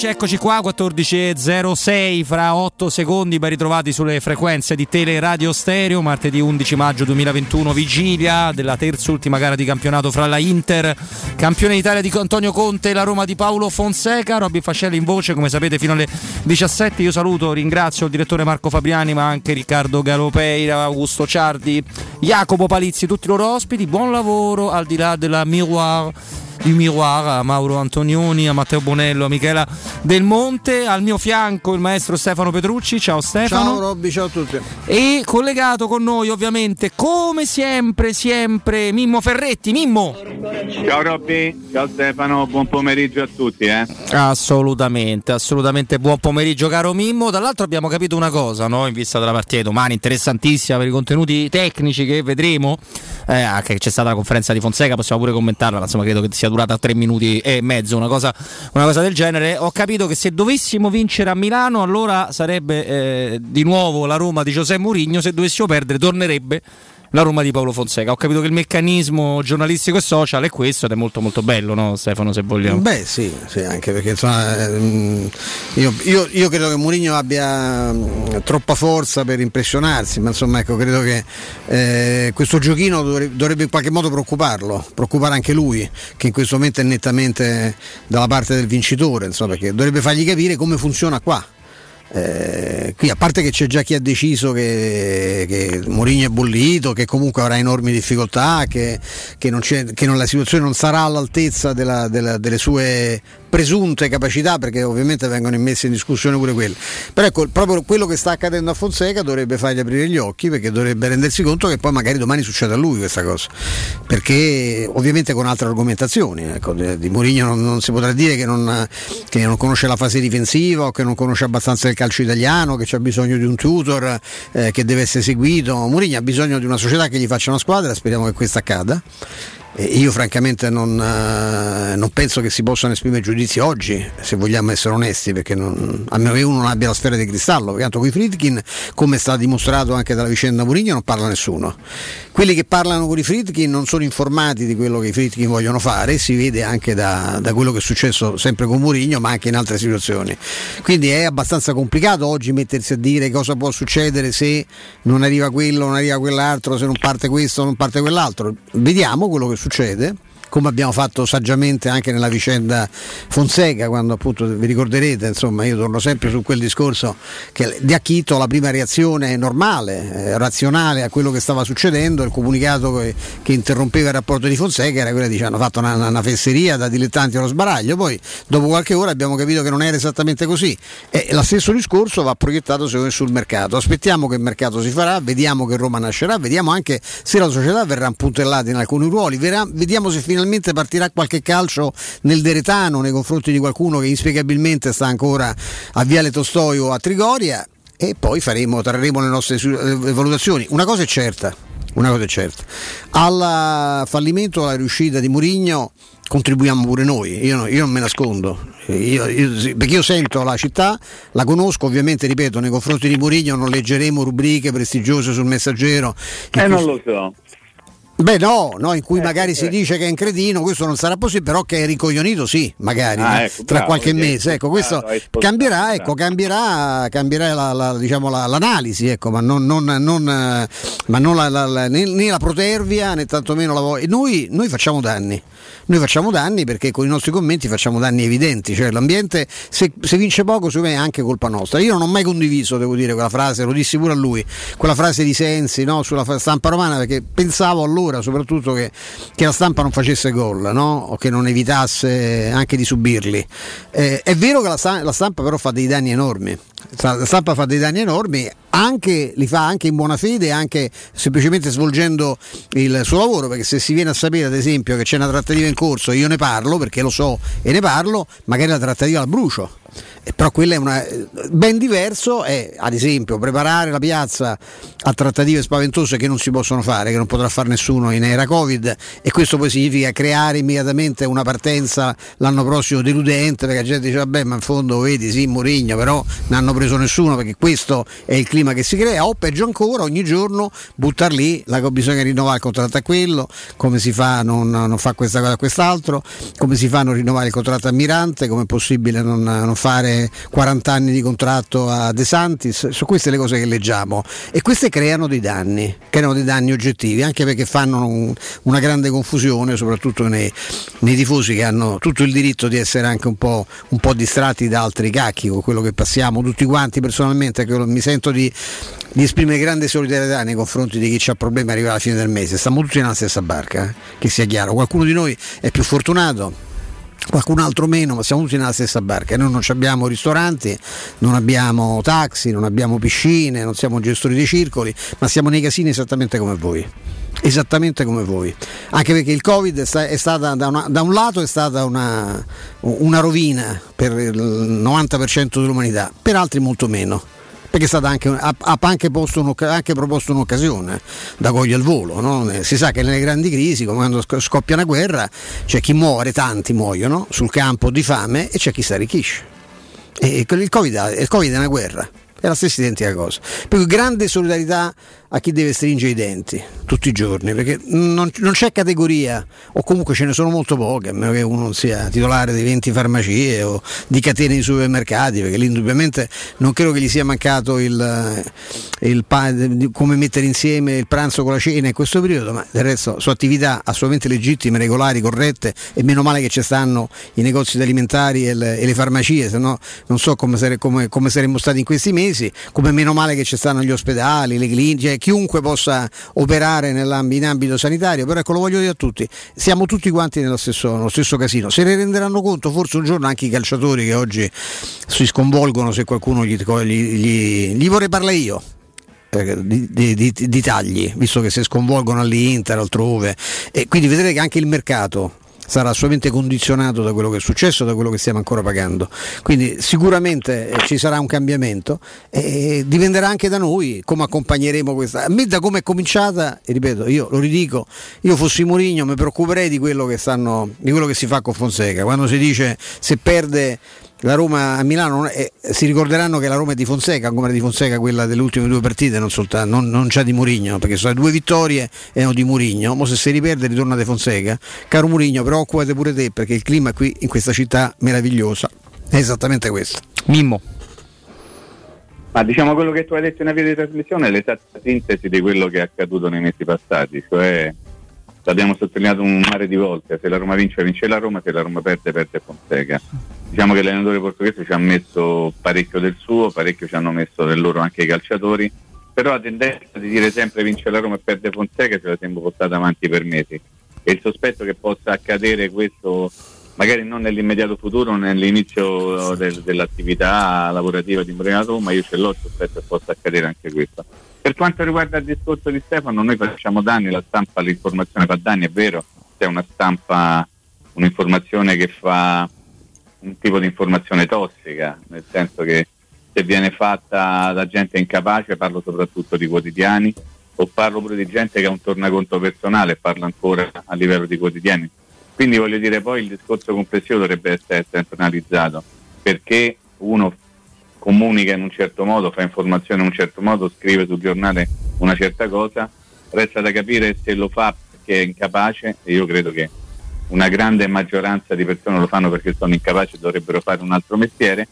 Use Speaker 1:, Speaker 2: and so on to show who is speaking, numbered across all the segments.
Speaker 1: Eccoci, eccoci qua, 14.06 fra 8 secondi, ben ritrovati sulle frequenze di Teleradio Stereo, martedì 11 maggio 2021, vigilia della terza ultima gara di campionato fra la Inter, campione d'Italia di Antonio Conte e la Roma di Paolo Fonseca, Robby Fascelli in voce, come sapete fino alle 17, io saluto, ringrazio il direttore Marco Fabriani, ma anche Riccardo Galopeira, Augusto Ciardi, Jacopo Palizzi, tutti i loro ospiti, buon lavoro al di là della Miroir di Miroir, a Mauro Antonioni, a Matteo Bonello, a Michela Del Monte, al mio fianco il maestro Stefano Petrucci. Ciao Stefano.
Speaker 2: Ciao Robby, ciao a tutti.
Speaker 1: E collegato con noi ovviamente, come sempre, sempre, Mimmo Ferretti. Mimmo.
Speaker 3: Ciao Robby, ciao Stefano, buon pomeriggio a tutti. Eh.
Speaker 1: Assolutamente, assolutamente buon pomeriggio caro Mimmo. Dall'altro abbiamo capito una cosa, no? in vista della partita di domani, interessantissima per i contenuti tecnici che vedremo. Eh, anche c'è stata la conferenza di Fonseca, possiamo pure commentarla, ma insomma credo che sia durata tre minuti e mezzo, una cosa, una cosa, del genere. Ho capito che se dovessimo vincere a Milano, allora sarebbe eh, di nuovo la Roma di Giuseppe Mourinho, se dovessimo perdere tornerebbe la Roma di Paolo Fonseca. Ho capito che il meccanismo giornalistico e social è questo ed è molto molto bello, no Stefano, se vogliamo?
Speaker 2: Beh sì, sì anche perché insomma, ehm, io, io, io, credo che Mourinho abbia troppa forza per impressionarsi, ma insomma ecco, credo che eh, questo giochino dovrebbe, in qualche modo preoccuparlo, preoccupare anche lui, che in questo momento è nettamente dalla parte del vincitore, insomma, perché dovrebbe fargli capire come funziona qua eh, qui a parte che c'è già chi ha deciso che, che Mourinho è bollito, che comunque avrà enormi difficoltà, che, che, non che non, la situazione non sarà all'altezza della, della, delle sue presunte capacità perché ovviamente vengono immesse in discussione pure quelle. Però ecco proprio quello che sta accadendo a Fonseca dovrebbe fargli aprire gli occhi perché dovrebbe rendersi conto che poi magari domani succede a lui questa cosa. Perché ovviamente con altre argomentazioni ecco, di Mourinho non, non, si potrà dire che non, che non, conosce la fase difensiva o che non conosce abbastanza il calcio italiano che c'ha bisogno di un tutor eh, che deve essere seguito. Mourinho ha bisogno di una società che gli faccia una squadra speriamo che questo accada io francamente non, uh, non, penso che si possano esprimere giudizi oggi, se vogliamo essere onesti, perché non, a meno che uno non abbia la sfera di cristallo, perché tanto con i Fritkin, come è stato dimostrato anche dalla vicenda Murigno, non parla nessuno. Quelli che parlano con i Fritkin non sono informati di quello che i Fritkin vogliono fare, si vede anche da, da quello che è successo sempre con Murigno, ma anche in altre situazioni. Quindi è abbastanza complicato oggi mettersi a dire cosa può succedere se non arriva quello, non arriva quell'altro, se non parte questo, non parte quell'altro. Vediamo quello che succede come abbiamo fatto saggiamente anche nella vicenda Fonseca, quando appunto vi ricorderete, insomma io torno sempre su quel discorso che di Acchito la prima reazione normale, eh, razionale a quello che stava succedendo, il comunicato che, che, interrompeva il rapporto di Fonseca era quello di hanno fatto una, una, fesseria da dilettanti allo sbaraglio, poi dopo qualche ora abbiamo capito che non era esattamente così. E lo stesso discorso va proiettato sul mercato, aspettiamo che il mercato si farà, vediamo che Roma nascerà, vediamo anche se la società verrà puntellata in alcuni ruoli, verrà, vediamo se finalmente finalmente partirà qualche calcio nel Deretano nei confronti di qualcuno che inspiegabilmente sta ancora a Viale Tostoio a Trigoria e poi faremo, trarremo le nostre valutazioni. Una cosa è certa, una cosa è certa. Al fallimento, alla riuscita di Murigno contribuiamo pure noi, io, io non me nascondo, io, io, perché io sento la città, la conosco, ovviamente ripeto, nei confronti di Murigno non leggeremo rubriche prestigiose sul messaggero.
Speaker 3: Eh, non lo so.
Speaker 2: Beh no, no, in cui eh, magari eh. si dice che è un cretino, questo non sarà possibile, però che è ricoglionito sì, magari ah, ecco, tra bravo, qualche mese. Ecco, questo cambierà, ecco, cambierà, cambierà la, la, diciamo, la, l'analisi, ecco, ma non, non, non, ma non la, né, né, la protervia né tantomeno la voglia. Noi, noi facciamo danni. Noi facciamo danni perché con i nostri commenti facciamo danni evidenti, cioè l'ambiente se, se vince poco secondo me è anche colpa nostra. Io non ho mai condiviso, devo dire, quella frase, lo dissi pure a lui, quella frase di Sensi no, sulla stampa romana perché pensavo allora soprattutto che, che la stampa non facesse gol no? o che non evitasse anche di subirli. Eh, è vero che la, la stampa però fa dei danni enormi, la stampa fa dei danni enormi, anche, li fa anche in buona fede, anche semplicemente svolgendo il suo lavoro, perché se si viene a sapere ad esempio che c'è una trattativa in corso, io ne parlo perché lo so e ne parlo, magari la trattativa la brucio però quella è una. Ben diverso è, ad esempio, preparare la piazza a trattative spaventose che non si possono fare, che non potrà fare nessuno in era Covid, e questo poi significa creare immediatamente una partenza l'anno prossimo deludente, perché la gente dice vabbè, ma in fondo vedi, sì, Murigno, però non hanno preso nessuno perché questo è il clima che si crea, o peggio ancora, ogni giorno buttar lì, la, bisogna rinnovare il contratto a quello, come si fa non, non fa questa cosa a quest'altro, come si fa a non rinnovare il contratto a Mirante, come è possibile non, non fare 40 anni di contratto a De Santis, sono queste le cose che leggiamo e queste creano dei danni, creano dei danni oggettivi, anche perché fanno un, una grande confusione, soprattutto nei, nei, tifosi che hanno tutto il diritto di essere anche un po', un po' distratti da altri cacchi con quello che passiamo tutti quanti personalmente, mi sento di, di esprimere grande solidarietà nei confronti di chi ha problemi arrivare alla fine del mese, stiamo tutti nella stessa barca, eh? che sia chiaro, qualcuno di noi è più fortunato qualcun altro meno, ma siamo tutti nella stessa barca. Noi non abbiamo ristoranti, non abbiamo taxi, non abbiamo piscine, non siamo gestori di circoli, ma siamo nei casini esattamente come voi. Esattamente come voi, anche perché il Covid è stata da, una, da un lato è stata una, una rovina per il 90% dell'umanità, per altri molto meno perché anche, ha, ha anche, anche, proposto un'occasione da cogliere al volo. No? Si sa che nelle grandi crisi, come quando scoppia una guerra, c'è chi muore, tanti muoiono sul campo di fame e c'è chi si arricchisce. E il COVID, il COVID è una guerra, è la stessa identica cosa. Per cui grande solidarietà a chi deve stringere i denti tutti i giorni, perché non, non, c'è categoria, o comunque ce ne sono molto poche, a meno che uno non sia titolare di 20 farmacie o di catene di supermercati, perché lì indubbiamente non credo che gli sia mancato il, il come mettere insieme il pranzo con la cena in questo periodo, ma del resto sono attività assolutamente legittime, regolari, corrette e meno male che ci stanno i negozi alimentari e le, e le farmacie, se no non so come, sare, come, come, saremmo stati in questi mesi, come meno male che ci stanno gli ospedali, le cliniche, chiunque possa operare in ambito sanitario, però ecco lo voglio dire a tutti, siamo tutti quanti nello stesso, nello stesso casino, se ne renderanno conto forse un giorno anche i calciatori che oggi si sconvolgono se qualcuno gli, gli, gli, gli vorrei parlare io, di, di, di, di, tagli, visto che si sconvolgono all'Inter, altrove, e quindi vedrete che anche il mercato sarà assolutamente condizionato da quello che è successo, da quello che stiamo ancora pagando. Quindi sicuramente eh, ci sarà un cambiamento e dipenderà anche da noi come accompagneremo questa. A me da come è cominciata, e ripeto, io lo ridico, io fossi Mourinho mi preoccuperei di quello che, stanno, di quello che si fa con Fonseca, quando si dice se perde la Roma a Milano è, si ricorderanno che la Roma è di Fonseca, come era di Fonseca quella delle ultime due partite, non, soltanto, non, non c'è di Murigno, perché sono due vittorie erano di Murigno, ma se si riperde ritorna di Fonseca. Caro Murigno, preoccupate pure te perché il clima qui in questa città meravigliosa è esattamente questo.
Speaker 1: Mimmo.
Speaker 3: Ma diciamo quello che tu hai detto in avvio di trasmissione è l'esatta sintesi di quello che è accaduto nei mesi passati, cioè l'abbiamo sottolineato un mare di volte, se la Roma vince vince la Roma, se la Roma perde perde Fonseca. Diciamo che l'allenatore portoghese ci ha messo parecchio del suo, parecchio ci hanno messo del loro anche i calciatori, però la tendenza di dire sempre vince la Roma e perde Fonseca ce la siamo portata avanti per mesi e il sospetto che possa accadere questo magari non nell'immediato futuro, nell'inizio del, dell'attività lavorativa di Mourinho ma io ce l'ho il sospetto che possa accadere anche questo. Per quanto riguarda il discorso di Stefano, noi facciamo danni, la stampa, l'informazione fa danni, è vero, c'è una stampa, un'informazione che fa un tipo di informazione tossica, nel senso che se viene fatta da gente incapace, parlo soprattutto di quotidiani, o parlo pure di gente che ha un tornaconto personale parlo ancora a livello di quotidiani. Quindi voglio dire, poi il discorso complessivo dovrebbe essere sempre analizzato, perché uno comunica in un certo modo, fa informazione in un certo modo, scrive sul giornale una certa cosa, resta da capire se lo fa perché è incapace e io credo che una grande maggioranza di persone lo fanno perché sono incapaci e dovrebbero fare un altro mestiere,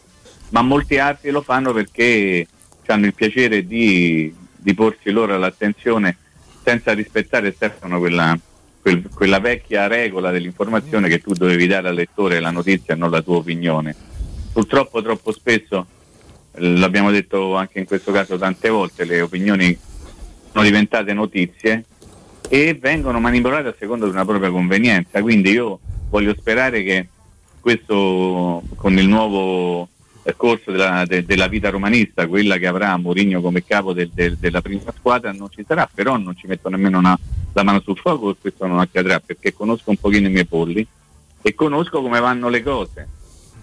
Speaker 3: ma molti altri lo fanno perché hanno il piacere di, di porsi loro all'attenzione senza rispettare Stefano quella, quel, quella vecchia regola dell'informazione che tu dovevi dare al lettore la notizia e non la tua opinione. Purtroppo troppo spesso l'abbiamo detto anche in questo caso tante volte, le opinioni sono diventate notizie e vengono manipolate a seconda di una propria convenienza. Quindi io voglio sperare che questo con il nuovo corso della, de, della vita romanista, quella che avrà Mourinho come capo del, del, della prima squadra, non ci sarà, però non ci metto nemmeno una, la mano sul fuoco questo non accadrà perché conosco un pochino i miei polli e conosco come vanno le cose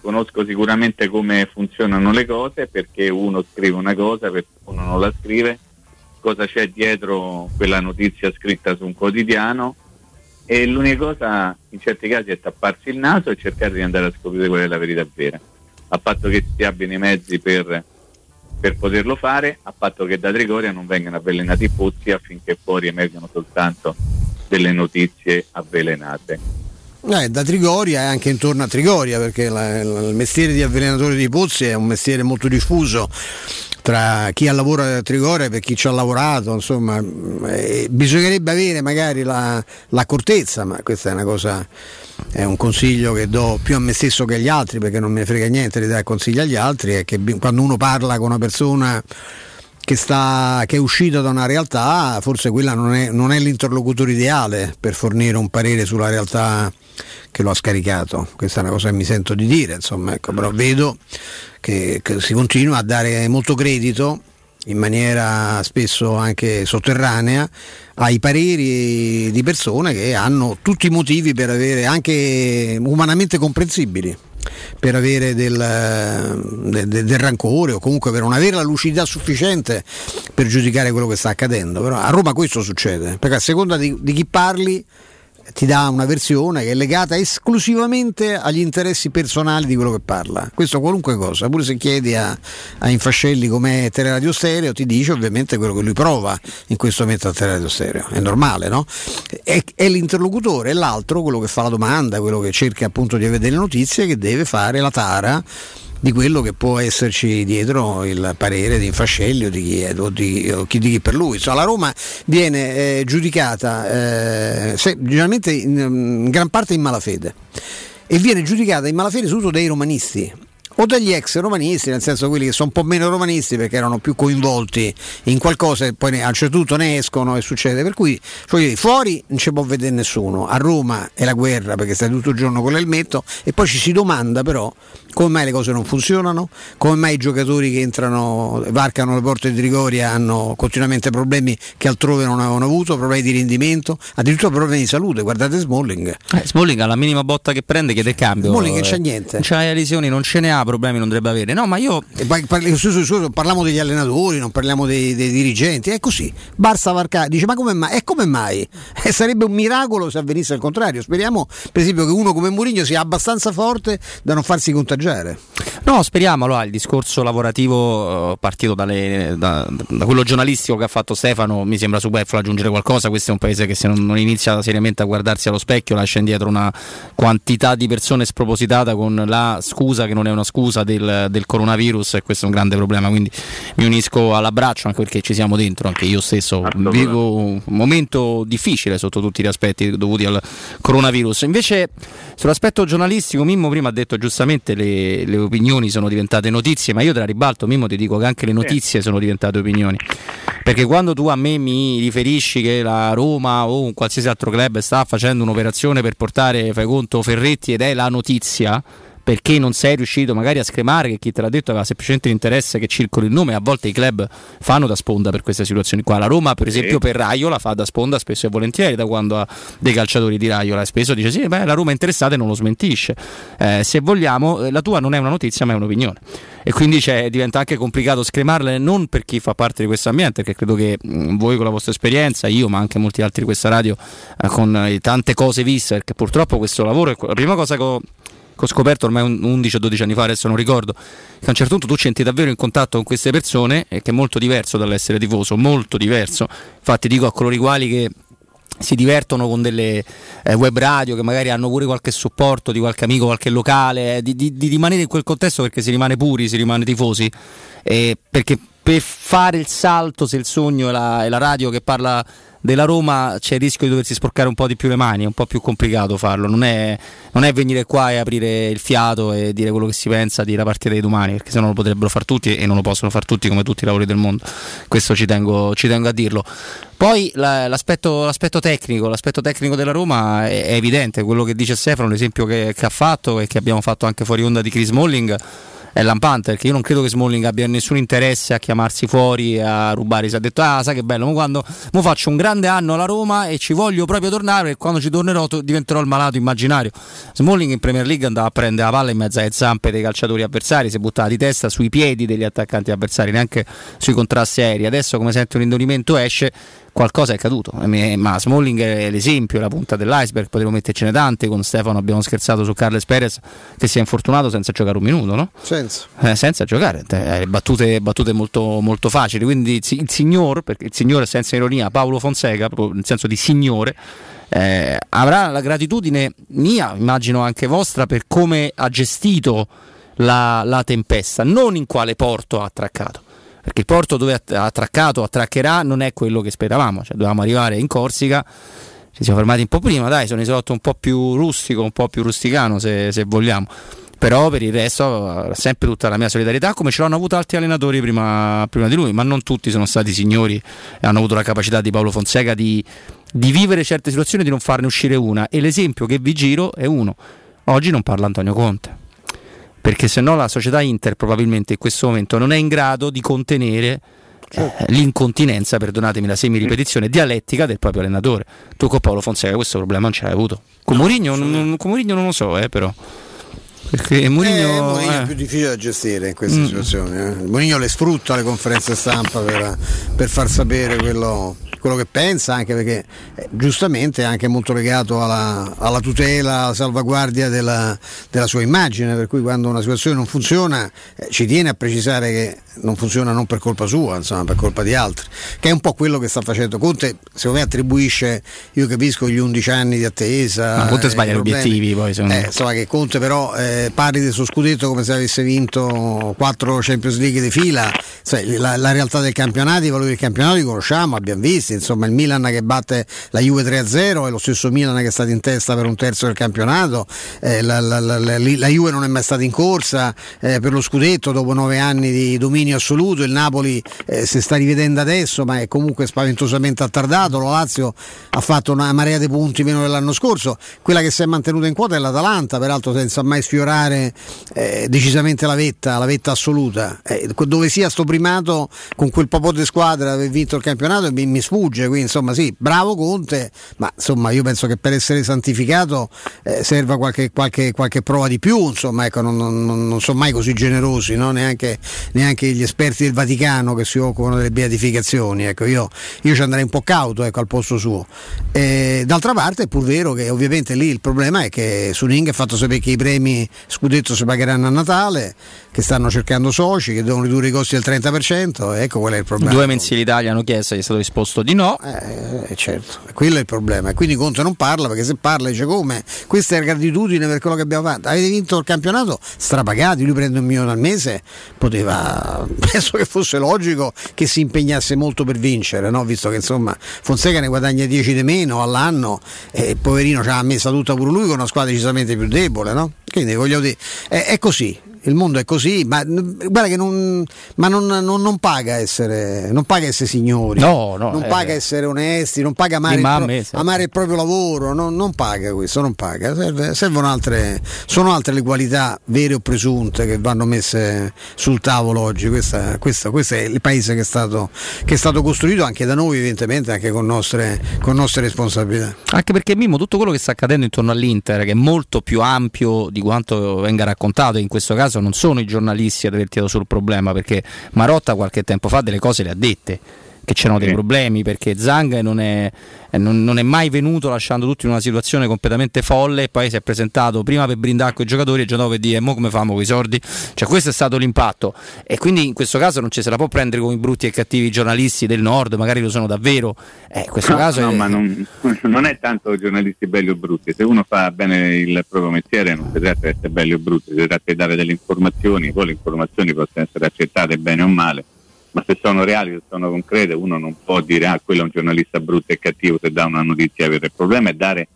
Speaker 3: conosco sicuramente come funzionano le cose perché uno scrive una cosa, perché uno non la scrive, cosa c'è dietro quella notizia scritta su un quotidiano? E l'unica cosa in certi casi è tapparsi il naso e cercare di andare a scoprire qual è la verità vera, a patto che si abbiano i mezzi per, per poterlo fare, a patto che da Trigoria non vengano avvelenati i pozzi affinché fuori emergano soltanto delle notizie avvelenate.
Speaker 2: Eh, da Trigoria e anche intorno a Trigoria, perché la, la, il mestiere di avvelenatore di pozzi è un mestiere molto diffuso tra chi ha lavorato a Trigoria e chi ci ha lavorato, insomma, eh, bisognerebbe avere magari la, l'accortezza, ma questa è una cosa, è un consiglio che do più a me stesso che agli altri, perché non me ne frega niente di dare consigli agli altri, è che quando uno parla con una persona che, sta, che, è uscita da una realtà, forse quella non è, non è l'interlocutore ideale per fornire un parere sulla realtà che lo ha scaricato. Questa è una cosa che mi sento di dire, insomma, ecco, però vedo che, che si continua a dare molto credito in maniera spesso anche sotterranea ai pareri di persone che hanno tutti i motivi per avere anche umanamente comprensibili per avere del, del, del, rancore o comunque per non avere la lucidità sufficiente per giudicare quello che sta accadendo. Però a Roma questo succede, perché a seconda di, di chi parli ti dà una versione che è legata esclusivamente agli interessi personali di quello che parla. Questo qualunque cosa, pure se chiedi a, a Infascelli com'è Teleradio Stereo, ti dice ovviamente quello che lui prova in questo momento a Teleradio Stereo. È normale, no? È, è l'interlocutore, è l'altro, quello che fa la domanda, quello che cerca appunto di avere delle notizie, che deve fare la tara di quello che può esserci dietro il parere di Infascelli o di chi, è, o di, o di chi per lui. Insomma, la Roma viene eh, giudicata eh, generalmente in, in gran parte in malafede e viene giudicata in malafede soprattutto dai romanisti o dagli ex romanisti, nel senso quelli che sono un po' meno romanisti perché erano più coinvolti in qualcosa e poi a un certo punto ne escono e succede. Per cui fuori non ci può vedere nessuno, a Roma è la guerra perché stai tutto il giorno con l'elmetto e poi ci si domanda però come mai le cose non funzionano, come mai i giocatori che entrano, varcano le porte di Trigoria hanno continuamente problemi che altrove non avevano avuto, problemi di rendimento, addirittura problemi di salute. Guardate Smalling.
Speaker 1: Eh, Smalling alla minima botta che prende chiede cambio.
Speaker 2: Smalling che c'è niente. Non
Speaker 1: c'ha le lesioni, non ce ne ha problemi non dovrebbe avere. No, ma io.
Speaker 2: Parliamo degli allenatori, non parliamo dei, dei dirigenti. È così. Barça Varcà dice: Ma come mai? E come mai? Eh, sarebbe un miracolo se avvenisse il contrario. Speriamo, per esempio, che uno come Mourinho sia abbastanza forte da non farsi contagiare.
Speaker 1: No, speriamo. Allora, il discorso lavorativo uh, partito dalle, da, da, quello giornalistico che ha fatto Stefano mi sembra superfluo aggiungere qualcosa. Questo è un paese che se non, non inizia seriamente a guardarsi allo specchio lascia indietro una quantità di persone spropositata con la scusa che non è una scusa del, del, coronavirus e questo è un grande problema, quindi mi unisco all'abbraccio anche perché ci siamo dentro, anche io stesso vivo un momento difficile sotto tutti gli aspetti dovuti al coronavirus. Invece sull'aspetto giornalistico Mimmo prima ha detto giustamente le, le opinioni sono diventate notizie, ma io te la ribalto Mimmo ti dico che anche le notizie sono diventate opinioni. Perché quando tu a me mi riferisci che la Roma o un qualsiasi altro club sta facendo un'operazione per portare, fai conto, Ferretti ed è la notizia, perché non sei riuscito magari a scremare che chi te l'ha detto aveva semplicemente l'interesse che circoli il nome. A volte i club fanno da sponda per queste situazioni qua. La Roma, per esempio, per Raiola fa da sponda spesso e volentieri da quando ha dei calciatori di Raiola. E spesso dice: Sì, beh, la Roma è interessata e non lo smentisce. Eh, se vogliamo, eh, la tua non è una notizia, ma è un'opinione. E quindi diventa anche complicato scremarle non per chi fa parte di questo ambiente, perché credo che mh, mm, voi con la vostra esperienza, io ma anche molti altri di questa radio, eh, con eh, tante cose viste, perché purtroppo questo lavoro è la prima cosa che ho che ho scoperto ormai 11 o 12 anni fa, adesso non ricordo, che a un certo punto tu ci entri davvero in contatto con queste persone, e che è molto diverso dall'essere tifoso, molto diverso. Infatti dico a coloro i quali che si divertono con delle eh, web radio che magari hanno pure qualche supporto di qualche amico, qualche locale, eh, di, di, di, rimanere in quel contesto perché si rimane puri, si rimane tifosi, eh, perché per fare il salto se il sogno è la, è la radio che parla della Roma c'è il rischio di doversi sporcare un po' di più le mani, è un po' più complicato farlo, non è, non è venire qua e aprire il fiato e dire quello che si pensa di la partita di domani, perché se no lo potrebbero fare tutti e non lo possono fare tutti come tutti i lavori del mondo, questo ci tengo, ci tengo a dirlo. Poi la, l'aspetto, l'aspetto, tecnico, l'aspetto tecnico della Roma è, è, evidente, quello che dice Stefano, l'esempio che, che ha fatto e che abbiamo fatto anche fuori onda di Chris Molling è lampante perché io non credo che Smalling abbia nessun interesse a chiamarsi fuori a rubare. Si è detto, ah, sai che bello, mo quando mo faccio un grande anno alla Roma e ci voglio proprio tornare e quando ci tornerò diventerò il malato immaginario. Smalling in Premier League andava a prendere la palla in mezzo alle zampe dei calciatori avversari, si buttava di testa sui piedi degli attaccanti avversari, neanche sui contrasti aerei. Adesso come sente un indolimento esce qualcosa è caduto. Eh, ma Smalling è l'esempio, la punta dell'iceberg, potremmo mettercene tante. Con Stefano abbiamo scherzato su Carles Perez che si è infortunato senza giocare un minuto, no?
Speaker 2: Senza.
Speaker 1: Eh, senza giocare, eh, battute, battute molto, molto, facili. Quindi il signor, perché il signore senza ironia, Paolo Fonseca, proprio nel senso di signore, eh, avrà la gratitudine mia, immagino anche vostra, per come ha gestito la, la tempesta, non in quale porto ha attraccato perché il porto dove ha attraccato, attraccherà, non è quello che speravamo, cioè dovevamo arrivare in Corsica, ci siamo fermati un po' prima, dai, sono isolotto un po' più rustico, un po' più rusticano se, se vogliamo. Però per il resto sempre tutta la mia solidarietà come ce l'hanno avuto altri allenatori prima, prima, di lui ma non tutti sono stati signori e hanno avuto la capacità di Paolo Fonseca di, di vivere certe situazioni e di non farne uscire una. E l'esempio che vi giro è uno. Oggi non parla Antonio Conte perché se no la società Inter probabilmente in questo momento non è in grado di contenere certo. eh, l'incontinenza, perdonatemi la semi-ripetizione, dialettica del proprio allenatore. Tu con Paolo Fonseca questo problema non ce l'hai avuto. Con no, Mourinho non, non lo so, eh, però.
Speaker 2: Perché Mourinho, eh, Mourinho eh. è più difficile da gestire in queste mm. situazioni. Eh. Mourinho le sfrutta le conferenze stampa per, per far sapere quello, quello che pensa, anche perché eh, giustamente è anche molto legato alla, alla tutela, alla salvaguardia della, della, sua immagine, per cui quando una situazione non funziona eh, ci tiene a precisare che non funziona non per colpa sua, insomma, per colpa di altri, che è un po' quello che sta facendo Conte, secondo me attribuisce, io capisco gli 11 anni di attesa.
Speaker 1: Ma Conte sbaglia gli obiettivi poi,
Speaker 2: secondo eh, me. Insomma che Conte però eh, parli del suo scudetto come se avesse vinto 4 Champions League di fila, cioè, la, la, realtà del campionato, i valori del campionato li conosciamo, abbiamo visto, insomma il Milan che batte la Juve 3-0 è lo stesso Milan che è stato in testa per un terzo del campionato, eh, la, la, la, Juve non è mai stata in corsa eh, per lo scudetto dopo 9 anni di dominio dominio assoluto, il Napoli eh, si sta rivedendo adesso ma è comunque spaventosamente attardato, lo Lazio ha fatto una marea di punti meno dell'anno scorso, quella che si è mantenuta in quota è l'Atalanta, peraltro senza mai sfiorare eh, decisamente la vetta, la vetta assoluta, eh, dove sia sto primato con quel po' di squadra aver vinto il campionato mi, mi, sfugge, quindi insomma sì, bravo Conte, ma insomma io penso che per essere santificato eh, serva qualche, qualche, qualche, prova di più, insomma ecco, non, non, non sono mai così generosi, no? neanche, neanche gli esperti del Vaticano che si occupano delle beatificazioni. Ecco, io, io, ci andrei un po' cauto ecco, al posto suo. E, d'altra parte è pur vero che ovviamente lì il problema è che Suning ha fatto sapere che i premi scudetto si pagheranno a Natale, che stanno cercando soci, che devono ridurre i costi del 30%, ecco qual è il problema.
Speaker 1: Due mensilità gli hanno chiesto, gli è stato risposto di no.
Speaker 2: Eh, eh, certo, quello è il problema. E quindi Conte non parla perché se parla dice come? Questa è la gratitudine per quello che abbiamo fatto. Avete vinto il campionato strapagati, lui prende un milione al mese, poteva penso che fosse logico che si impegnasse molto per vincere, no? visto che insomma Fonseca ne guadagna 10 di meno all'anno e poverino ci ha messa tutta pure lui con una squadra decisamente più debole. No? Quindi voglio dire, è, è così, il mondo è così, ma guarda che non, ma non, non, non, paga essere, non paga essere signori,
Speaker 1: no, no,
Speaker 2: non
Speaker 1: eh,
Speaker 2: paga essere onesti, non paga amare, il, pro, amare il, proprio lavoro, non, paga questo, non paga. Serve, servono altre, sono altre le qualità vere o presunte che vanno messe sul tavolo oggi. Questa, questa, questo è il paese che è, stato, che è, stato, costruito anche da noi, evidentemente, anche con nostre, con nostre responsabilità.
Speaker 1: Anche perché Mimo, tutto quello che sta accadendo intorno all'Inter, che è molto più ampio di quanto venga raccontato, in questo caso caso non sono i giornalisti ad aver tirato sul problema perché Marotta qualche tempo fa delle cose le ha dette che c'erano dei problemi perché Zang non è, non, non è, mai venuto lasciando tutti in una situazione completamente folle e poi si è presentato prima per brindare con i giocatori e già dopo per dire mo come famo con i sordi? Cioè questo è stato l'impatto. E quindi in questo caso non ci se la può prendere come i brutti e cattivi giornalisti del nord magari lo sono davvero. Eh, in questo
Speaker 3: no,
Speaker 1: caso
Speaker 3: no
Speaker 1: è...
Speaker 3: ma non, non, è tanto giornalisti belli o brutti. Se uno fa bene il proprio mestiere non si tratta di essere belli o brutti si tratta di dare delle informazioni poi le informazioni possono essere accettate bene o male ma se sono reali, se sono concrete, uno non può dire ah, quello è un giornalista brutto e cattivo se dà una notizia vera. Il problema è dare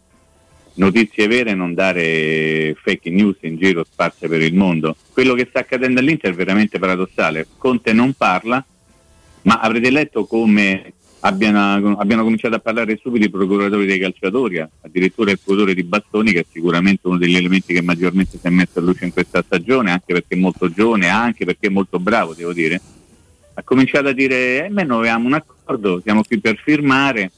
Speaker 3: notizie vere e non dare fake news in giro sparse per il mondo. Quello che sta accadendo all'Inter è veramente paradossale. Conte non parla, ma avrete letto come abbiano, abbiano, cominciato a parlare subito i procuratori dei calciatori, addirittura il procuratore di Bastoni che è sicuramente uno degli elementi che maggiormente si è messo a luce in questa stagione, anche perché è molto giovane, anche perché è molto bravo, devo dire. Ha cominciato a dire, eh, noi avevamo un accordo, siamo qui per firmare,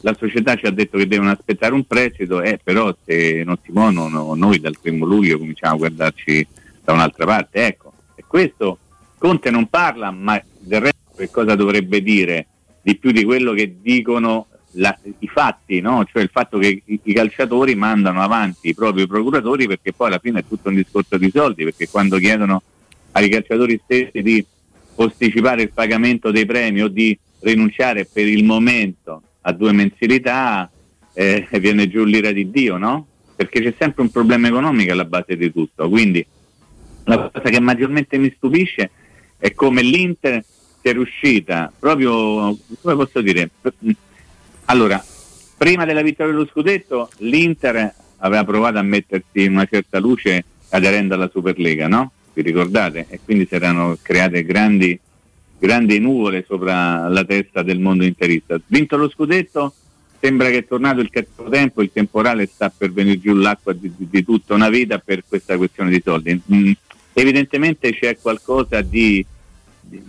Speaker 3: la società ci ha detto che devono aspettare un prestito, eh, però se non si muovono noi dal primo luglio cominciamo a guardarci da un'altra parte. Ecco, e questo Conte non parla, ma del resto che cosa dovrebbe dire? di più di quello che dicono la, i fatti, no? cioè il fatto che i, i, calciatori mandano avanti i propri procuratori perché poi alla fine è tutto un discorso di soldi, perché quando chiedono ai calciatori stessi di posticipare il pagamento dei premi o di rinunciare per il momento a due mensilità, eh, viene giù l'ira di Dio, no? Perché c'è sempre un problema economico alla base di tutto. Quindi la cosa che maggiormente mi stupisce è come l'Inter sia riuscita proprio, come posso dire, allora, prima della vittoria dello scudetto l'Inter aveva provato a mettersi in una certa luce aderendo alla Superlega, no? Vi ricordate? E quindi si erano create grandi, grandi nuvole sopra la testa del mondo interista. Vinto lo scudetto, sembra che è tornato il cattivo tempo, il temporale sta per venire giù l'acqua di, di, tutta una vita per questa questione di soldi. Mm, evidentemente c'è qualcosa di, di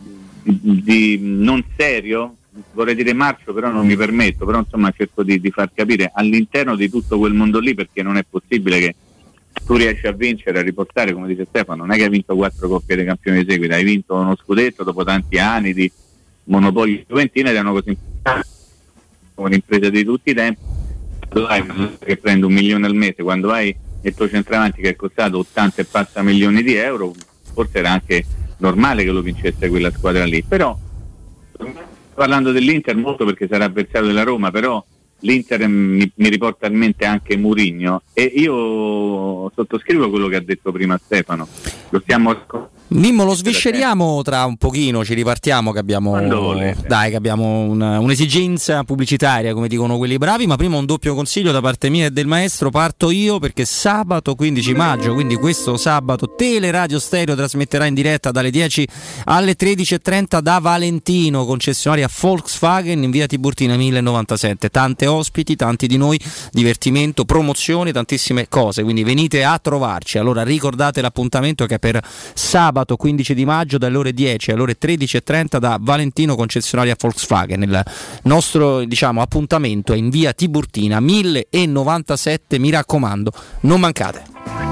Speaker 3: di non serio, vorrei dire marcio, però non mi permetto, però insomma cerco di, far capire all'interno di tutto quel mondo lì perché non è possibile che tu riesci a vincere, a riportare, come dice Stefano, non è che hai vinto quattro coppie dei campioni di seguito, hai vinto uno scudetto dopo tanti anni di monopolio Juventina ed erano così importanti come un'impresa di tutti i tempi, quando hai che prende un milione al mese, quando hai il tuo centravanti che è costato 80 e passa milioni di euro, forse era anche normale che lo vincesse quella squadra lì, però parlando dell'Inter molto perché sarà avversario della Roma, però l'Inter mi, mi riporta in mente anche Murigno e io sottoscrivo quello che ha detto prima Stefano, lo stiamo
Speaker 1: Mimmo lo svisceriamo tra un pochino, ci ripartiamo che abbiamo, dai, che abbiamo una, un'esigenza pubblicitaria come dicono quelli bravi, ma prima un doppio consiglio da parte mia e del maestro, parto io perché sabato 15 maggio, quindi questo sabato Teleradio Stereo trasmetterà in diretta dalle 10 alle 13.30 da Valentino, concessionaria Volkswagen in via Tiburtina 1097, tante ospiti, tanti di noi, divertimento, promozioni, tantissime cose, quindi venite a trovarci, allora ricordate l'appuntamento che è per sabato sabato 15 di maggio dalle ore 10 alle ore 13.30 da Valentino concessionaria Volkswagen. Il nostro diciamo, appuntamento è in via Tiburtina 1097, mi raccomando, non mancate.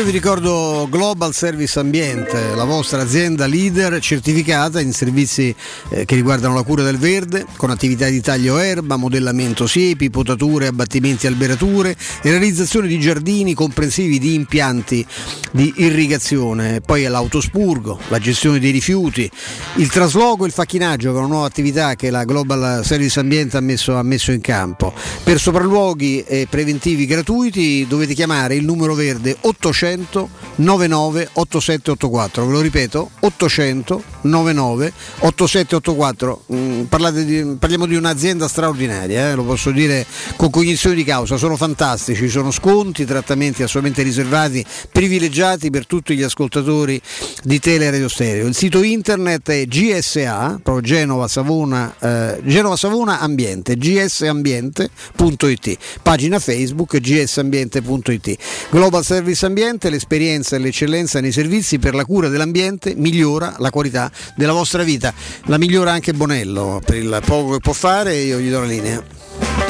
Speaker 2: Io vi ricordo Global Service Ambiente, la vostra azienda leader certificata in servizi eh, che riguardano la cura del verde, con attività di taglio erba, modellamento siepi, potature, abbattimenti alberature e realizzazione di giardini comprensivi di impianti di irrigazione. Poi l'autospurgo, la gestione dei rifiuti, il trasloco e il facchinaggio, che è una nuova attività che la Global Service Ambiente ha messo, ha messo in campo. Per sopralluoghi e preventivi gratuiti dovete chiamare il numero verde 800 800 99 8784 ve lo ripeto 800 99 8784 mm, di, parliamo di un'azienda straordinaria eh, lo posso dire con cognizione di causa. Sono fantastici sono sconti trattamenti assolutamente riservati privilegiati per tutti gli ascoltatori di Tele Radio Stereo. Il sito internet è GSA Genova Savona eh, Genova Savona Ambiente gsambiente.it pagina Facebook gsambiente.it Global Service ambiente, l'esperienza e l'eccellenza nei servizi per la cura dell'ambiente migliora la qualità della vostra vita. La migliora anche Bonello, per il poco che può fare io gli do la linea.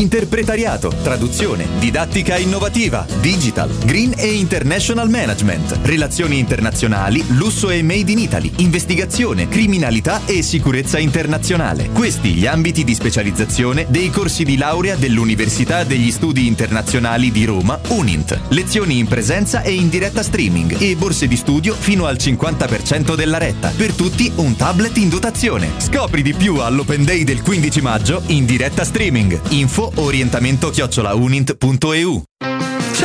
Speaker 4: Interpretariato, traduzione, didattica innovativa, digital, green e international management, relazioni internazionali, lusso e made in Italy, investigazione, criminalità e sicurezza internazionale. Questi gli ambiti di specializzazione dei corsi di laurea dell'Università degli Studi Internazionali di Roma, UNINT. Lezioni in presenza e in diretta streaming e borse di studio fino al 50% della retta. Per tutti un tablet in dotazione. Scopri di più all'Open Day del 15 maggio in diretta streaming. Info orientamento chiocciolaunint.eu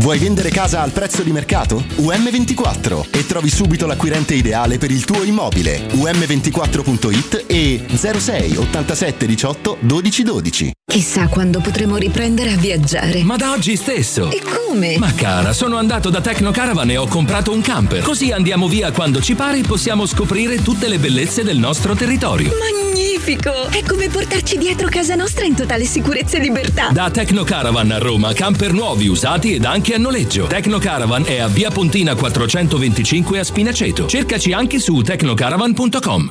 Speaker 5: Vuoi vendere casa al prezzo di mercato? UM24 e trovi subito l'acquirente ideale per il tuo immobile. UM24.it e 06 87 18 12 12.
Speaker 6: Chissà quando potremo riprendere a viaggiare.
Speaker 7: Ma da oggi stesso.
Speaker 6: E come?
Speaker 7: Ma cara, sono andato da Tecno Caravan e ho comprato un camper. Così andiamo via quando ci pare e possiamo scoprire tutte le bellezze del nostro territorio.
Speaker 6: Magnifico! È come portarci dietro casa nostra in totale sicurezza e libertà.
Speaker 7: Da Tecno Caravan a Roma, camper nuovi, usati ed anche a noleggio. Tecno Caravan è a via Pontina 425 a Spinaceto. Cercaci anche su tecnocaravan.com.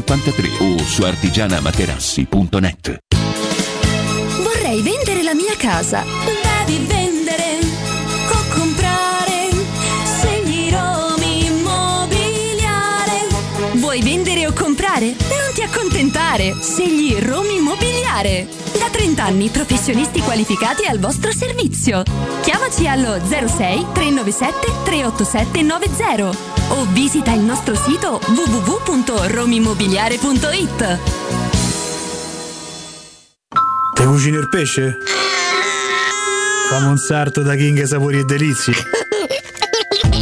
Speaker 8: 53 o su artigianamaterassi.net.
Speaker 9: Vorrei vendere la mia casa.
Speaker 10: Devi vendere o comprare. Segni Romi Immobiliare.
Speaker 9: Vuoi vendere o comprare? Non ti accontentare. Segli Romi Immobiliare. Da 30 anni professionisti qualificati al vostro servizio. Chiamaci allo 06 397 387 90 o visita il nostro sito www.romimmobiliare.it.
Speaker 11: Te cucini il pesce? Famo un sarto da King Sapori e Delizie.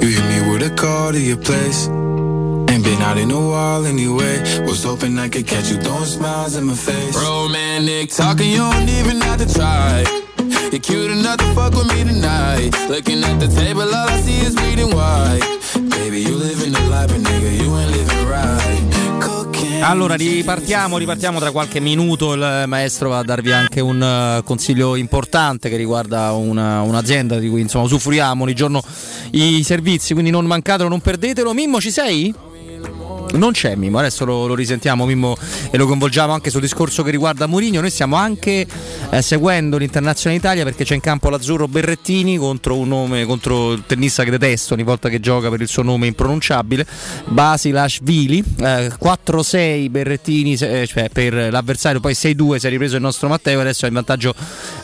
Speaker 12: You hit me with a call to your place. Ain't been out in a while anyway. Was hoping I could catch you throwing smiles in my face. Romantic talking, you don't even have to try. You're cute enough to fuck with me tonight. Looking at the table, all I see is bleeding white. Baby, you live in the life, a nigga
Speaker 1: Allora ripartiamo, ripartiamo tra qualche minuto. Il maestro va a darvi anche un eh, consiglio importante che riguarda una- un'azienda di cui insomma usufruiamo ogni giorno i servizi, quindi non mancatelo, non perdetelo. Mimmo, ci sei? Non c'è Mimmo, adesso lo, lo risentiamo Mimmo e lo coinvolgiamo anche sul discorso che riguarda Mourinho. Noi stiamo anche eh, seguendo l'Internazionale Italia perché c'è in campo l'azzurro Berrettini contro un nome, contro il tennista che detesto ogni volta che gioca per il suo nome impronunciabile, Basilashvili. Eh, 4-6 Berrettini eh, cioè per l'avversario, poi 6-2 si è ripreso il nostro Matteo, adesso è in vantaggio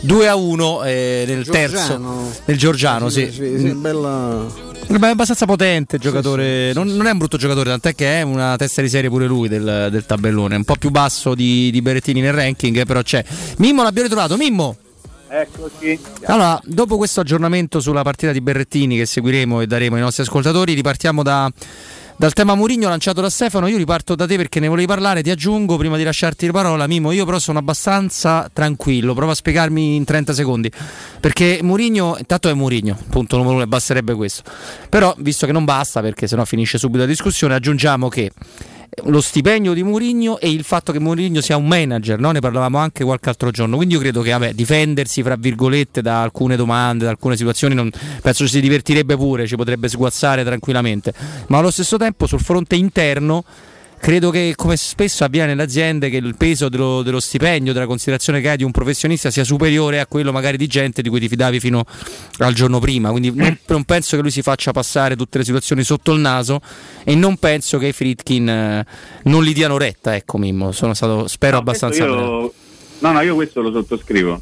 Speaker 1: 2-1 eh, nel terzo,
Speaker 2: Giorgiano.
Speaker 1: nel Giorgiano. Sì,
Speaker 2: Sì, sì, bella...
Speaker 1: Beh, è abbastanza potente il giocatore, non, non è un brutto giocatore, tant'è che è una testa di serie pure lui del, del tabellone, un po' più basso di, di Berettini nel ranking, però c'è. Mimmo l'abbiamo ritrovato, Mimmo!
Speaker 3: Eccoci.
Speaker 1: Allora, dopo questo aggiornamento sulla partita di Berrettini che seguiremo e daremo ai nostri ascoltatori, ripartiamo da- dal tema Murigno lanciato da Stefano. Io riparto da te perché ne volevi parlare. Ti aggiungo prima di lasciarti la parola, Mimo. Io però sono abbastanza tranquillo. Prova a spiegarmi in 30 secondi. Perché Murigno, intanto è Murigno, punto numero uno, basterebbe questo. Però, visto che non basta, perché sennò finisce subito la discussione, aggiungiamo che lo stipendio di Mourinho e il fatto che Mourinho sia un manager, no? ne parlavamo anche qualche altro giorno. Quindi io credo che vabbè, difendersi fra virgolette da alcune domande, da alcune situazioni, non- penso ci si divertirebbe pure, ci potrebbe sguazzare tranquillamente. Ma allo stesso tempo sul fronte interno credo che come spesso avviene nelle aziende che il peso dello, dello stipendio, della considerazione che hai di un professionista sia superiore a quello magari di gente di cui ti fidavi fino al giorno prima. Quindi non, non penso che lui si faccia passare tutte le situazioni sotto il naso e non penso che i Fritkin eh, non gli diano retta, ecco Mimmo, sono stato spero abbastanza
Speaker 3: Io, no, no, io questo lo sottoscrivo.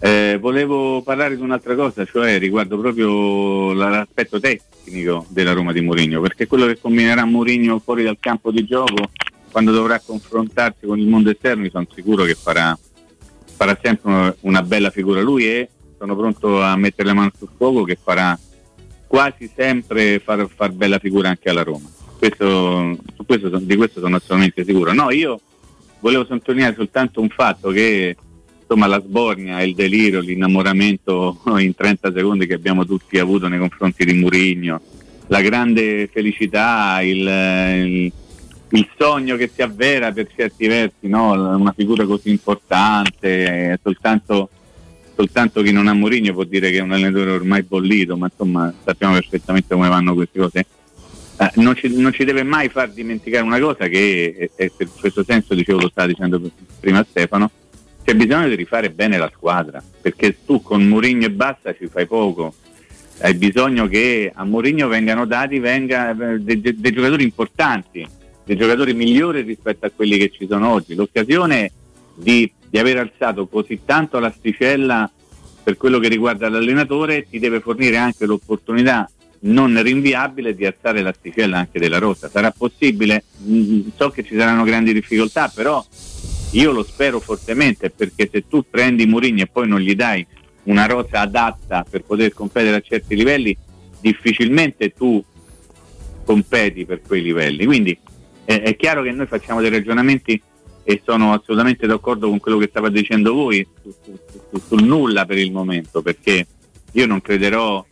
Speaker 3: Eh, volevo parlare di un'altra cosa, cioè riguardo proprio la- l'aspetto tecnico della Roma di Mourinho, perché quello che combinerà Mourinho fuori dal campo di gioco, quando dovrà confrontarsi con il mondo esterno, sono sicuro che farà, farà sempre una, bella figura lui e sono pronto a mettere le mani sul fuoco che farà quasi sempre far, far bella figura anche alla Roma. Questo, questo, di questo sono assolutamente sicuro. No, io volevo sottolineare soltanto un fatto che insomma la sbornia, il delirio, l'innamoramento in 30 secondi che abbiamo tutti avuto nei confronti di Murigno, la grande felicità, il, il- il sogno che si avvera per certi versi, no? una figura così importante, eh, soltanto, soltanto chi non ha Murigno può dire che è un allenatore ormai bollito, ma insomma sappiamo perfettamente come vanno queste cose. Eh, non, ci, non ci deve mai far dimenticare una cosa che, e, e per questo senso dicevo lo stava dicendo prima Stefano, c'è bisogno di rifare bene la squadra, perché tu con Mourinho e basta ci fai poco. Hai bisogno che a Mourinho vengano dati venga, eh, dei, dei- dei giocatori importanti, dei giocatori migliori rispetto a quelli che ci sono oggi. L'occasione di, di aver alzato così tanto l'asticella per quello che riguarda l'allenatore ti deve fornire anche l'opportunità non rinviabile di alzare l'asticella anche della rosa. Sarà possibile? Mm, So che ci saranno grandi difficoltà, però io lo spero fortemente perché se tu prendi Mourinho e poi non gli dai una rosa adatta per poter competere a certi livelli, difficilmente tu competi per quei livelli. Quindi eh, è chiaro che noi facciamo dei ragionamenti e sono assolutamente d'accordo con quello che stava dicendo voi su- su- su- sul nulla per il momento, perché io non crederò,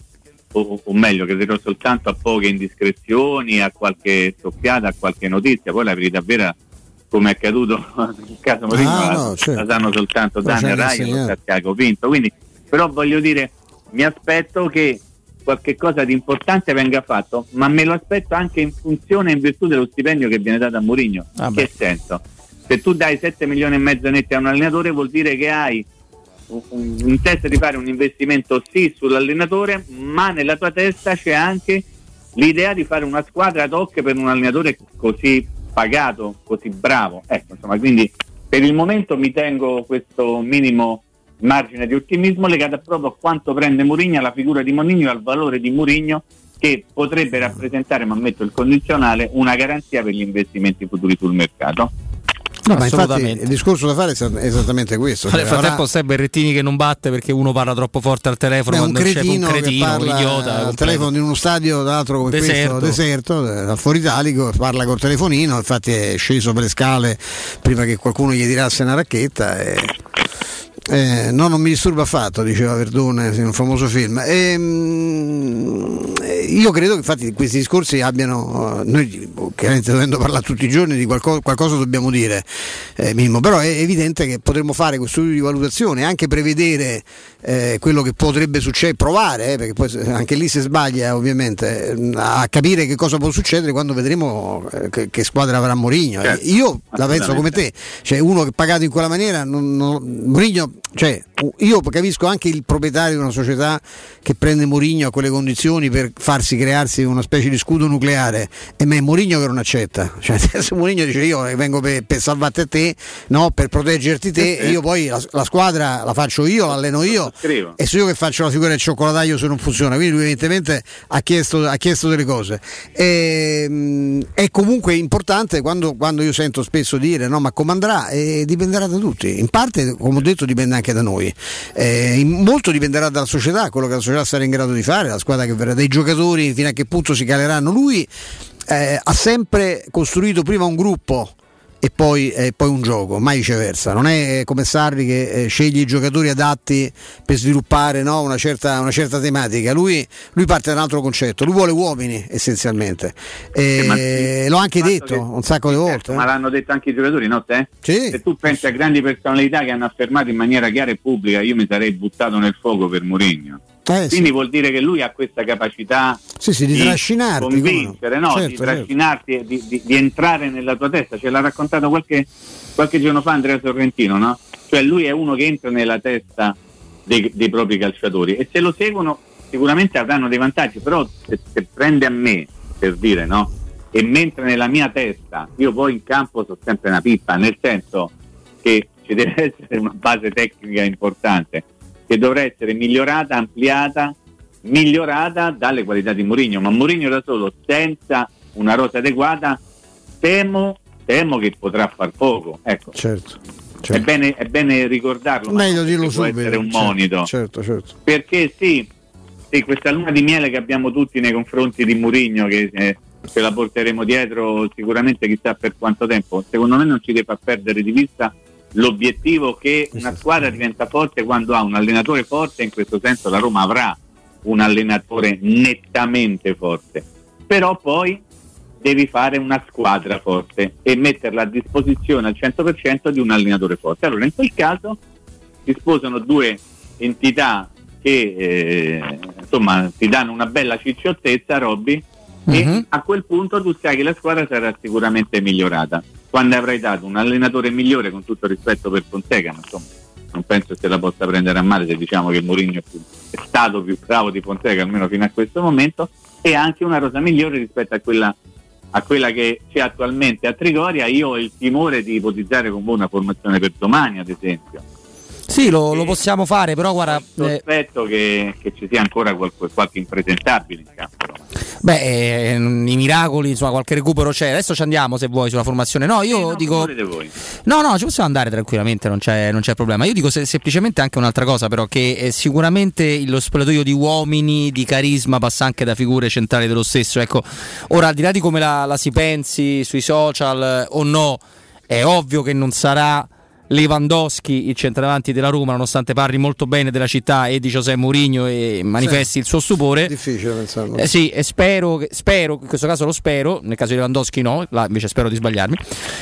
Speaker 3: o, o meglio, crederò soltanto a poche indiscrezioni, a qualche soffiata, a qualche notizia, poi la verità vera come è accaduto nel caso Mourinho
Speaker 2: Ah,
Speaker 3: la,
Speaker 2: no, certo.
Speaker 3: la sanno soltanto
Speaker 2: che
Speaker 3: Rai e. Santiago Pinto quindi però voglio dire mi aspetto che qualche cosa di importante venga fatto ma me lo aspetto anche in funzione e in virtù dello stipendio che viene dato a Mourinho
Speaker 1: Ah,
Speaker 3: che senso? se tu dai 7 milioni e mezzo netti a un allenatore vuol dire che hai in testa di fare un investimento sì sull'allenatore ma nella tua testa c'è anche l'idea di fare una squadra ad hoc per un allenatore così pagato, così bravo. Ecco, insomma, quindi per il momento mi tengo questo minimo margine di ottimismo legato proprio a quanto prende Mourinho, alla figura di Mourinho e al valore di Mourinho che potrebbe rappresentare, ma metto il condizionale, una garanzia per gli investimenti futuri sul mercato.
Speaker 2: No, ma infatti il discorso da fare è esa- è esattamente questo.
Speaker 1: Nel
Speaker 2: cioè,
Speaker 1: frattempo
Speaker 2: avrà-
Speaker 1: stai Berrettini che non batte perché uno parla troppo forte al telefono
Speaker 2: è un cretino,
Speaker 1: un cretino, un idiota.
Speaker 2: al telefono in uno stadio tra l'altro come
Speaker 1: Deserto.
Speaker 2: questo deserto eh, al fuori italico parla col telefonino infatti è sceso per le scale prima che qualcuno gli tirasse una racchetta e eh, no, non mi disturba affatto, diceva Verdone in un famoso film. Ehm, eh, io credo che infatti questi discorsi abbiano, eh, noi chiaramente dovendo parlare tutti i giorni di qualcosa, qualcosa dobbiamo dire, eh, Mimmo, però è evidente che potremmo fare questo studio di valutazione, anche prevedere eh, quello che potrebbe succedere, provare, eh, perché poi anche lì si sbaglia ovviamente, eh, a capire che cosa può succedere quando vedremo eh, che, che squadra avrà Mourinho.
Speaker 3: Certo,
Speaker 2: io la penso come te, cioè uno che è pagato in quella maniera, non, non, Mourinho, cioè, io capisco anche il proprietario di una società che prende Mourinho a quelle condizioni per farsi crearsi una specie di scudo nucleare e me è Mourinho che non accetta. Cioè se Mourinho dice io vengo per, per salvarti a te no, per proteggerti te e io poi la, la squadra la faccio io, l'alleno io E so io che faccio la figura del cioccolataio se non funziona quindi lui evidentemente ha chiesto, ha chiesto delle cose. E, mh, è comunque importante quando, quando, io sento spesso dire no ma come andrà e dipenderà da tutti. In parte come ho detto dipende anche da noi. Eh, molto dipenderà dalla società quello che la società sarà in grado di fare la squadra che verrà dai giocatori fino a che punto si caleranno. Lui eh, ha sempre costruito prima un gruppo e poi, eh, poi, un gioco, mai viceversa. Non è come Sarri che eh, sceglie i giocatori adatti per sviluppare no, una, certa, una, certa, tematica. Lui, lui, parte da un altro concetto, lui vuole uomini essenzialmente. Eh, l'ho anche detto che, un sacco di volte.
Speaker 3: Ma l'hanno detto anche i giocatori, no te?
Speaker 2: Sì.
Speaker 3: Se tu pensi a grandi personalità che hanno affermato in maniera chiara e pubblica, io mi sarei buttato nel fuoco per Mourinho. Eh, Quindi sì. vuol dire che lui ha questa capacità
Speaker 2: sì, sì, di, di trascinarti,
Speaker 3: convincere, no? certo, di trascinarti certo. e di, di, entrare nella tua testa. Ce l'ha raccontato qualche, qualche, giorno fa Andrea Sorrentino, no? Cioè lui è uno che entra nella testa dei, dei propri calciatori e se lo seguono sicuramente avranno dei vantaggi, però se, se prende a me, per dire, no? E mentre nella mia testa io poi in campo sono sempre una pippa, nel senso che ci deve essere una base tecnica importante che dovrà essere migliorata, ampliata, migliorata dalle qualità di Mourinho, ma Mourinho da solo senza una rosa adeguata temo, temo che potrà far poco. Ecco.
Speaker 2: Certo.
Speaker 3: certo. È, bene, è, bene, ricordarlo.
Speaker 2: Meglio dirlo
Speaker 3: subito. Può essere un
Speaker 2: certo,
Speaker 3: monito.
Speaker 2: Certo, certo.
Speaker 3: Perché sì, sì, questa luna di miele che abbiamo tutti nei confronti di Mourinho, che eh, ce la porteremo dietro sicuramente chissà per quanto tempo, secondo me non ci deve far perdere di vista l'obiettivo che una squadra diventa forte quando ha un allenatore forte, in questo senso la Roma avrà un allenatore nettamente forte, però poi devi fare una squadra forte e metterla a disposizione al 100% di un allenatore forte. Allora in quel caso si sposano due entità che eh, insomma ti danno una bella cicciottezza, Robby, e uh-huh. a quel punto tu sai che la squadra sarà sicuramente migliorata quando avrai dato un allenatore migliore con tutto rispetto per Fonseca, ma insomma non penso che la possa prendere a male se diciamo che Mourinho è stato più bravo di Fonseca almeno fino a questo momento e anche una rosa migliore rispetto a quella, a quella che c'è attualmente a Trigoria. Io ho il timore di ipotizzare con voi una formazione per domani ad esempio
Speaker 1: sì, lo, lo, possiamo fare, però guarda.
Speaker 3: Sospetto eh, che, che, ci sia ancora qualche, qualche impresentabile in campo.
Speaker 1: Beh, eh, i miracoli, insomma, qualche recupero c'è. Adesso ci andiamo se vuoi sulla formazione. No, io
Speaker 3: sì, no,
Speaker 1: dico. No, no, ci possiamo andare tranquillamente, non c'è, non c'è problema. Io dico se, semplicemente anche un'altra cosa, però, che eh, sicuramente lo spogliatoio di uomini, di carisma, passa anche da figure centrali dello stesso. Ecco, ora al di là di come la, la si pensi sui social eh, o no, è ovvio che non sarà Lewandowski, il centravanti della Roma, nonostante parli molto bene della città e di José Mourinho e manifesti sì. il suo stupore.
Speaker 2: Difficile pensarlo.
Speaker 1: Eh, sì, e spero, spero, in questo caso lo spero, nel caso di Lewandowski no, là invece spero di sbagliarmi.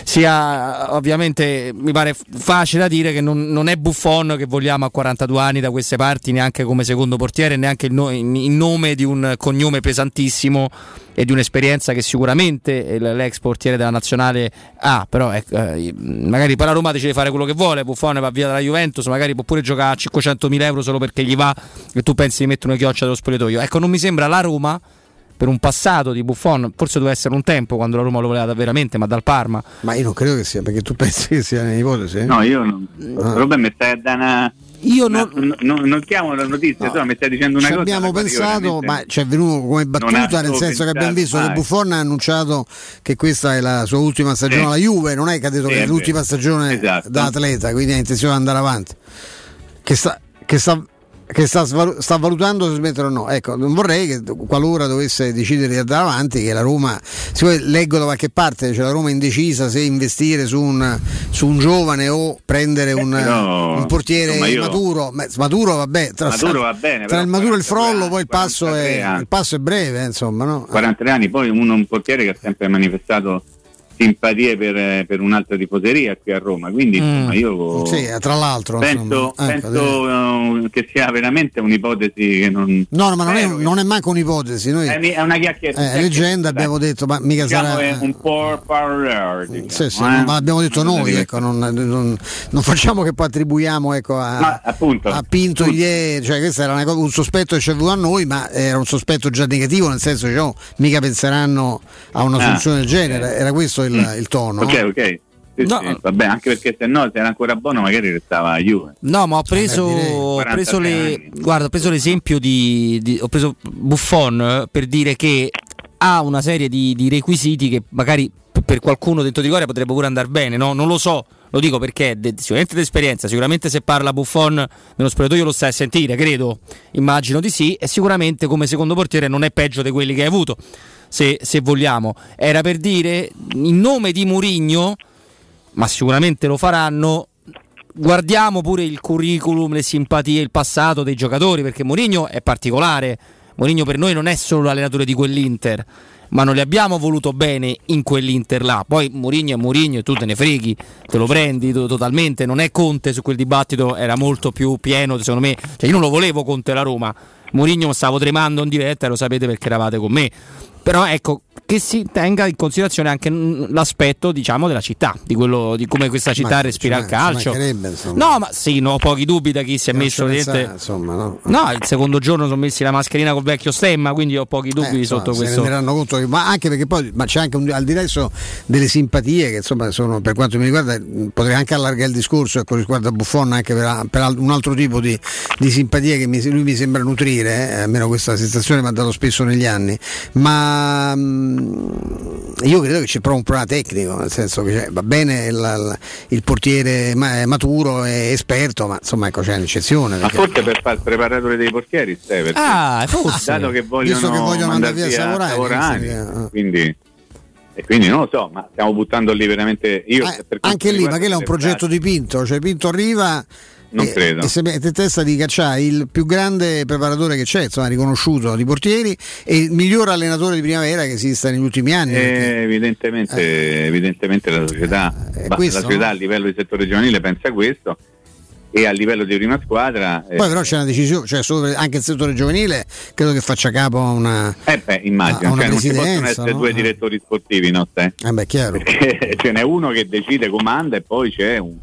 Speaker 1: Sia ovviamente mi pare facile da dire che non, non, è Buffon che vogliamo a 42 anni da queste parti, neanche come secondo portiere, neanche in, in nome di un cognome pesantissimo e di un'esperienza che sicuramente l'ex portiere della nazionale ha, però ecco, eh, magari poi la Roma decide di fare quello che vuole, Buffone va via dalla Juventus, magari può pure giocare a 500.000 euro solo perché gli va e tu pensi di mettere una chioccia dello spogliatoio. Ecco, non mi sembra la Roma per un passato di Buffon, forse doveva essere un tempo quando la Roma lo voleva veramente, ma dal Parma.
Speaker 2: Ma io non credo che sia, perché tu pensi che sia un'ipotesi?
Speaker 3: No, io non. Ah. Robert mi stai a dare una
Speaker 1: io non,
Speaker 3: no, no, non chiamo la notizia, no. mi stai dicendo una
Speaker 2: ci
Speaker 3: cosa.
Speaker 2: Abbiamo pensato, ma ci è venuto come battuta, nel senso che abbiamo visto mai. che Buffon ha annunciato che questa è la sua ultima stagione alla Juve, non è che ha detto sì, che è l'ultima stagione esatto. da atleta, quindi ha intenzione di andare avanti. Che sta, che sta che sta, sta valutando se smettere o no. Ecco, non vorrei che qualora dovesse decidere di andare avanti, che la Roma, siccome leggo da qualche parte, c'è la Roma indecisa se investire su un, su un giovane o prendere un,
Speaker 3: no,
Speaker 2: un portiere
Speaker 3: insomma, io-
Speaker 2: maturo. Beh, maturo vabbè, tra,
Speaker 3: Maturo va bene,
Speaker 2: tra il maturo e il
Speaker 3: 43
Speaker 2: frollo, poi il passo,
Speaker 3: 43
Speaker 2: è, il passo è breve, insomma, no?
Speaker 3: 43 anni, poi uno, un portiere che ha sempre manifestato simpatie per, per un'altra tifoseria qui a Roma, quindi insomma io
Speaker 2: Sì, eh, tra l'altro.
Speaker 3: penso,
Speaker 2: ecco,
Speaker 3: penso, eh, che sia veramente un'ipotesi che non...
Speaker 2: No, no, ma non è, non è manco un'ipotesi. Noi,
Speaker 3: È, è una chiacchierata.
Speaker 2: eh, leggenda abbiamo detto, ma mica
Speaker 3: diciamo
Speaker 2: sarà.
Speaker 3: è un po' parler, diciamo,
Speaker 2: Sì, sì,
Speaker 3: eh.
Speaker 2: l'abbiamo detto noi, ecco, non, non- non facciamo che poi attribuiamo ecco, a,
Speaker 3: Ma, appunto.
Speaker 2: a Pinto ieri, cioè questo era una cosa- un sospetto che ci è venuto a noi, ma era un sospetto già negativo, nel senso che oh, mica penseranno a una
Speaker 3: Ah,
Speaker 2: soluzione del genere, era questo il, il tono.
Speaker 3: Ok, ok. Sì, sì, vabbè, anche perché se no, se era ancora buono, magari restava a Juve.
Speaker 1: No, ma ho preso,
Speaker 3: direi.
Speaker 1: ho preso,
Speaker 3: 43
Speaker 1: le, guarda, ho preso l'esempio di, di- Ho preso Buffon eh, per dire che ha una serie di, di requisiti che magari per qualcuno dentro di Corea potrebbe pure andare bene, no? Non lo so, lo dico perché è de- sicuramente d'esperienza, sicuramente se parla Buffon nello spogliatoio lo stai a sentire, credo, immagino di sì, e sicuramente come secondo portiere non è peggio di quelli che hai avuto, se, se vogliamo. Era per dire, in nome di Murigno, ma sicuramente lo faranno, guardiamo pure il curriculum, le simpatie, il passato dei giocatori, perché Mourinho è particolare. Mourinho per noi non è solo l'allenatore di quell'Inter, ma non li abbiamo voluto bene in quell'Inter là. Poi Mourinho è Mourinho e tu te ne freghi, te lo prendi to- totalmente. Non è Conte su quel dibattito, era molto più pieno, secondo me. Cioè io non lo volevo Conte alla Roma. Mourinho stavo tremando in diretta lo sapete perché eravate con me. Però ecco, che si tenga in considerazione anche l'aspetto, diciamo, della città, di, quello, di come questa città
Speaker 2: Ma
Speaker 1: respira il calcio. No, ma sì, no, ho pochi dubbi da chi si è
Speaker 2: Non
Speaker 1: messo niente.
Speaker 2: insomma, no?
Speaker 1: No, il secondo giorno sono messi la mascherina col vecchio stemma, quindi ho pochi dubbi
Speaker 2: Eh,
Speaker 1: sotto
Speaker 2: se
Speaker 1: questo.
Speaker 2: che- ma anche perché poi c'è anche un, al di là delle simpatie che insomma sono per quanto mi riguarda potrei anche allargare il discorso ecco, riguardo a Buffon anche per, per un altro tipo di, di simpatie che mi- lui mi sembra nutrire eh, almeno questa sensazione mi ha dato spesso negli anni ma io credo che c'è proprio un problema tecnico nel senso che cioè, va bene il, il- portiere ma- maturo è esperto ma insomma ecco c'è un'eccezione
Speaker 3: Ma
Speaker 2: perché-
Speaker 3: forse per fare il preparatore dei portieri, stai, perché
Speaker 2: Ah, forse.
Speaker 3: dato che vogliono,
Speaker 2: Visto che vogliono andare via
Speaker 3: via
Speaker 2: Savorani,
Speaker 3: Savorani, quindi, e quindi non lo so, ma stiamo buttando lì veramente. Io,
Speaker 2: Eh, anche lì, ma che è un progetto di Pinto, cioè Pinto arriva
Speaker 3: Non
Speaker 2: e,
Speaker 3: credo.
Speaker 2: e si mette in testa di cacciare il più grande preparatore che c'è, insomma, riconosciuto di portieri e il miglior allenatore di primavera che esista negli ultimi anni. perché-
Speaker 3: Eh, evidentemente, evidentemente la società, ma la
Speaker 2: questo,
Speaker 3: società
Speaker 2: no?
Speaker 3: a livello di settore giovanile pensa questo e a livello di prima squadra eh,
Speaker 2: Poi però c'è una decisione, cioè anche il settore giovanile credo che faccia capo a una...
Speaker 3: eh beh, immagino,
Speaker 2: a una
Speaker 3: cioè, non ci possono essere
Speaker 2: no?
Speaker 3: due
Speaker 2: Eh.
Speaker 3: direttori sportivi, no? Te?
Speaker 2: Eh beh, chiaro.
Speaker 3: Perché ce n'è uno che decide, comanda e poi c'è un,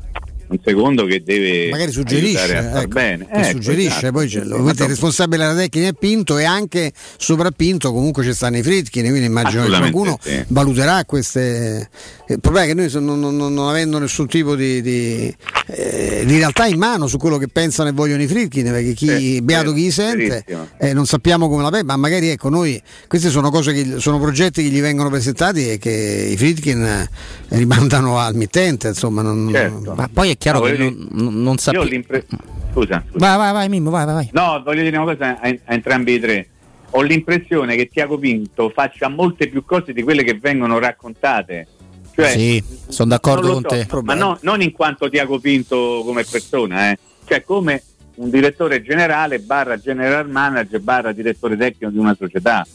Speaker 3: un secondo che deve
Speaker 2: Magari suggerisce, ecco,
Speaker 3: bene.
Speaker 2: che
Speaker 3: Ecco,
Speaker 2: suggerisce,
Speaker 3: esatto.
Speaker 2: poi c'è, il responsabile della tecnica è Pinto e anche sopra Pinto comunque ci stanno i Fritkin, quindi immagino che qualcuno
Speaker 3: sì.
Speaker 2: valuterà queste... Il problema è che noi non, non- non avendo nessun tipo di, di, eh, di realtà in mano su quello che pensano e vogliono i Fritkin, perché chi,
Speaker 3: Sì,
Speaker 2: beato chi sente, eh, non sappiamo come la pensa, ma magari ecco noi, queste sono cose che sono progetti che gli vengono presentati e che i Fritkin eh, rimandano al mittente, insomma. Non,
Speaker 3: Certo.
Speaker 1: Ma poi è chiaro
Speaker 3: No,
Speaker 1: che
Speaker 3: voglio
Speaker 1: non, non- non
Speaker 3: Io ho
Speaker 1: sappiamo.
Speaker 3: Scusa, scusa.
Speaker 1: Vai, vai, vai, Mimmo, vai, vai, vai.
Speaker 3: No, voglio dire una cosa a, a entrambi i tre. Ho l'impressione che Tiago Pinto faccia molte più cose di quelle che vengono raccontate. Cioè,
Speaker 1: sì, sono d'accordo con
Speaker 3: so,
Speaker 1: te.
Speaker 3: Ma no- non in quanto Tiago Pinto come persona, eh. cioè come un direttore generale barra general manager barra direttore tecnico di una società.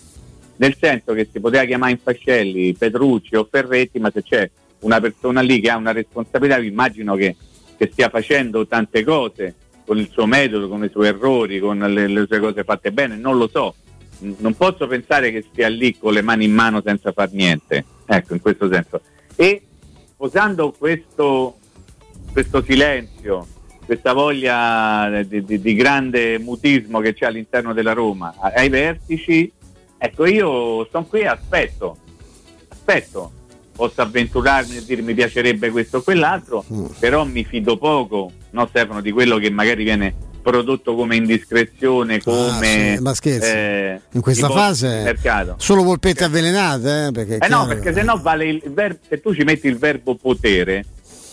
Speaker 3: Nel senso che si poteva chiamare in fascelli Petrucci o Ferretti, ma se c'è una persona lì che ha una responsabilità, vi immagino che, che stia facendo tante cose con il suo metodo, con i suoi errori, con le, le sue cose fatte bene, non lo so. Non posso pensare che stia lì con le mani in mano senza far niente. Ecco, in questo senso. E posando questo, questo silenzio, questa voglia di, di- di grande mutismo che c'è all'interno della Roma ai vertici, ecco io sono qui e aspetto, aspetto, posso avventurarmi e dire mi piacerebbe questo o quell'altro, però mi fido poco, no Stefano, di quello che magari viene prodotto come indiscrezione, come...
Speaker 2: Ah, sì, ma scherzi.
Speaker 3: eh,
Speaker 2: in questa fase
Speaker 3: mercato.
Speaker 2: solo polpette avvelenate, eh, perché
Speaker 3: Eh no, perché
Speaker 2: che-
Speaker 3: se no vale il ver- se tu ci metti il verbo potere,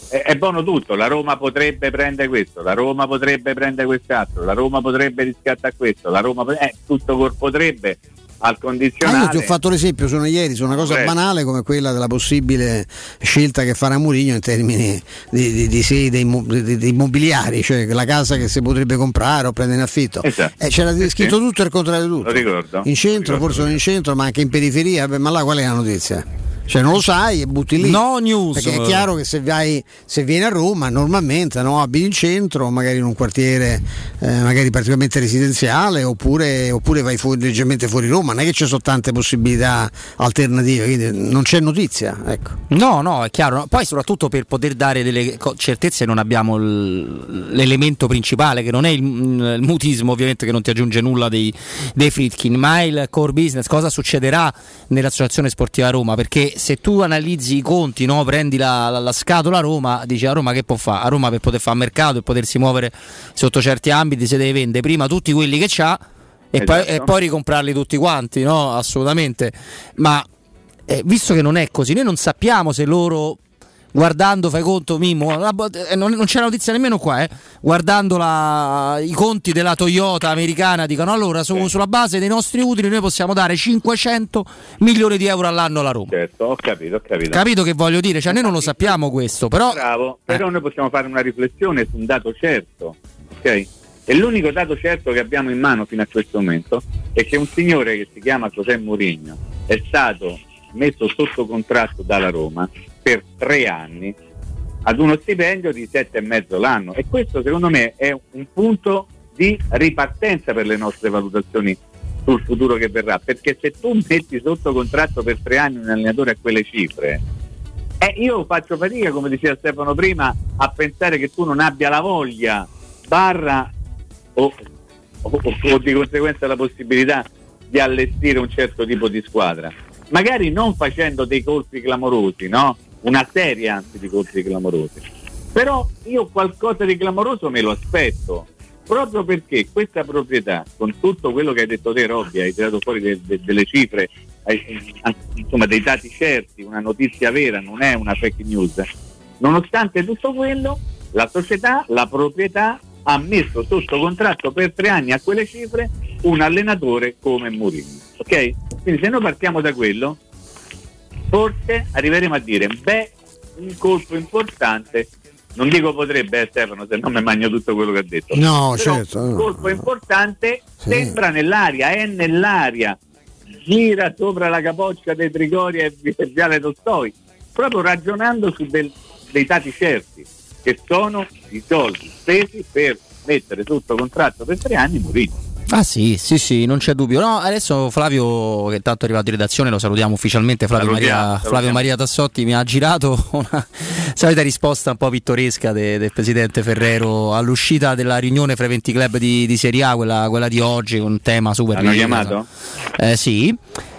Speaker 3: è, è buono tutto, la Roma potrebbe prendere questo, la Roma potrebbe prendere quest'altro, la Roma potrebbe rischiare a questo, la Roma pot- eh, tutto col potrebbe al
Speaker 2: Ah,
Speaker 3: condizionale.
Speaker 2: io ti ho fatto l'esempio, sono ieri, su una cosa
Speaker 3: Corretto.
Speaker 2: banale come quella della possibile scelta che farà Mourinho in termini di, di, di sede immobiliari, cioè la casa che si potrebbe comprare o prendere in affitto.
Speaker 3: Esatto.
Speaker 2: Eh, c'era
Speaker 3: Sì,
Speaker 2: scritto tutto e il contrario di tutto.
Speaker 3: Lo ricordo.
Speaker 2: In centro,
Speaker 3: ricordo.
Speaker 2: forse non in centro, ma anche in periferia, Beh, ma là qual è la notizia? Cioè non lo sai e butti lì.
Speaker 1: No news.
Speaker 2: Perché è chiaro che se, vai, se vieni a Roma normalmente no, abiti in centro, magari in un quartiere eh, magari particolarmente residenziale, oppure, oppure vai fuori, leggermente fuori Roma. Non è che ci sono tante possibilità alternative, quindi non c'è notizia. Ecco.
Speaker 1: No, no, è chiaro. Poi soprattutto per poter dare delle certezze non abbiamo l'elemento principale, che non è il, il mutismo, ovviamente che non ti aggiunge nulla dei, dei Fritkin, ma il core business, cosa succederà nell'Associazione Sportiva Roma, perché se tu analizzi i conti, no, prendi la, la- la scatola Roma, dici a Roma che può fare? A Roma per poter fare mercato e potersi muovere sotto certi ambiti si deve vendere prima tutti quelli che c'ha e, poi,
Speaker 3: Esatto.
Speaker 1: e poi ricomprarli tutti quanti, no? Assolutamente. Ma eh, visto che non è così, noi non sappiamo se loro guardando, fai conto Mimmo, la eh, non, non c'è la notizia nemmeno qua, eh, guardando la- i conti della Toyota americana dicono allora su- sulla base dei nostri utili noi possiamo dare 500 milioni di euro all'anno alla Roma.
Speaker 3: Certo, ho capito, ho capito.
Speaker 1: Capito che voglio dire? Cioè noi non lo sappiamo questo, però...
Speaker 3: Bravo, però noi possiamo fare una riflessione su un dato certo, ok? E l'unico dato certo che abbiamo in mano fino a questo momento è che un signore che si chiama José Mourinho è stato messo sotto contratto dalla Roma per tre anni ad uno stipendio di sette e mezzo l'anno e questo secondo me è un punto di ripartenza per le nostre valutazioni sul futuro che verrà perché se tu metti sotto contratto per tre anni un allenatore a quelle cifre eh, io faccio fatica, come diceva Stefano prima, a pensare che tu non abbia la voglia, barra o, o- o di conseguenza la possibilità di allestire un certo tipo di squadra. Magari non facendo dei colpi clamorosi, no? Una serie anzi di colpi clamorosi. Però io qualcosa di clamoroso me lo aspetto, proprio perché questa proprietà, con tutto quello che hai detto te Robby, hai tirato fuori de- de- delle cifre, hai- insomma dei dati certi, una notizia vera, non è una fake news. Nonostante tutto quello, la società, la proprietà ha messo sotto contratto per tre anni a quelle cifre un allenatore come Mourinho. Ok? Quindi se noi partiamo da quello, forse arriveremo a dire, beh, un colpo importante, non dico potrebbe, eh, Stefano, se no mi magno tutto quello che ha detto.
Speaker 2: No,
Speaker 3: Però
Speaker 2: certo,
Speaker 3: Un colpo importante
Speaker 2: Sì.
Speaker 3: sembra nell'aria, è nell'aria, gira sopra la capoccia dei Trigori e vi- Viale Tolstoi, proprio ragionando su del- dei dati certi, che sono i soldi spesi per mettere sotto contratto per tre anni Mourinho.
Speaker 1: Ah sì, sì, sì, non c'è dubbio. No, adesso Flavio, che tanto è arrivato in redazione, lo salutiamo ufficialmente, Flavio,
Speaker 3: Salutiamo,
Speaker 1: Maria,
Speaker 3: salutiamo.
Speaker 1: Flavio Maria Tassotti mi ha girato una solita risposta un po' pittoresca de- del presidente Ferrero all'uscita della riunione fra i 20 club di, di Serie A, quella, quella di oggi, un tema super
Speaker 3: Hanno
Speaker 1: delicato.
Speaker 3: chiamato?
Speaker 1: Eh, sì.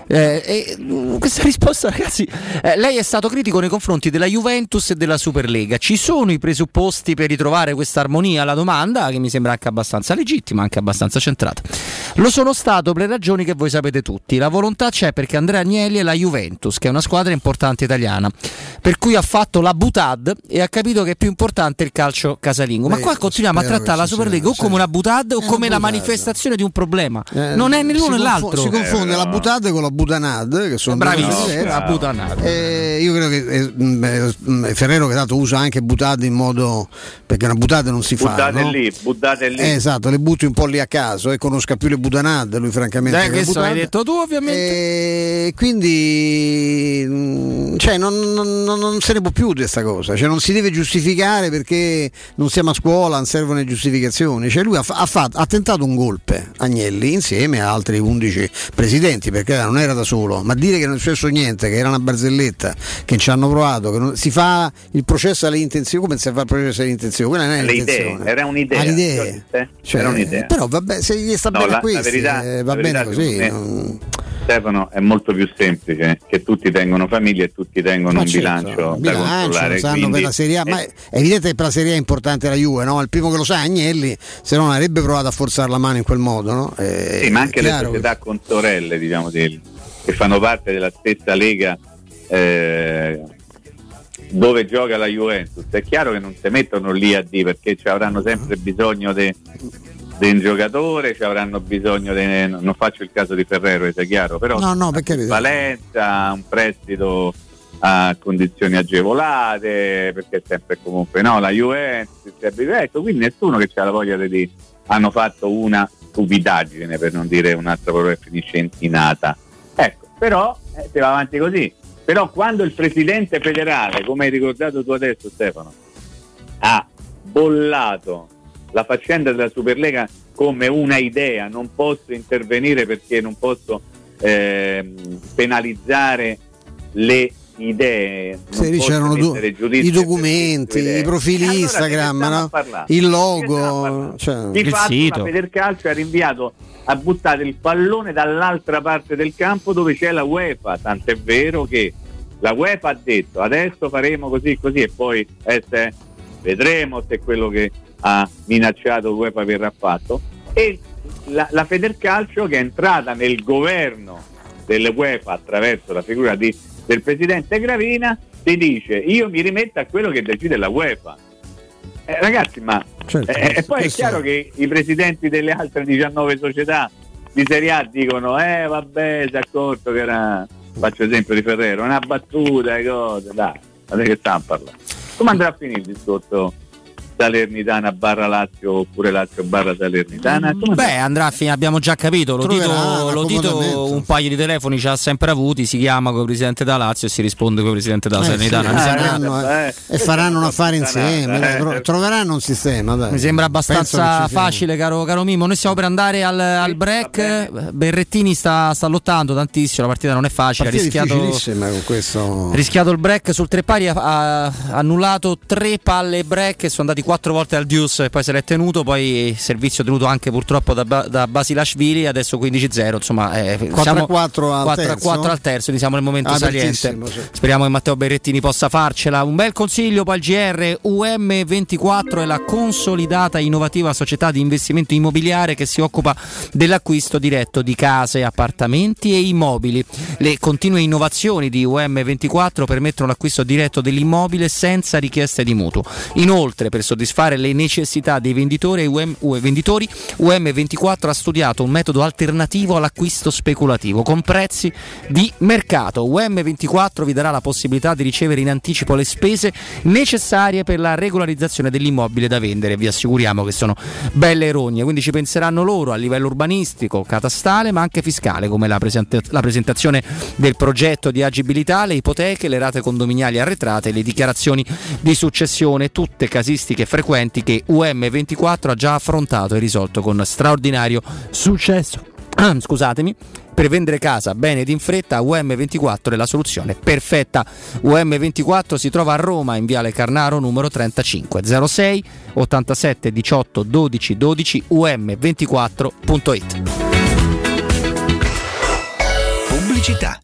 Speaker 1: Eh, e, mm, questa risposta, ragazzi, eh, lei è stato critico nei confronti della Juventus e della Superlega. Ci sono i presupposti per ritrovare questa armonia? La domanda, che mi sembra anche abbastanza legittima, anche abbastanza centrata. Lo sono stato per le ragioni che voi sapete tutti. La volontà c'è perché Andrea Agnelli è la Juventus, che è una squadra importante italiana, per cui ha fatto la Butad e ha capito che è più importante il calcio casalingo. Ma
Speaker 2: Beh,
Speaker 1: qua continuiamo a trattare la Superlega
Speaker 2: sia,
Speaker 1: o come una Butad o
Speaker 2: È
Speaker 1: come la manifestazione di un problema.
Speaker 2: Eh,
Speaker 1: non è né l'uno né l'altro.
Speaker 2: Si confonde
Speaker 3: Eh,
Speaker 2: la
Speaker 3: no.
Speaker 2: Butad con la Butanad, che sono
Speaker 1: Bravissimo, la Butanad.
Speaker 2: Eh, io credo che eh, mh, eh, Ferrero che tanto usa anche Butad in modo perché una Butad non si fa.
Speaker 3: Buttate
Speaker 2: no?
Speaker 3: lì, buttate lì.
Speaker 2: Eh, esatto, le butti un po' lì a caso e conosca più le Butanad, lui francamente.
Speaker 1: Dai,
Speaker 2: che Butad.
Speaker 1: hai detto tu ovviamente.
Speaker 2: E quindi mh, cioè, non, non- non- se ne può più di questa cosa, cioè, non si deve giustificare perché non siamo a scuola, non servono le giustificazioni. Cioè, lui ha, ha fatto- ha tentato un golpe Agnelli insieme a altri 11 presidenti, perché non era da solo, ma dire che non è successo niente, che era una barzelletta, che ci hanno provato, che non- si fa il processo alle intenzioni, come si fa il processo alle intenzioni? Quella non è l'intenzione.
Speaker 3: era un'idea.
Speaker 2: Ah.
Speaker 3: Eh?
Speaker 2: Cioè,
Speaker 3: era un'idea.
Speaker 2: Però vabbè, se gli sta
Speaker 3: No,
Speaker 2: bene
Speaker 3: la-
Speaker 2: questi,
Speaker 3: la verità-
Speaker 2: eh,
Speaker 3: la
Speaker 2: va bene così.
Speaker 3: secondo me,
Speaker 2: non-
Speaker 3: Stefano è molto più semplice che tutti tengono famiglia e tutti tengono
Speaker 2: Ma
Speaker 3: un
Speaker 2: certo,
Speaker 3: bilancio,
Speaker 2: bilancio,
Speaker 3: controllare.
Speaker 2: sanno
Speaker 3: quindi-
Speaker 2: per la Serie A, ma
Speaker 3: eh,
Speaker 2: è evidente che per la Serie A è importante la Juve, no? Il primo che lo sa è Agnelli, se no non avrebbe provato a forzare la mano in quel modo, no? Eh,
Speaker 3: sì, ma anche
Speaker 2: è
Speaker 3: le società consorelle, diciamo, del- che fanno parte della stessa lega eh, dove gioca la Juventus. È chiaro che non si mettono lì a D perché ci avranno sempre bisogno di un giocatore, ci avranno bisogno di. Non faccio il caso di Ferrero, sia chiaro, però
Speaker 2: No, no, perché?
Speaker 3: Valenza, un prestito a condizioni agevolate, perché è sempre comunque no, la Juventus, ecco, quindi nessuno che ha la voglia di dire hanno fatto una stupidaggine per non dire un'altra parola che finisce in inata. Ecco, però eh, si va avanti così. Però quando il presidente federale, come hai ricordato tu adesso Stefano, ha bollato la faccenda della Superlega come una idea, non posso intervenire perché non posso ehm, penalizzare le idee. non
Speaker 2: Se lì c'erano du- i documenti, i profili
Speaker 3: allora
Speaker 2: Instagram, no? il logo, cioè,
Speaker 3: Di fatto la Federcalcio ha rinviato a buttare il pallone dall'altra parte del campo dove c'è la UEFA, tant'è vero che la UEFA ha detto adesso faremo così così e poi eh, se- vedremo se quello che ha minacciato l'UEFA verrà fatto. E la, la Federcalcio che è entrata nel governo dell'UEFA attraverso la figura di- del presidente Gravina ti dice io mi rimetto a quello che decide la UEFA. Eh, ragazzi, ma
Speaker 2: Certo,
Speaker 3: eh, e poi è
Speaker 2: questo-
Speaker 3: chiaro che i presidenti delle altre 19 società di Serie A dicono: Eh, vabbè, si è accorto che era, faccio esempio di Ferrero, una battuta, e cose, dai, ma che stiamo a parlare? Come andrà a finire il discorso Salernitana barra Lazio oppure Lazio barra Salernitana? Come andrà?
Speaker 1: Beh, andrà a fine, abbiamo già capito. Lo
Speaker 2: Troverà
Speaker 1: lo
Speaker 2: l'accomodamento.
Speaker 1: un paio di telefoni ci ha sempre avuti. Si chiama come presidente da Lazio e si risponde come presidente da
Speaker 2: Eh,
Speaker 1: Salernitana.
Speaker 2: sì, e
Speaker 1: sembra,
Speaker 2: faranno, eh, e faranno un affare insieme, tro- troveranno un sistema. Dai.
Speaker 1: mi sembra abbastanza facile, caro, caro Mimo. Noi stiamo per andare al, al break. Berrettini sta, sta lottando tantissimo. La partita non è facile. Ha rischiato,
Speaker 2: con questo.
Speaker 1: rischiato il break sul tre pari. Ha, ha annullato tre palle break e sono andati quattro volte al Deuce e poi se l'è tenuto. Poi servizio tenuto anche purtroppo da, Ba- da Basilashvili. Adesso 15-0. Insomma, eh,
Speaker 2: 4
Speaker 1: siamo-
Speaker 2: a 4 al
Speaker 1: 4 a
Speaker 2: terzo.
Speaker 1: 4 al terzo, quindi siamo nel momento saliente.
Speaker 2: Apertissimo, sì.
Speaker 1: Speriamo che Matteo Berrettini possa farcela. Un bel consiglio poi al GR UM24 è la consolidata innovativa società di investimento immobiliare che si occupa dell'acquisto diretto di case, appartamenti e immobili. Le continue innovazioni di UM24 permettono l'acquisto diretto dell'immobile senza richieste di mutuo. Inoltre, per soddisfare le necessità dei venditori, UM, UE venditori, UM24 ha studiato un metodo alternativo all'acquisto speculativo con prezzi di mercato. UM24 vi darà la possibilità di ricevere in anticipo le spese necessarie per la regolarizzazione dell'immobile da vendere. Vi assicuriamo che sono belle rogne, quindi ci penseranno loro a livello urbanistico, catastale, ma anche fiscale, come la, presenta- la presentazione del progetto di agibilità, le ipoteche, le rate condominiali arretrate, le dichiarazioni di successione, tutte casistiche frequenti che UM24 ha già affrontato e risolto con straordinario successo. Scusatemi. Per vendere casa bene ed in fretta, UM24 è la soluzione perfetta. UM24 si trova a Roma in Viale Carnaro numero 35 06 87 18 12 12 um24.it.
Speaker 13: Pubblicità.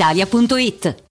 Speaker 14: brispalitalia.it.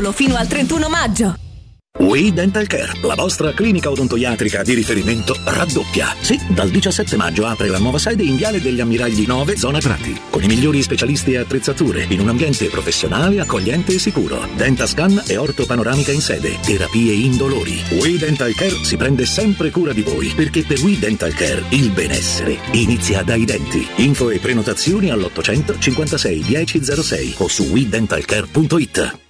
Speaker 9: fino al 31 maggio.
Speaker 15: We Dental Care, la vostra clinica odontoiatrica di riferimento, raddoppia. Sì, dal 17 maggio apre la nuova sede in Viale degli Ammiragli 9, zona Prati, con i migliori specialisti e attrezzature, in un ambiente professionale, accogliente e sicuro. Dentascan e ortopanoramica in sede, terapie indolori. We Dental Care si prende sempre cura di voi, perché per We Dental Care il benessere inizia dai denti. Info e prenotazioni all'800 56 1006 o su WeDentalCare.it.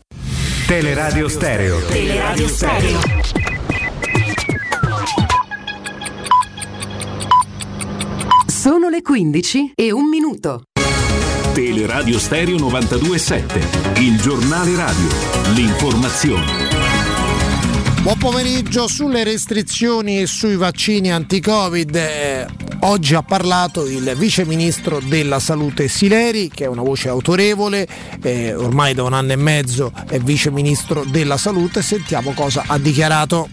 Speaker 16: Teleradio Stereo.
Speaker 17: Teleradio Stereo.
Speaker 18: Sono le 15 e un minuto.
Speaker 4: Teleradio Stereo 927. Il giornale radio. L'informazione.
Speaker 19: Buon pomeriggio sulle restrizioni e sui vaccini anti-Covid. Eh, oggi ha parlato il vice ministro della salute Sileri, che è una voce autorevole, eh, ormai da un anno e mezzo è vice ministro della salute. Sentiamo cosa ha dichiarato.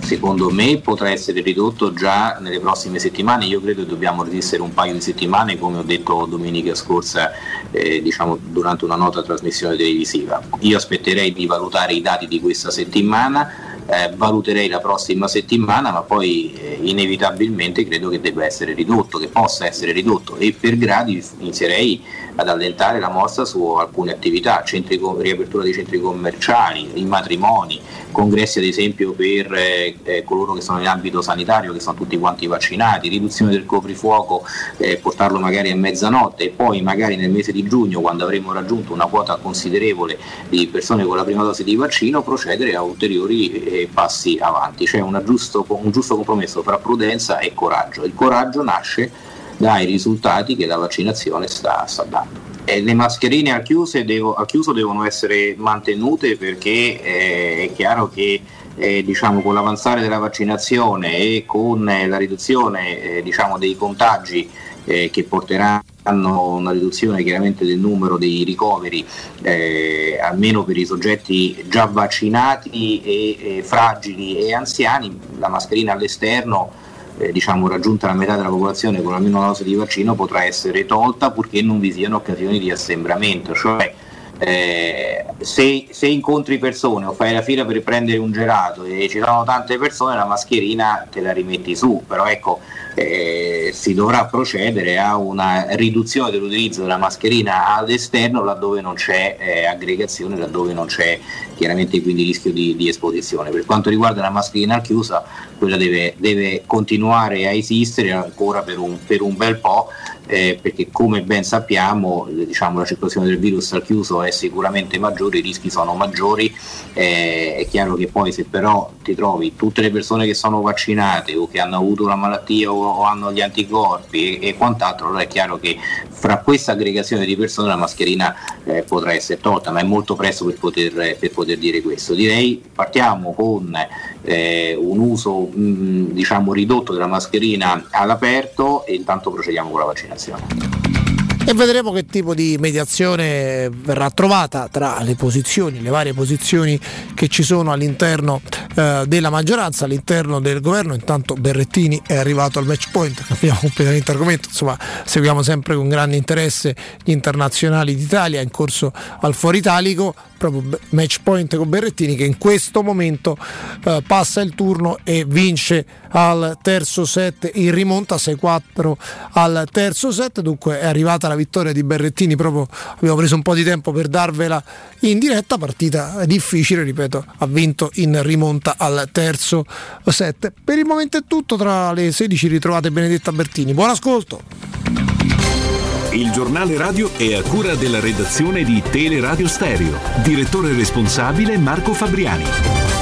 Speaker 20: secondo me potrà essere ridotto già nelle prossime settimane. Io credo che dobbiamo resistere un paio di settimane, come ho detto domenica scorsa, eh, diciamo, durante una nota trasmissione televisiva. Io aspetterei di valutare i dati di questa settimana. Eh, valuterei la prossima settimana, ma poi eh, inevitabilmente credo che debba essere ridotto, che possa essere ridotto e per gradi inizierei ad allentare la mossa su alcune attività, centri riapertura dei centri commerciali, i matrimoni, congressi ad esempio per eh, eh, coloro che sono in ambito sanitario, che sono tutti quanti vaccinati, riduzione del coprifuoco, eh, portarlo magari a mezzanotte e poi magari nel mese di giugno, quando avremo raggiunto una quota considerevole di persone con la prima dose di vaccino, procedere a ulteriori eh, passi avanti. C'è giusto- un giusto compromesso tra prudenza e coraggio. Il coraggio nasce dai risultati che la vaccinazione sta, sta dando. E le mascherine chiuso, devo- al chiuso devono essere mantenute perché eh, è chiaro che eh, diciamo, con l'avanzare della vaccinazione e con eh, la riduzione eh, diciamo, dei contagi eh, che porteranno a una riduzione chiaramente del numero dei ricoveri, eh, almeno per i soggetti già vaccinati e, e fragili e anziani, la mascherina all'esterno eh, diciamo, raggiunta la metà della popolazione con almeno una dose di vaccino potrà essere tolta purché non vi siano occasioni di assembramento, cioè eh, se, se, incontri persone o fai la fila per prendere un gelato e ci sono tante persone, la mascherina te la rimetti su, però ecco, eh, si dovrà procedere a una riduzione dell'utilizzo della mascherina all'esterno laddove non c'è eh, aggregazione, laddove non c'è chiaramente quindi rischio di, di, esposizione. Per quanto riguarda la mascherina chiusa, quella deve, deve continuare a esistere ancora per un, per un bel po', eh, perché come ben sappiamo diciamo, la circolazione del virus al chiuso è sicuramente maggiore, i rischi sono maggiori, eh, è chiaro che poi se però ti trovi tutte le persone che sono vaccinate o che hanno avuto la malattia o, o hanno gli anticorpi e, e, quant'altro, allora è chiaro che fra questa aggregazione di persone la mascherina eh, potrà essere tolta, ma è molto presto per poter, per poter dire questo. Direi partiamo con eh, un uso mh, diciamo ridotto della mascherina all'aperto e intanto procediamo con la vaccinazione
Speaker 19: e vedremo che tipo di mediazione verrà trovata tra le posizioni, le varie posizioni che ci sono all'interno eh, della maggioranza, all'interno del governo. Intanto Berrettini è arrivato al match point, cambiamo completamente argomento, insomma seguiamo sempre con grande interesse gli internazionali d'Italia in corso al Fuori Italico, proprio match point con Berrettini che in questo momento eh, passa il turno e vince al terzo set in rimonta 6-4 al terzo set. Dunque è arrivata la vittoria di Berrettini proprio abbiamo preso un po' di tempo per darvela in diretta. Partita difficile ripeto ha vinto in rimonta al terzo set. Per il momento è tutto tra le 16 ritrovate Benedetta Bertini. Buon ascolto.
Speaker 21: Il giornale radio è a cura della redazione di Teleradio Stereo. Direttore responsabile Marco Fabriani.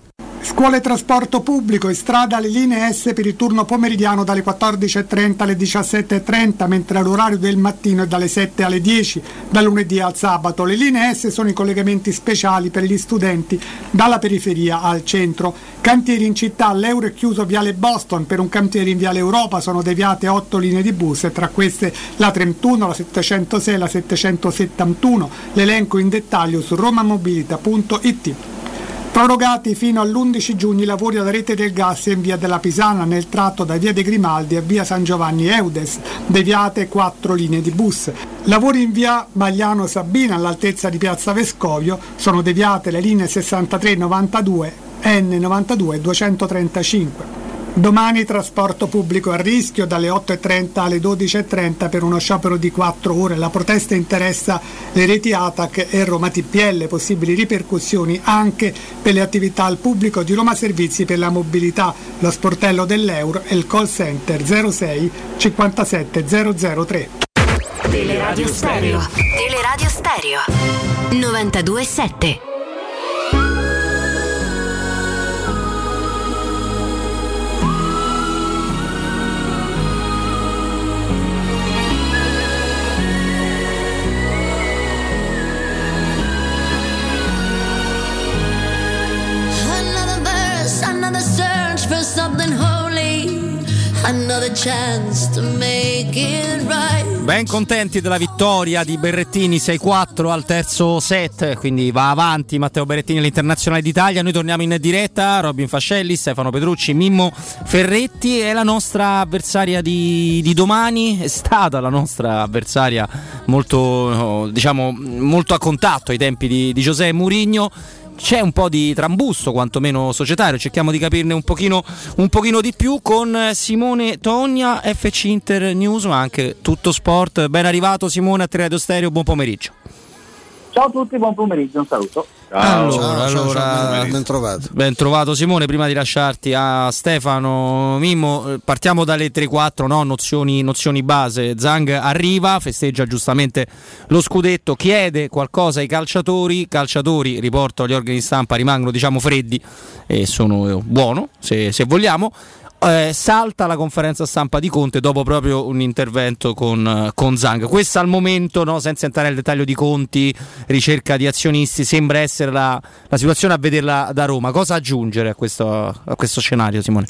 Speaker 22: Scuole e trasporto pubblico e strada alle linee S per il turno pomeridiano dalle 14.30 alle 17.30, mentre l'orario del mattino è dalle 7 alle 10, da lunedì al sabato. Le linee S sono i collegamenti speciali per gli studenti dalla periferia al centro. Cantieri in città, l'Euro è chiuso Viale Boston, per un cantiere in Viale Europa sono deviate 8 linee di bus e tra queste la 31, la 706 e la 771. L'elenco in dettaglio su romamobilita.it. Prorogati fino all'11 giugno i lavori alla rete del gas in via della Pisana nel tratto da via De Grimaldi a via San Giovanni Eudes, deviate quattro linee di bus. Lavori in via Magliano Sabina all'altezza di piazza Vescovio, sono deviate le linee 63 92 N92 e 235. Domani trasporto pubblico a rischio dalle 8.30 alle 12.30 per uno sciopero di 4 ore. La protesta interessa le reti ATAC e Roma TPL, possibili ripercussioni anche per le attività al pubblico di Roma Servizi per la mobilità, lo sportello dell'euro e il call center 06 57 003.
Speaker 23: Teleradio Stereo. Teleradio Stereo. 927.
Speaker 1: Ben contenti della vittoria di Berrettini 6-4 al terzo set, quindi va avanti Matteo Berrettini all'Internazionale d'Italia. Noi torniamo in diretta, Robin Fascelli, Stefano Petrucci, Mimmo Ferretti. È la nostra avversaria di, di domani, è stata la nostra avversaria molto, diciamo, molto a contatto ai tempi di, di Giuseppe Murigno c'è un po' di trambusto, quantomeno societario. Cerchiamo di capirne un pochino, un pochino di più con Simone Togna, FC Inter News, ma anche tutto sport. Ben arrivato Simone a Triadio Stereo, buon pomeriggio.
Speaker 24: Ciao a tutti, buon pomeriggio, un saluto.
Speaker 1: Ciao, allora, ciao, allora ciao,
Speaker 2: ben trovato.
Speaker 1: Ben trovato Simone, prima di lasciarti a Stefano Mimmo, partiamo dalle 3-4 no? nozioni, nozioni base. Zang arriva, festeggia giustamente lo scudetto, chiede qualcosa ai calciatori, calciatori, riporto agli organi di stampa, rimangono diciamo freddi e sono buono se, se vogliamo eh, salta la conferenza stampa di Conte dopo proprio un intervento con, eh, con Zang. Questa al momento, no, senza entrare nel dettaglio di conti, ricerca di azionisti, sembra essere la, la situazione a vederla da Roma. Cosa aggiungere a questo, a questo scenario, Simone?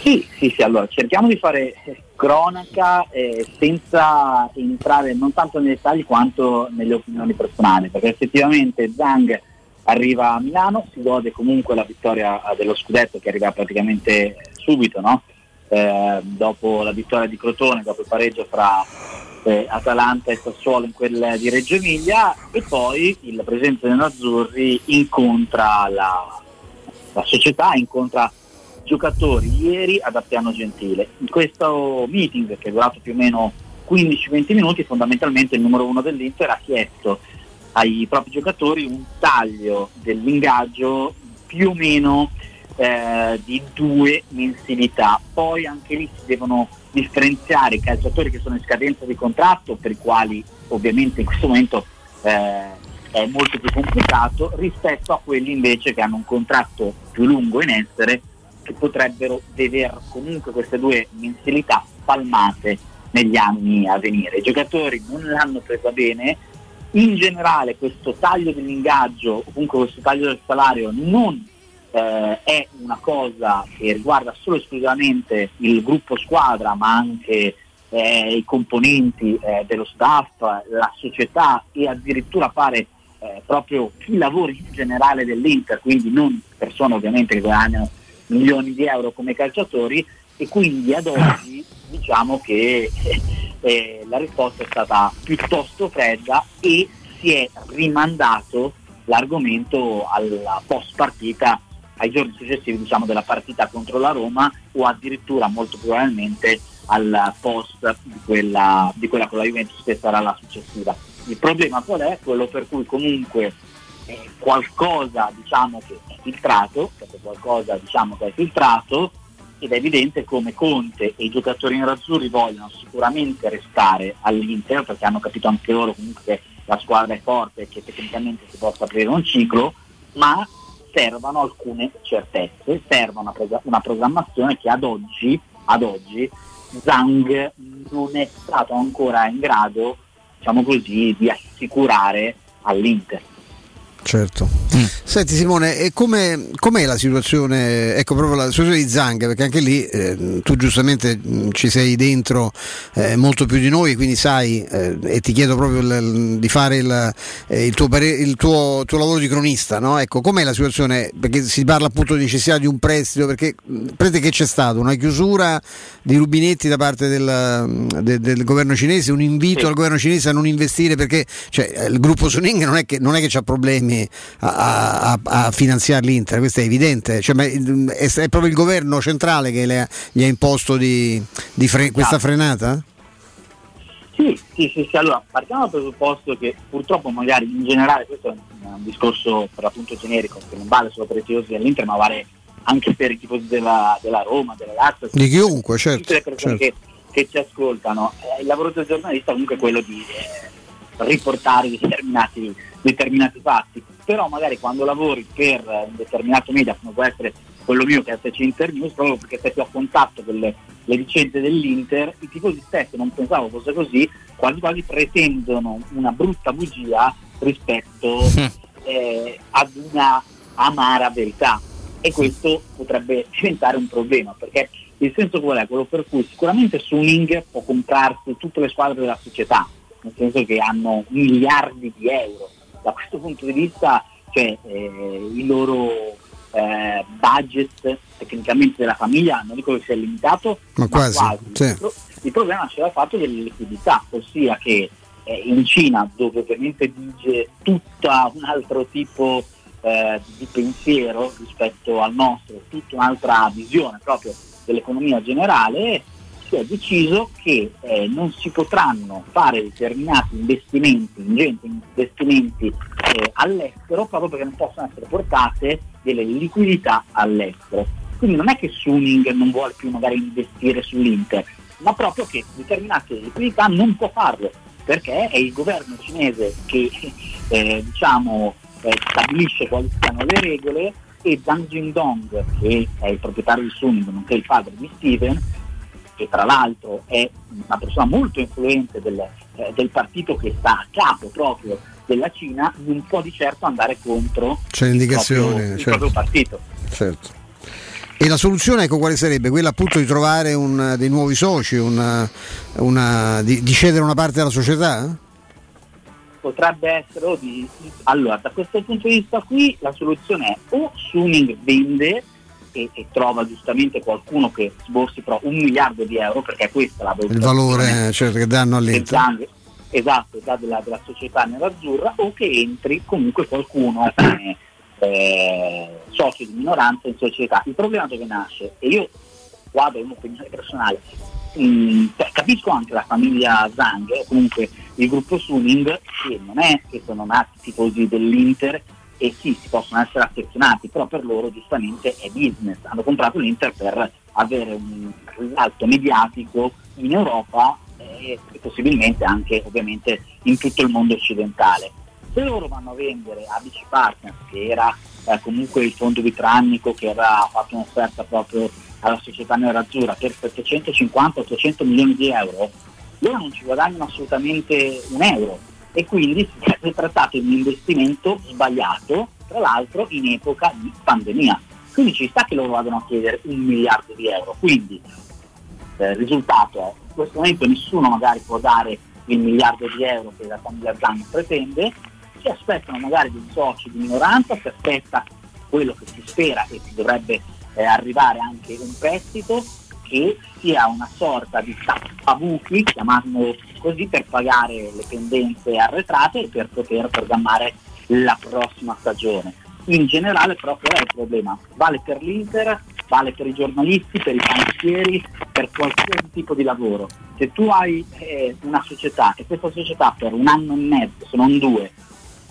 Speaker 24: Sì, sì, sì, allora cerchiamo di fare cronaca eh, senza entrare non tanto nei dettagli quanto nelle opinioni personali, perché effettivamente Zhang arriva a Milano, si gode comunque la vittoria dello scudetto che arriva praticamente subito, no? eh, dopo la vittoria di Crotone, dopo il pareggio fra eh, Atalanta e Sassuolo in quella di Reggio Emilia e poi il presidente dei Azzurri incontra la, la società, incontra giocatori ieri ad Appiano Gentile. In questo meeting che è durato più o meno 15-20 minuti, fondamentalmente il numero uno dell'Inter ha chiesto ai propri giocatori un taglio dell'ingaggio più o meno eh, di due mensilità. Poi anche lì si devono differenziare i calciatori che sono in scadenza di contratto, per i quali ovviamente in questo momento eh, è molto più complicato, rispetto a quelli invece che hanno un contratto più lungo in essere, che potrebbero vedere comunque queste due mensilità spalmate negli anni a venire. I giocatori non l'hanno presa bene, in generale questo taglio dell'ingaggio, comunque questo taglio del salario non eh, è una cosa che riguarda solo e esclusivamente il gruppo squadra, ma anche eh, i componenti eh, dello staff, la società e addirittura pare eh, proprio chi lavora in generale dell'Inter, quindi non persone ovviamente che guadagnano milioni di euro come calciatori e quindi ad oggi diciamo che eh, la risposta è stata piuttosto fredda e si è rimandato l'argomento alla post partita ai giorni successivi diciamo, della partita contro la Roma o addirittura molto probabilmente al post di quella, di quella con la Juventus che sarà la successiva. Il problema qual è? Quello per cui comunque eh, qualcosa diciamo che è filtrato, perché qualcosa diciamo che è filtrato ed è evidente come Conte e i giocatori nerazzurri vogliono sicuramente restare all'Inter perché hanno capito anche loro comunque che la squadra è forte e che tecnicamente si possa aprire un ciclo, ma servano alcune certezze, serve una, una programmazione che ad oggi, ad oggi Zhang non è stato ancora in grado diciamo così, di assicurare all'Inter.
Speaker 2: Certo. Mm. Senti Simone, e com'è, la situazione, ecco proprio la situazione di Zang, perché anche lì eh, tu giustamente mh, mm, ci sei dentro eh, molto più di noi, quindi sai eh, e ti chiedo proprio l, di fare il, eh, il, tuo, pare, il tuo, tuo, lavoro di cronista, no? Ecco, com'è la situazione, perché si parla appunto di necessità di un prestito, perché prete che c'è stato una chiusura di rubinetti da parte del, del, del governo cinese, un invito sì. al governo cinese a non investire perché cioè, il gruppo Suning non è che, non è che ha problemi a, a, a finanziare l'Inter, questo è evidente, cioè, è, è, proprio il governo centrale che le, gli ha imposto di, di fre, questa frenata?
Speaker 24: Sì, sì, sì, sì, allora partiamo dal presupposto che purtroppo magari in generale questo è un, un discorso per l'appunto generico, che non vale solo per i tifosi dell'Inter, ma vale anche per i tifosi della, della Roma, della Lazio.
Speaker 2: Di chiunque, certo.
Speaker 24: Tutte le persone
Speaker 2: certo.
Speaker 24: Che, che, ci ascoltano. Eh, il lavoro del giornalista comunque è quello di eh, riportare determinati determinati fatti, però magari quando lavori per un determinato media come può essere quello mio che è SC Internews, proprio perché sei più a contatto delle le vicende dell'Inter, i tifosi stessi, non pensavo fosse così, quasi quasi pretendono una brutta bugia rispetto eh, ad una amara verità. E questo potrebbe diventare un problema perché il senso qual è? Quello per cui sicuramente Suning può comprarsi tutte le squadre della società, nel senso che hanno miliardi di euro da questo punto di vista cioè, eh, il loro eh, budget tecnicamente della famiglia non dico che sia limitato,
Speaker 2: ma, ma quasi. quasi. Sì.
Speaker 24: Il, il, problema c'è dal fatto della liquidità, ossia che eh, in Cina dove ovviamente vige tutto un altro tipo eh, di pensiero rispetto al nostro, tutta un'altra visione proprio dell'economia generale, si è deciso che eh, non si potranno fare determinati investimenti, ingenti investimenti eh, all'estero proprio perché non possono essere portate delle liquidità all'estero. Quindi non è che Suning non vuole più magari investire sull'Inter, ma proprio che determinate liquidità non può farlo, perché è il governo cinese che eh, diciamo, eh, stabilisce quali siano le regole e Zhang Jindong, che è il proprietario di Suning, nonché il padre di Steven, che tra l'altro è una persona molto influente del, eh, del partito che sta a capo proprio della Cina, non può di certo andare contro
Speaker 2: C'è
Speaker 24: il, proprio, il
Speaker 2: certo.
Speaker 24: proprio partito.
Speaker 2: Certo. E la soluzione ecco quale sarebbe? Quella appunto di trovare un, dei nuovi soci, una, una, di, di, cedere una parte della società?
Speaker 24: Potrebbe essere, oh, di, allora da questo punto di vista qui la soluzione è o Suning vende e, e, trova giustamente qualcuno che sborsi però un miliardo di euro perché questa è la
Speaker 2: Il valore certo, che danno all'Inter.
Speaker 24: Esatto, della, della società nerazzurra o che entri comunque qualcuno come eh, socio di minoranza in società. Il problema dove nasce, e io qua do un'opinione personale, mh, mm, cioè, capisco anche la famiglia Zang, o comunque il gruppo Suning, che non è che sono nati tifosi dell'Inter e sì, si possono essere affezionati, però per loro giustamente è business, hanno comprato l'Inter per avere un risalto mediatico in Europa e possibilmente anche ovviamente in tutto il mondo occidentale. Se loro vanno a vendere a BC Partners, che era eh, comunque il fondo vitrannico che aveva fatto un'offerta proprio alla società nerazzurra per 750-800 milioni di euro, loro non ci guadagnano assolutamente un euro e quindi si è trattato di un investimento sbagliato, tra l'altro in epoca di pandemia. Quindi ci sta che loro vadano a chiedere un miliardo di euro. Quindi eh, il risultato è in questo momento nessuno magari può dare il miliardo di euro che la famiglia Zang pretende, si aspettano magari dei soci di minoranza, si aspetta quello che si spera e si dovrebbe eh, arrivare anche un prestito che sia una sorta di tappabuchi, chiamiamolo così, per pagare le pendenze arretrate e per poter programmare la prossima stagione. In generale qual è il problema? Vale per l'Inter, vale per i giornalisti, per i panettieri, per qualsiasi tipo di lavoro. Se tu hai eh, una società e questa società per un anno e mezzo, se non due,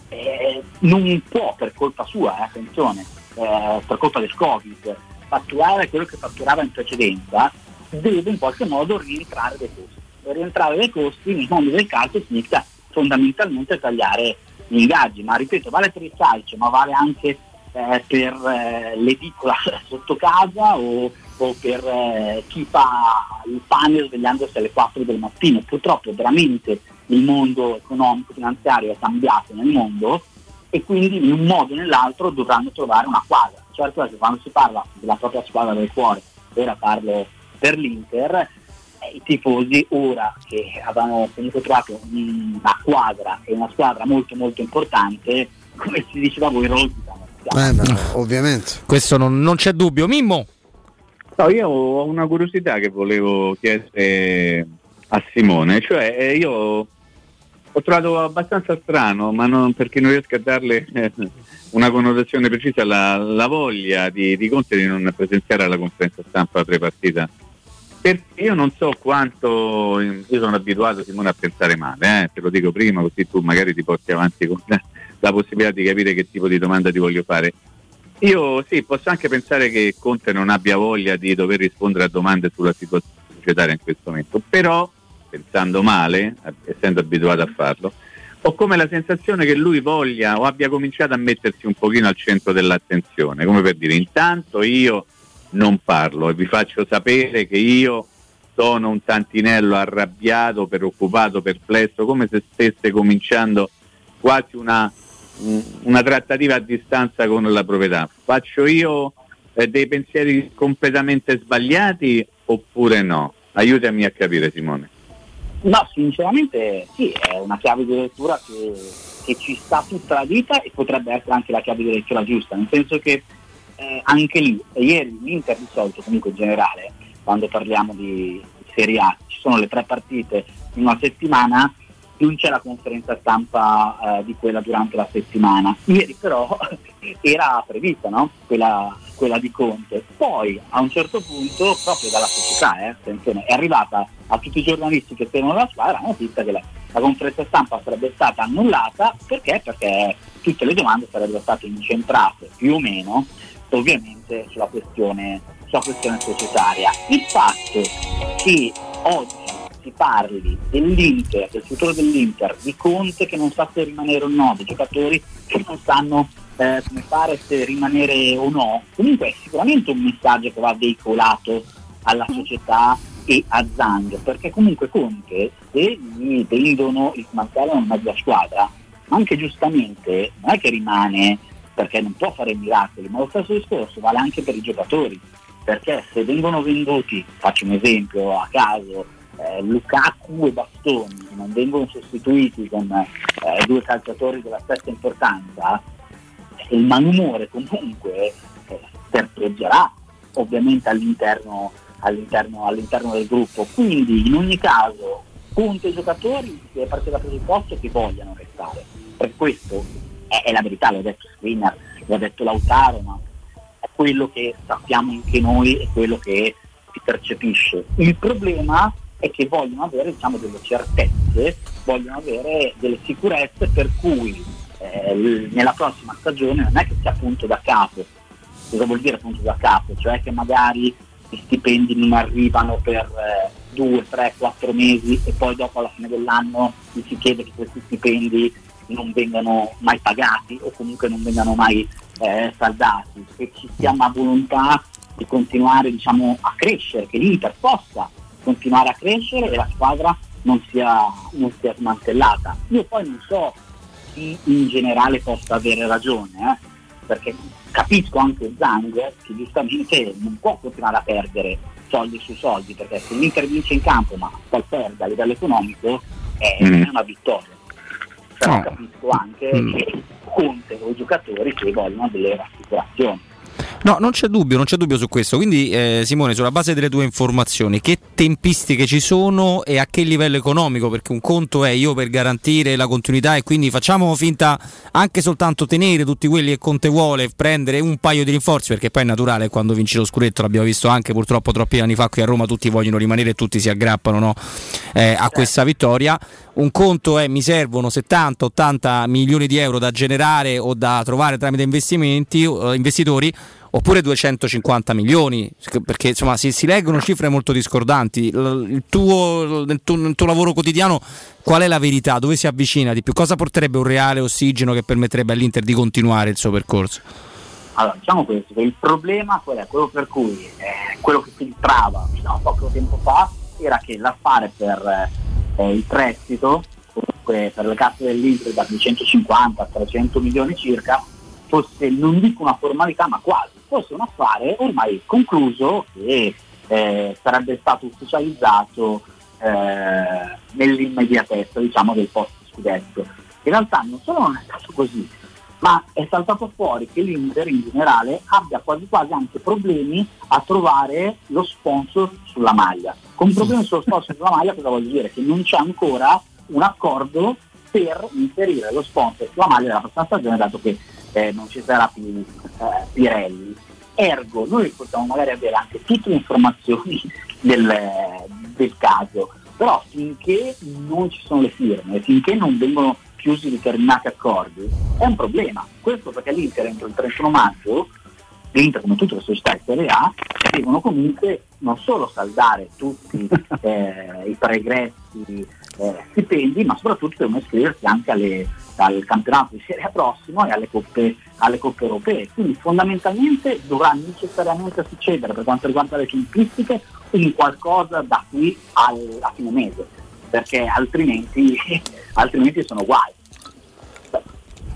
Speaker 24: eh, non può per colpa sua, eh, attenzione, eh, per colpa del Covid, fatturare quello che fatturava in precedenza, deve in qualche modo rientrare dei costi. Rientrare dei costi nel mondo del calcio significa fondamentalmente tagliare gli ingaggi, ma ripeto, vale per il calcio, ma vale anche eh, per eh, l'edicola sotto casa o, o per eh, chi fa il pane svegliandosi alle 4 del mattino. Purtroppo veramente il mondo economico finanziario è cambiato nel mondo e quindi in un modo o nell'altro dovranno trovare una quadra. Certo quando si parla della propria squadra del cuore, ora parlo per l'Inter, i tifosi ora che avevano comunque trovato una quadra e una squadra molto molto importante, come si diceva voi, rosicano.
Speaker 2: Eh, beh, ovviamente.
Speaker 1: Questo non, non c'è dubbio. Mimmo?
Speaker 3: No, io ho una curiosità che volevo chiedere a Simone, cioè eh, io ho trovato abbastanza strano, ma non, perché non riesco a darle eh, una connotazione precisa, la, la voglia di, di, Conte di non presenziare alla conferenza stampa prepartita. Perché io non so quanto, io sono abituato Simone a pensare male, eh, te lo dico prima così tu magari ti porti avanti con la, possibilità di capire che tipo di domanda ti voglio fare. Io sì, posso anche pensare che Conte non abbia voglia di dover rispondere a domande sulla situazione societaria in questo momento, però pensando male, essendo abituato a farlo, ho come la sensazione che lui voglia o abbia cominciato a mettersi un pochino al centro dell'attenzione, come per dire intanto io non parlo e vi faccio sapere che io sono un tantinello arrabbiato, preoccupato, perplesso, come se stesse cominciando quasi una, una trattativa a distanza con la proprietà. Faccio io eh, dei pensieri completamente sbagliati oppure no? Aiutami a capire Simone.
Speaker 24: No, sinceramente sì, è una chiave di lettura che, che, ci sta tutta la vita e potrebbe essere anche la chiave di lettura giusta, nel senso che eh, anche lì, ieri l'Inter di solito, comunque in generale, quando parliamo di, Serie A, ci sono le tre partite in una settimana, non c'è la conferenza stampa eh, di quella durante la settimana. Ieri però era prevista no? quella, quella, di Conte. Poi a un certo punto, proprio dalla società, eh, è arrivata a tutti i giornalisti che seguono la squadra la notizia che la, la conferenza stampa sarebbe stata annullata perché? Perché tutte le domande sarebbero state incentrate più o meno ovviamente sulla questione, sulla questione societaria. Il fatto che oggi si parli dell'Inter, del futuro dell'Inter, di Conte che non sa se rimanere o no, di giocatori che non sanno eh, come fare, se rimanere o no, comunque è sicuramente un messaggio che va veicolato alla società e a Zang, perché comunque Conte se gli vendono il smantellano in mezza squadra, anche giustamente non è che rimane perché non può fare miracoli, ma lo stesso discorso vale anche per i giocatori. perché se vengono venduti, faccio un esempio a caso, eh, Lukaku e Bastoni non vengono sostituiti con eh, due calciatori della stessa importanza, il malumore comunque eh, ovviamente all'interno, all'interno, all'interno del gruppo. Quindi in ogni caso punto i giocatori deve partire da presupposto che vogliano restare. Per questo è, è la verità, l'ha detto Skriniar, l'ha detto Lautaro, ma è quello che sappiamo anche noi e quello che si percepisce. Il problema è che vogliono avere diciamo, delle certezze, vogliono avere delle sicurezze per cui eh, nella prossima stagione non è che sia punto da capo. Cosa vuol dire punto da capo? Cioè che magari gli stipendi non arrivano per eh, due, tre, quattro mesi e poi dopo alla fine dell'anno gli si chiede che questi stipendi non vengano mai pagati o comunque non vengano mai eh, saldati, che ci sia una volontà di continuare diciamo, a crescere, che l'Inter possa continuare a crescere e la squadra non sia, non sia smantellata. Io poi non so chi in generale possa avere ragione, eh, perché capisco anche Zang che giustamente non può continuare a perdere soldi su soldi, perché se l'Inter vince in campo ma poi perde a livello economico è,
Speaker 1: Mm.
Speaker 24: è una vittoria. Però
Speaker 1: No.
Speaker 24: capisco anche
Speaker 1: Mm.
Speaker 24: che contano i giocatori che vogliono delle rassicurazioni.
Speaker 1: No, non c'è dubbio, non c'è dubbio su questo. Quindi, eh, Simone, sulla base delle tue informazioni, che tempistiche ci sono e a che livello economico? Perché un conto è io per garantire la continuità e quindi facciamo finta anche soltanto tenere tutti quelli che Conte vuole, prendere un paio di rinforzi, perché poi è naturale quando vinci lo scudetto, l'abbiamo visto anche purtroppo troppi anni fa qui a Roma, tutti vogliono rimanere e tutti si aggrappano no? Eh, a questa vittoria. Un conto è mi servono 70-80 milioni di euro da generare o da trovare tramite investimenti, eh, investitori oppure 250 milioni perché insomma si, si leggono cifre molto discordanti. Il, tuo, nel, tuo, nel tuo lavoro quotidiano qual è la verità? Dove si avvicina di più? Cosa porterebbe un reale ossigeno che permetterebbe all'Inter di continuare il suo percorso?
Speaker 24: Allora, diciamo questo, il problema qual è? Quello per cui eh, quello che filtrava fino a poco tempo fa era che l'affare per eh, il prestito, comunque per le casse dell'Inter da 250 a 300 milioni circa, fosse non dico una formalità ma quasi, fosse un affare ormai concluso che eh, sarebbe stato ufficializzato eh, nell'immediatezza diciamo, del post scudetto. In realtà non solo non è stato così, ma è saltato fuori che l'Inter in generale abbia quasi quasi anche problemi a trovare lo sponsor sulla maglia. Con problemi sullo sponsor sulla maglia cosa vuol dire? Che non c'è ancora un accordo per inserire lo sponsor sulla maglia della prossima stagione dato che eh, non ci sarà più eh, Pirelli. Ergo, noi possiamo magari avere anche tutte le informazioni del, del caso, però finché non ci sono le firme, finché non vengono chiusi determinati accordi, è un problema. Questo perché l'Inter entro il 31 maggio, l'Inter come tutte le società Serie A, devono comunque non solo saldare tutti eh, i pregressi eh, stipendi, ma soprattutto devono iscriversi anche alle, al campionato di Serie A prossimo e alle coppe, alle coppe europee. Quindi fondamentalmente dovrà necessariamente succedere per quanto riguarda le tempistiche un qualcosa da qui al, a fine mese, perché altrimenti, altrimenti sono guai.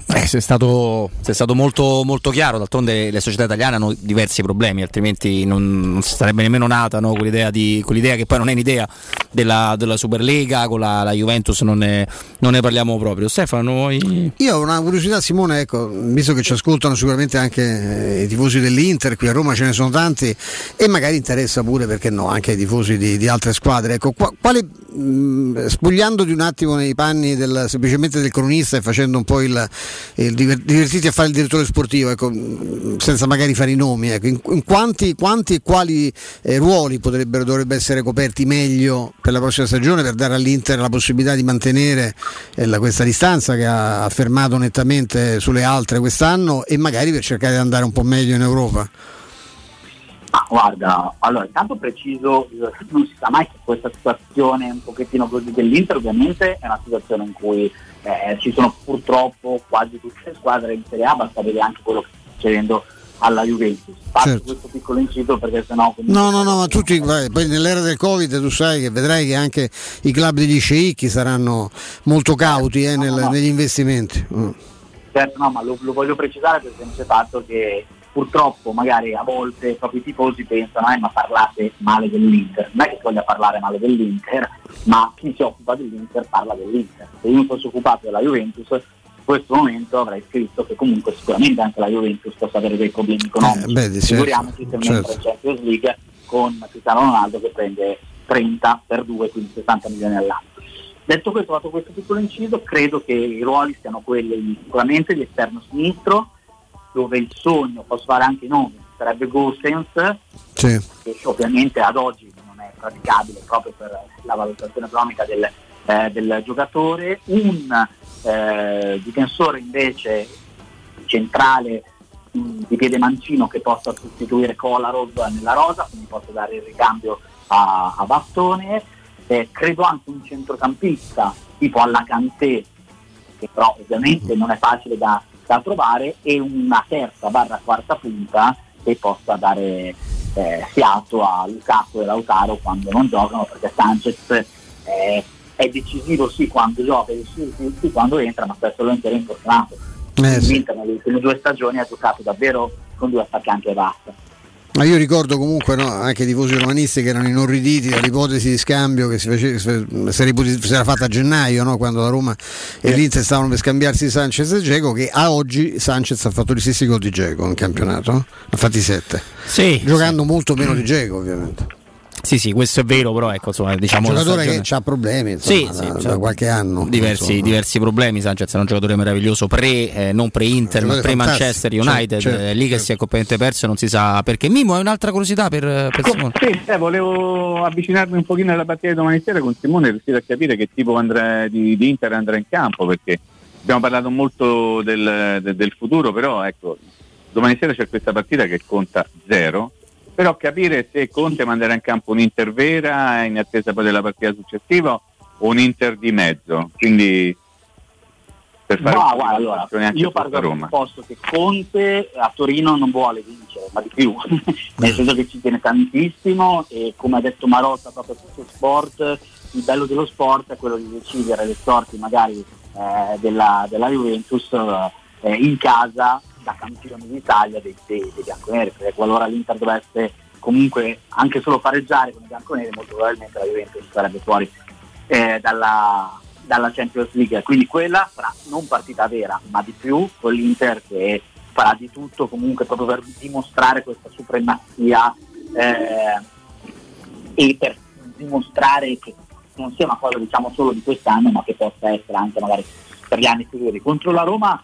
Speaker 1: Eh, sei stato, sei stato molto, molto chiaro, d'altronde le società italiane hanno diversi problemi, altrimenti non, non sarebbe nemmeno nata no, quell'idea, di, quell'idea che poi non è un'idea della, della Superlega, con la, la Juventus non ne, non ne, parliamo proprio. Stefano, noi...
Speaker 2: Io ho una curiosità Simone, ecco, visto che ci ascoltano sicuramente anche eh, i tifosi dell'Inter, qui a Roma ce ne sono tanti e magari interessa pure, perché no, anche ai tifosi di, di altre squadre. Ecco, qua, quale, mh, spogliandoti un attimo nei panni del, semplicemente del cronista e facendo un po' il il divertirti a fare il direttore sportivo, ecco, senza magari fare i nomi, ecco, in, quanti, quanti, e quali eh, ruoli potrebbero dovrebbe essere coperti meglio per la prossima stagione per dare all'Inter la possibilità di mantenere eh, la, questa distanza che ha affermato nettamente sulle altre quest'anno e magari per cercare di andare un po' meglio in Europa?
Speaker 24: Ah, guarda, allora intanto preciso, non si sa mai che questa situazione un pochettino così dell'Inter ovviamente è una situazione in cui eh, ci sono purtroppo quasi tutte le squadre in Serie A, basta vedere anche quello che sta succedendo alla Juventus. Faccio certo. questo piccolo inciso perché sennò...
Speaker 2: No, no, no, ma tutti, poi nell'era del Covid tu sai che vedrai che anche i club degli sceicchi saranno molto cauti eh, nel, no, no. negli investimenti. Mm.
Speaker 24: Certo, no, ma lo, lo, voglio precisare per il semplice fatto che purtroppo magari a volte proprio i tifosi pensano eh, ma parlate male dell'Inter, non è che voglia parlare male dell'Inter, ma chi si occupa dell'Inter parla dell'Inter. Se io fossi occupato della Juventus in questo momento avrei scritto che comunque sicuramente anche la Juventus possa avere dei problemi economici.
Speaker 2: Eh, beh, di certo,
Speaker 24: Figuriamoci se
Speaker 2: certo.
Speaker 24: Champions League con Cristiano Ronaldo che prende 30 per 2, quindi 60 milioni all'anno. Detto questo, fatto questo piccolo inciso, credo che i ruoli siano quelli sicuramente di esterno sinistro, dove il sogno, posso fare anche i nomi, sarebbe Gosens,
Speaker 2: Sì.
Speaker 24: che ovviamente ad oggi non è praticabile proprio per la valutazione economica del, eh, del giocatore, un eh, difensore invece centrale mh, di piede mancino che possa sostituire Kolarov nella rosa, quindi possa dare il ricambio a, a bastone, Eh, credo anche un centrocampista tipo alla Kanté, che però ovviamente non è facile da, da trovare, e una terza barra quarta punta che possa dare eh, fiato a Lukaku e Lautaro quando non giocano, perché Sanchez eh, è decisivo sì quando gioca, è decisivo sì, quando entra, ma spesso lo è infortunato.
Speaker 2: Eh, sì.
Speaker 24: L'Inter nelle ultime due stagioni ha giocato davvero con due attaccanti e basta.
Speaker 2: Ma io ricordo comunque no, anche i tifosi romanisti che erano inorriditi dall'ipotesi di scambio che si, face- si era fatta a gennaio no, quando la Roma e l'Inter stavano per scambiarsi Sanchez e Geco che a oggi Sanchez ha fatto gli stessi gol di Geco in campionato, ha fatti sette.
Speaker 1: Sì,
Speaker 2: giocando molto meno di Geco ovviamente.
Speaker 1: Sì, sì, questo è vero, però ecco, insomma, diciamo
Speaker 2: un giocatore
Speaker 1: stagione-
Speaker 2: che ha problemi insomma,
Speaker 1: Sì,
Speaker 2: da,
Speaker 1: sì,
Speaker 2: da
Speaker 1: cioè,
Speaker 2: qualche anno.
Speaker 1: diversi, diversi problemi. Sanchez è un giocatore meraviglioso pre, eh, non pre-Inter, ma pre-Manchester. United.
Speaker 2: Certo,
Speaker 1: è lì che si è completamente perso non si sa perché. Mimo, hai un'altra curiosità per, per Simone?
Speaker 3: Sì, eh, volevo avvicinarmi un pochino alla partita di domani sera con Simone e riuscire a capire che tipo andrà, di, di Inter andrà in campo perché abbiamo parlato molto del, del- del futuro, però ecco, domani sera c'è questa partita che conta zero, però capire se Conte manderà in campo un Inter vera in attesa poi della partita successiva o un Inter di mezzo. Quindi per fare di
Speaker 24: guarda, allora, io dal
Speaker 3: Roma.
Speaker 24: presupposto che Conte a Torino non vuole vincere, ma di più, nel senso che ci tiene tantissimo e come ha detto Marotta proprio su sport, il bello dello sport è quello di decidere le sorti magari eh, della, della Juventus eh, in casa da campione d'Italia dei, dei, dei bianconeri, perché qualora l'Inter dovesse comunque anche solo pareggiare con i bianconeri molto probabilmente la Juventus sarebbe fuori eh, dalla, dalla Champions League. Quindi quella sarà non partita vera, ma di più con l'Inter che farà di tutto comunque proprio per dimostrare questa supremazia eh, e per dimostrare che non sia una cosa diciamo solo di quest'anno, ma che possa essere anche magari per gli anni futuri. Contro la Roma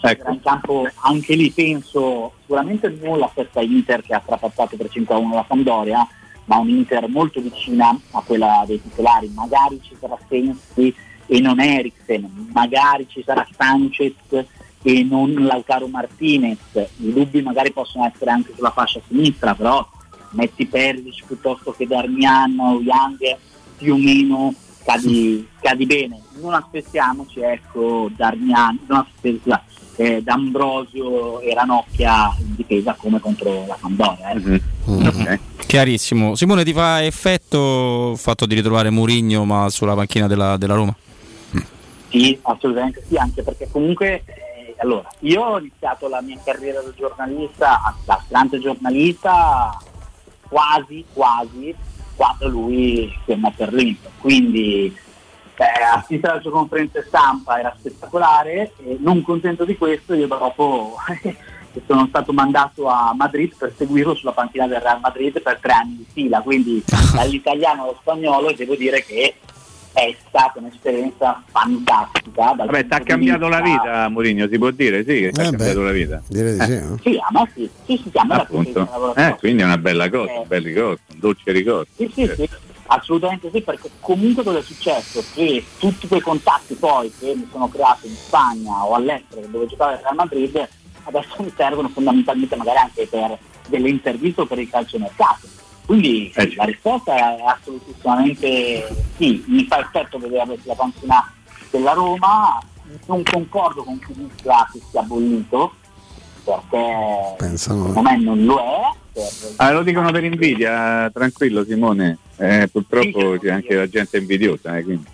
Speaker 24: sarà in campo anche lì penso sicuramente non la stessa Inter che ha trapassato per 5-1 la Sampdoria, ma un Inter molto vicina a quella dei titolari. Magari ci sarà Sensi e non Eriksen, magari ci sarà Sanchez e non Lautaro Martinez. I dubbi magari possono essere anche sulla fascia sinistra, però metti Perisic piuttosto che Darmian o Young più o meno cadi, cadi bene. Non aspettiamoci, ecco, Darmian, non aspettiamo, scusa, eh, D'Ambrosio e Ranocchia in difesa come contro la Sampdoria. eh.
Speaker 1: Mm-hmm. Chiarissimo. Simone, ti fa effetto il fatto di ritrovare Mourinho ma sulla panchina della, della Roma?
Speaker 24: Sì, assolutamente sì, anche perché comunque eh, allora, io ho iniziato la mia carriera da giornalista, da aspirante giornalista quasi, quasi quando lui si è messo all'Inter. Quindi eh, assistere alle sue conferenze stampa era spettacolare e non contento di questo io dopo sono stato mandato a Madrid per seguirlo sulla panchina del Real Madrid per tre anni di fila, quindi dall'italiano allo spagnolo e devo dire che è stata un'esperienza fantastica.
Speaker 3: Vabbè, ti ha cambiato la
Speaker 24: vista-
Speaker 3: vita Mourinho, si può dire, sì, che ti ha
Speaker 2: Eh beh,
Speaker 3: cambiato la vita.
Speaker 2: Direi di sì.
Speaker 3: Eh.
Speaker 2: no?
Speaker 24: Sì, a me sì, sì, sì, sì, a me la
Speaker 3: Appunto.
Speaker 24: preferisco,
Speaker 3: Eh, quindi è una bella cosa, un bel ricordo, un dolce ricordo.
Speaker 24: Sì, sì, sì, assolutamente sì, perché comunque cosa è successo? Che tutti quei contatti poi che mi sono creati in Spagna o all'estero dove giocava il Real Madrid adesso mi servono fondamentalmente magari anche per delle interviste o per il calciomercato. Quindi sì, la risposta è assolutissimamente sì, mi fa effetto vedere la panchina della Roma, non concordo con chi dica che sia bollito, perché secondo me non lo è. per-
Speaker 3: Ah, lo dicono per invidia, tranquillo Simone, Eh, purtroppo c'è anche la gente invidiosa. eh, quindi.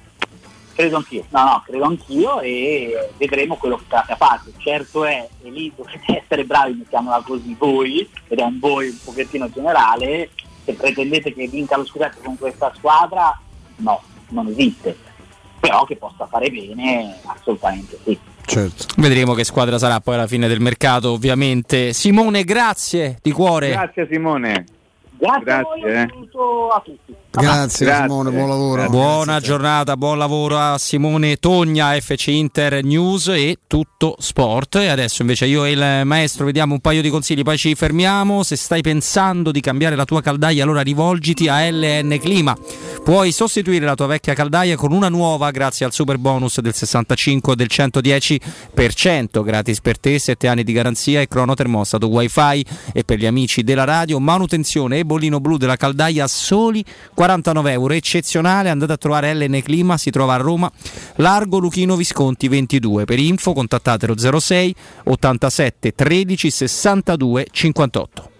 Speaker 24: Credo anch'io, no, no, credo anch'io e vedremo quello che state a fare. Certo è, e lì dovete essere bravi, mettiamola così voi, ed è un voi un pochettino generale, se pretendete che vinca lo scudetto con questa squadra, no, non esiste. Però che possa fare bene, assolutamente sì.
Speaker 1: Certo. Vedremo che squadra sarà poi alla fine del mercato, ovviamente. Simone, grazie di cuore.
Speaker 3: Grazie Simone.
Speaker 24: Grazie,
Speaker 3: Grazie,
Speaker 24: a voi un saluto a tutti.
Speaker 2: Grazie,
Speaker 3: Grazie.
Speaker 2: Simone, buon lavoro.
Speaker 1: Buona giornata, buon lavoro a Simone Togna, FC Inter News e tutto sport. E adesso invece io e il maestro vediamo un paio di consigli, poi ci fermiamo. Se stai pensando di cambiare la tua caldaia, allora rivolgiti a LN Clima. Puoi sostituire la tua vecchia caldaia con una nuova grazie al super bonus del 65 e del 110%, gratis per te, 7 anni di garanzia e crono termostato wifi e per gli amici della radio, manutenzione e bollino blu della caldaia soli 49 euro, eccezionale, andate a trovare LN Clima, si trova a Roma, Largo Luchino Visconti 22, per info contattatelo 06 87 13 62 58.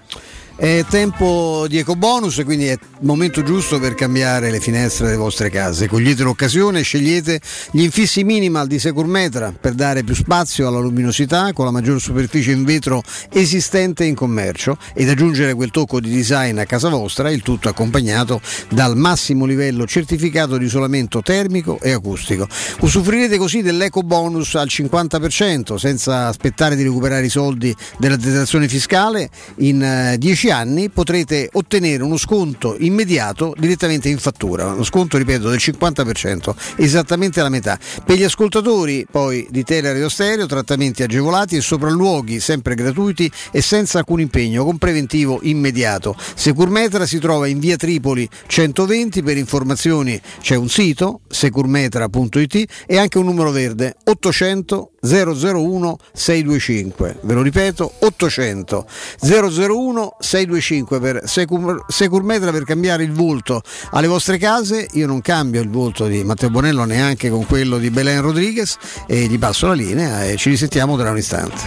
Speaker 2: È tempo di ecobonus, quindi è il momento giusto per cambiare le finestre delle vostre case. Cogliete l'occasione e scegliete gli infissi minimal di Securmetra per dare più spazio alla luminosità con la maggior superficie in vetro esistente in commercio ed aggiungere quel tocco di design a casa vostra, il tutto accompagnato dal massimo livello certificato di isolamento termico e acustico. Usufruirete così dell'ecobonus al 50% senza aspettare di recuperare i soldi della detrazione fiscale in eh, 10 anni potrete ottenere uno sconto immediato direttamente in fattura, uno sconto ripeto del 50%, esattamente la metà. Per gli ascoltatori poi di Tele Radio Stereo trattamenti agevolati e sopralluoghi sempre gratuiti e senza alcun impegno, con preventivo immediato. Securmetra si trova in via Tripoli 120, per informazioni c'è un sito securmetra.it e anche un numero verde 800 001 625. Ve lo ripeto 800 001 625 per Secur, Securmetra per cambiare il volto alle vostre case. Io non cambio il volto di Matteo Bonello neanche con quello di Belen Rodriguez e gli passo la linea e ci risentiamo tra un istante.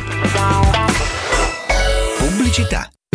Speaker 25: Pubblicità.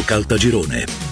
Speaker 15: Caltagirone.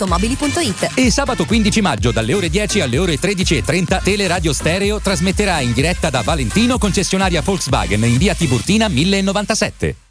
Speaker 26: automobili.it
Speaker 27: E sabato 15 maggio dalle ore 10 alle ore 13.30 Teleradio Stereo trasmetterà in diretta da Valentino concessionaria Volkswagen in via Tiburtina 1097.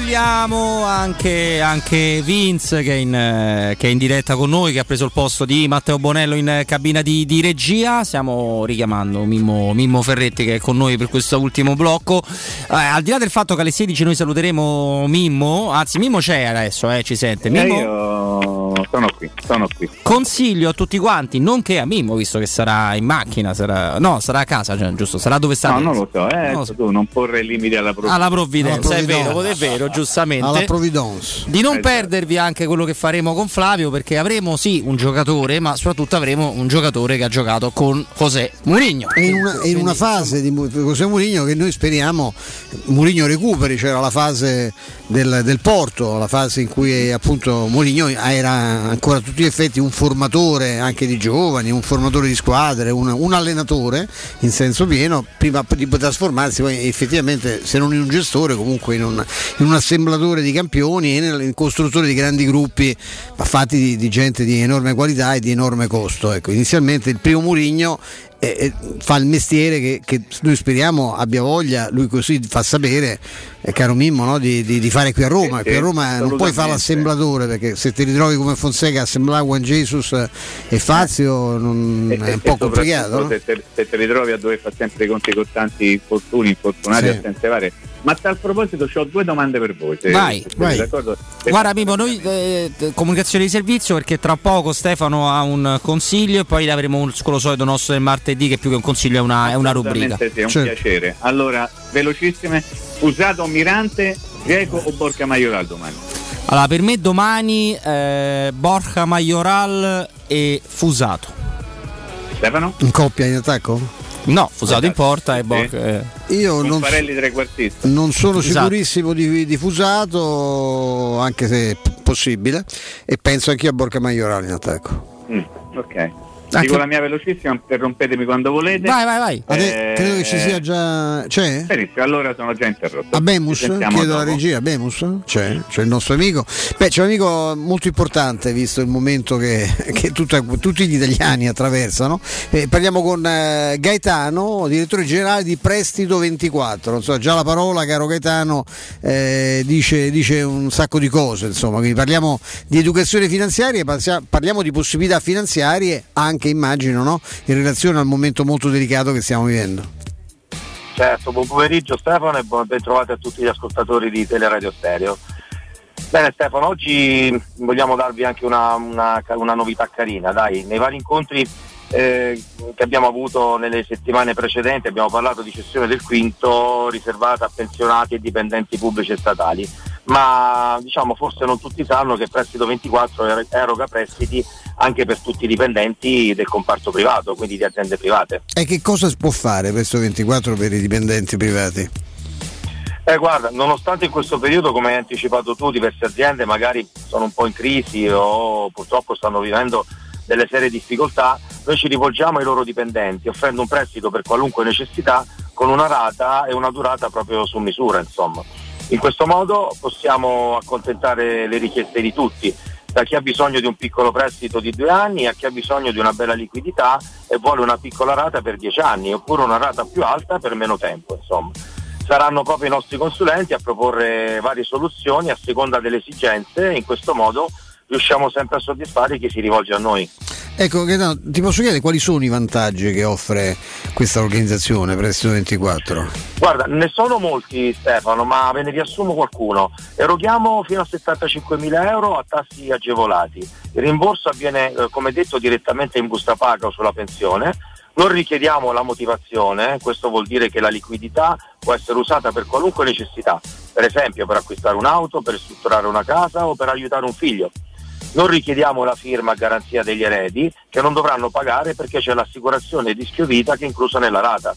Speaker 1: Accogliamo anche, anche Vince che è, in, eh, che è in diretta con noi, che ha preso il posto di Matteo Bonello in eh, cabina di, di regia. Stiamo richiamando Mimmo, Mimmo Ferretti che è con noi per questo ultimo blocco. Eh, al di là del fatto che alle 16 noi saluteremo Mimmo, anzi Mimmo c'è adesso, eh, ci sente. Mimmo,
Speaker 3: io sono qui, sono qui.
Speaker 1: consiglio a tutti quanti, nonché a Mimmo, visto che sarà in macchina, sarà, no, sarà a casa, cioè, giusto? Sarà dove sta?
Speaker 3: No, non lo so, eh,
Speaker 1: Non so.
Speaker 3: tu non porre limiti alla provvidenza.
Speaker 1: Alla provvidenza, è vero,
Speaker 2: provvidenza.
Speaker 1: è vero, giustamente.
Speaker 2: Alla Providence.
Speaker 1: Di non
Speaker 3: Eh,
Speaker 1: perdervi anche quello che faremo con Flavio, perché avremo sì un giocatore, ma soprattutto avremo un giocatore che ha giocato con José Mourinho.
Speaker 2: E in una, in una fase di José Mourinho che noi speriamo Mourinho recuperi, c'era la fase del, del Porto, la fase in cui appunto Mourinho era ancora a tutti gli effetti un formatore anche di giovani, un formatore di squadre, un, un allenatore in senso pieno, prima di trasformarsi poi effettivamente se non in un gestore comunque in un, in un assemblatore di campioni e nel in costruttore di grandi gruppi fatti di, di gente di enorme qualità e di enorme costo. Ecco, inizialmente il primo Murigno eh, eh, fa il mestiere che, che noi speriamo abbia voglia, lui così fa sapere, eh, caro Mimmo, no, di, di- di fare qui a Roma.
Speaker 3: Sì,
Speaker 2: qui a
Speaker 3: sì,
Speaker 2: Roma non puoi fare l'assemblatore perché se ti ritrovi come Fonseca assemblare Juan Jesus e Fazio non-
Speaker 3: E-
Speaker 2: è
Speaker 3: e-
Speaker 2: un po'
Speaker 3: e
Speaker 2: complicato. no?
Speaker 3: Se, te, se te ritrovi a dover fare sempre i conti con tanti infortuni, infortunati,
Speaker 1: Sì.
Speaker 3: assenze varie. Ma a tal proposito ho due domande per voi. Se,
Speaker 1: Vai,
Speaker 3: se
Speaker 1: vai. Guarda Mimo, noi eh, comunicazione di servizio perché tra poco Stefano ha un consiglio e poi avremo un, quello solito nostro del martedì che più che un consiglio è una, è una rubrica.
Speaker 3: Sì, è un
Speaker 1: Certo.
Speaker 3: piacere. Allora, velocissime, usato Mirante, Geco o Borca Maioral domani?
Speaker 1: Allora, per me domani eh, Borja Majoral e Fusato.
Speaker 3: Stefano?
Speaker 2: In coppia in attacco?
Speaker 1: No, Fusato in porta e Borja. eh.
Speaker 2: Io non, non sono
Speaker 1: Esatto.
Speaker 2: sicurissimo di, di Fusato, anche se è possibile, e penso anch'io a Borca Maiorale in attacco.
Speaker 3: Mm, ok. Dico la mia velocissima, interrompetemi quando volete.
Speaker 1: Vai, vai, vai.
Speaker 2: Ade- credo che ci sia già. C'è?
Speaker 3: Benissimo, allora sono già interrotto.
Speaker 2: A Bemus? Chiedo alla
Speaker 3: dopo.
Speaker 2: regia, Bemus? C'è, c'è il nostro amico. Beh, c'è un amico molto importante visto il momento che, che tutta- tutti gli italiani attraversano. Eh, parliamo con eh, Gaetano, direttore generale di Prestito 24. Non so, già la parola, caro Gaetano, eh, dice, dice un sacco di cose. Insomma, quindi parliamo di educazione finanziaria, parliamo di possibilità finanziarie anche immagino, no? in relazione al momento molto delicato che stiamo vivendo.
Speaker 28: Certo, buon pomeriggio Stefano e ben trovati a tutti gli ascoltatori di Teleradio Stereo. Bene Stefano, oggi vogliamo darvi anche una, una- una novità carina, dai, nei vari incontri eh, che abbiamo avuto nelle settimane precedenti abbiamo parlato di cessione del quinto riservata a pensionati e dipendenti pubblici e statali, ma diciamo forse non tutti sanno che Prestito 24 er- eroga prestiti anche per tutti i dipendenti del comparto privato, quindi di aziende private.
Speaker 2: E che cosa si può fare questo 24 per i dipendenti privati?
Speaker 28: Eh, guarda, nonostante in questo periodo, come hai anticipato tu, diverse aziende magari sono un po' in crisi o purtroppo stanno vivendo delle serie difficoltà, noi ci rivolgiamo ai loro dipendenti offrendo un prestito per qualunque necessità con una rata e una durata proprio su misura, insomma. In questo modo possiamo accontentare le richieste di tutti, da chi ha bisogno di un piccolo prestito di due anni a chi ha bisogno di una bella liquidità e vuole una piccola rata per dieci anni oppure una rata più alta per meno tempo, insomma. Saranno proprio i nostri consulenti a proporre varie soluzioni a seconda delle esigenze e in questo modo riusciamo sempre a soddisfare chi si rivolge a noi.
Speaker 2: Ecco, Gaetano, ti posso chiedere quali sono i vantaggi che offre questa organizzazione Prestito 24?
Speaker 28: Guarda, ne sono molti Stefano, ma ve ne riassumo qualcuno. Eroghiamo fino a 75.000 euro a tassi agevolati. Il rimborso avviene, eh, come detto, direttamente in busta paga o sulla pensione. Non richiediamo la motivazione, questo vuol dire che la liquidità può essere usata per qualunque necessità, per esempio per acquistare un'auto, per strutturare una casa o per aiutare un figlio. Non richiediamo la firma a garanzia degli eredi che non dovranno pagare perché c'è l'assicurazione rischio vita che è inclusa nella rata.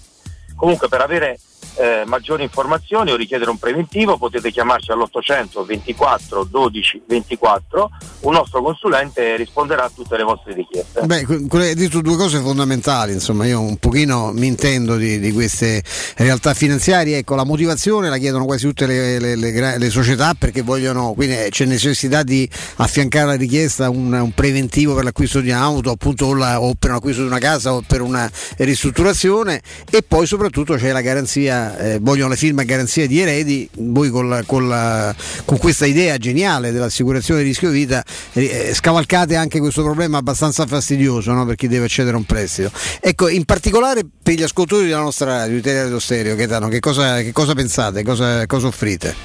Speaker 28: Comunque per avere eh, maggiori informazioni o richiedere un preventivo potete chiamarci all'800 24 12 24, un nostro consulente risponderà a tutte le vostre richieste.
Speaker 2: Beh, hai detto due cose fondamentali, insomma, io un pochino mi intendo di, di queste realtà finanziarie, ecco, la motivazione la chiedono quasi tutte le, le- le le società perché vogliono, quindi eh, c'è necessità di affiancare alla richiesta un, un preventivo per l'acquisto di un'auto, appunto, o, la- o per l'acquisto di una casa o per una ristrutturazione e poi soprattutto c'è la garanzia, eh, vogliono le firme a garanzia di eredi, voi con, la- con la- con questa idea geniale dell'assicurazione di rischio vita eh, scavalcate anche questo problema abbastanza fastidioso no, per chi deve accedere a un prestito. Ecco, in particolare per gli ascoltatori della nostra radio, di Teleradio Stereo, Gaetano, che cosa, che cosa pensate, cosa, cosa offrite?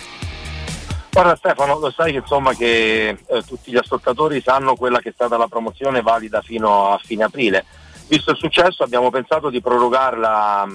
Speaker 28: Guarda Stefano, lo sai che insomma che eh, tutti gli ascoltatori sanno quella che è stata la promozione valida fino a fine aprile. Visto il successo abbiamo pensato di prorogarla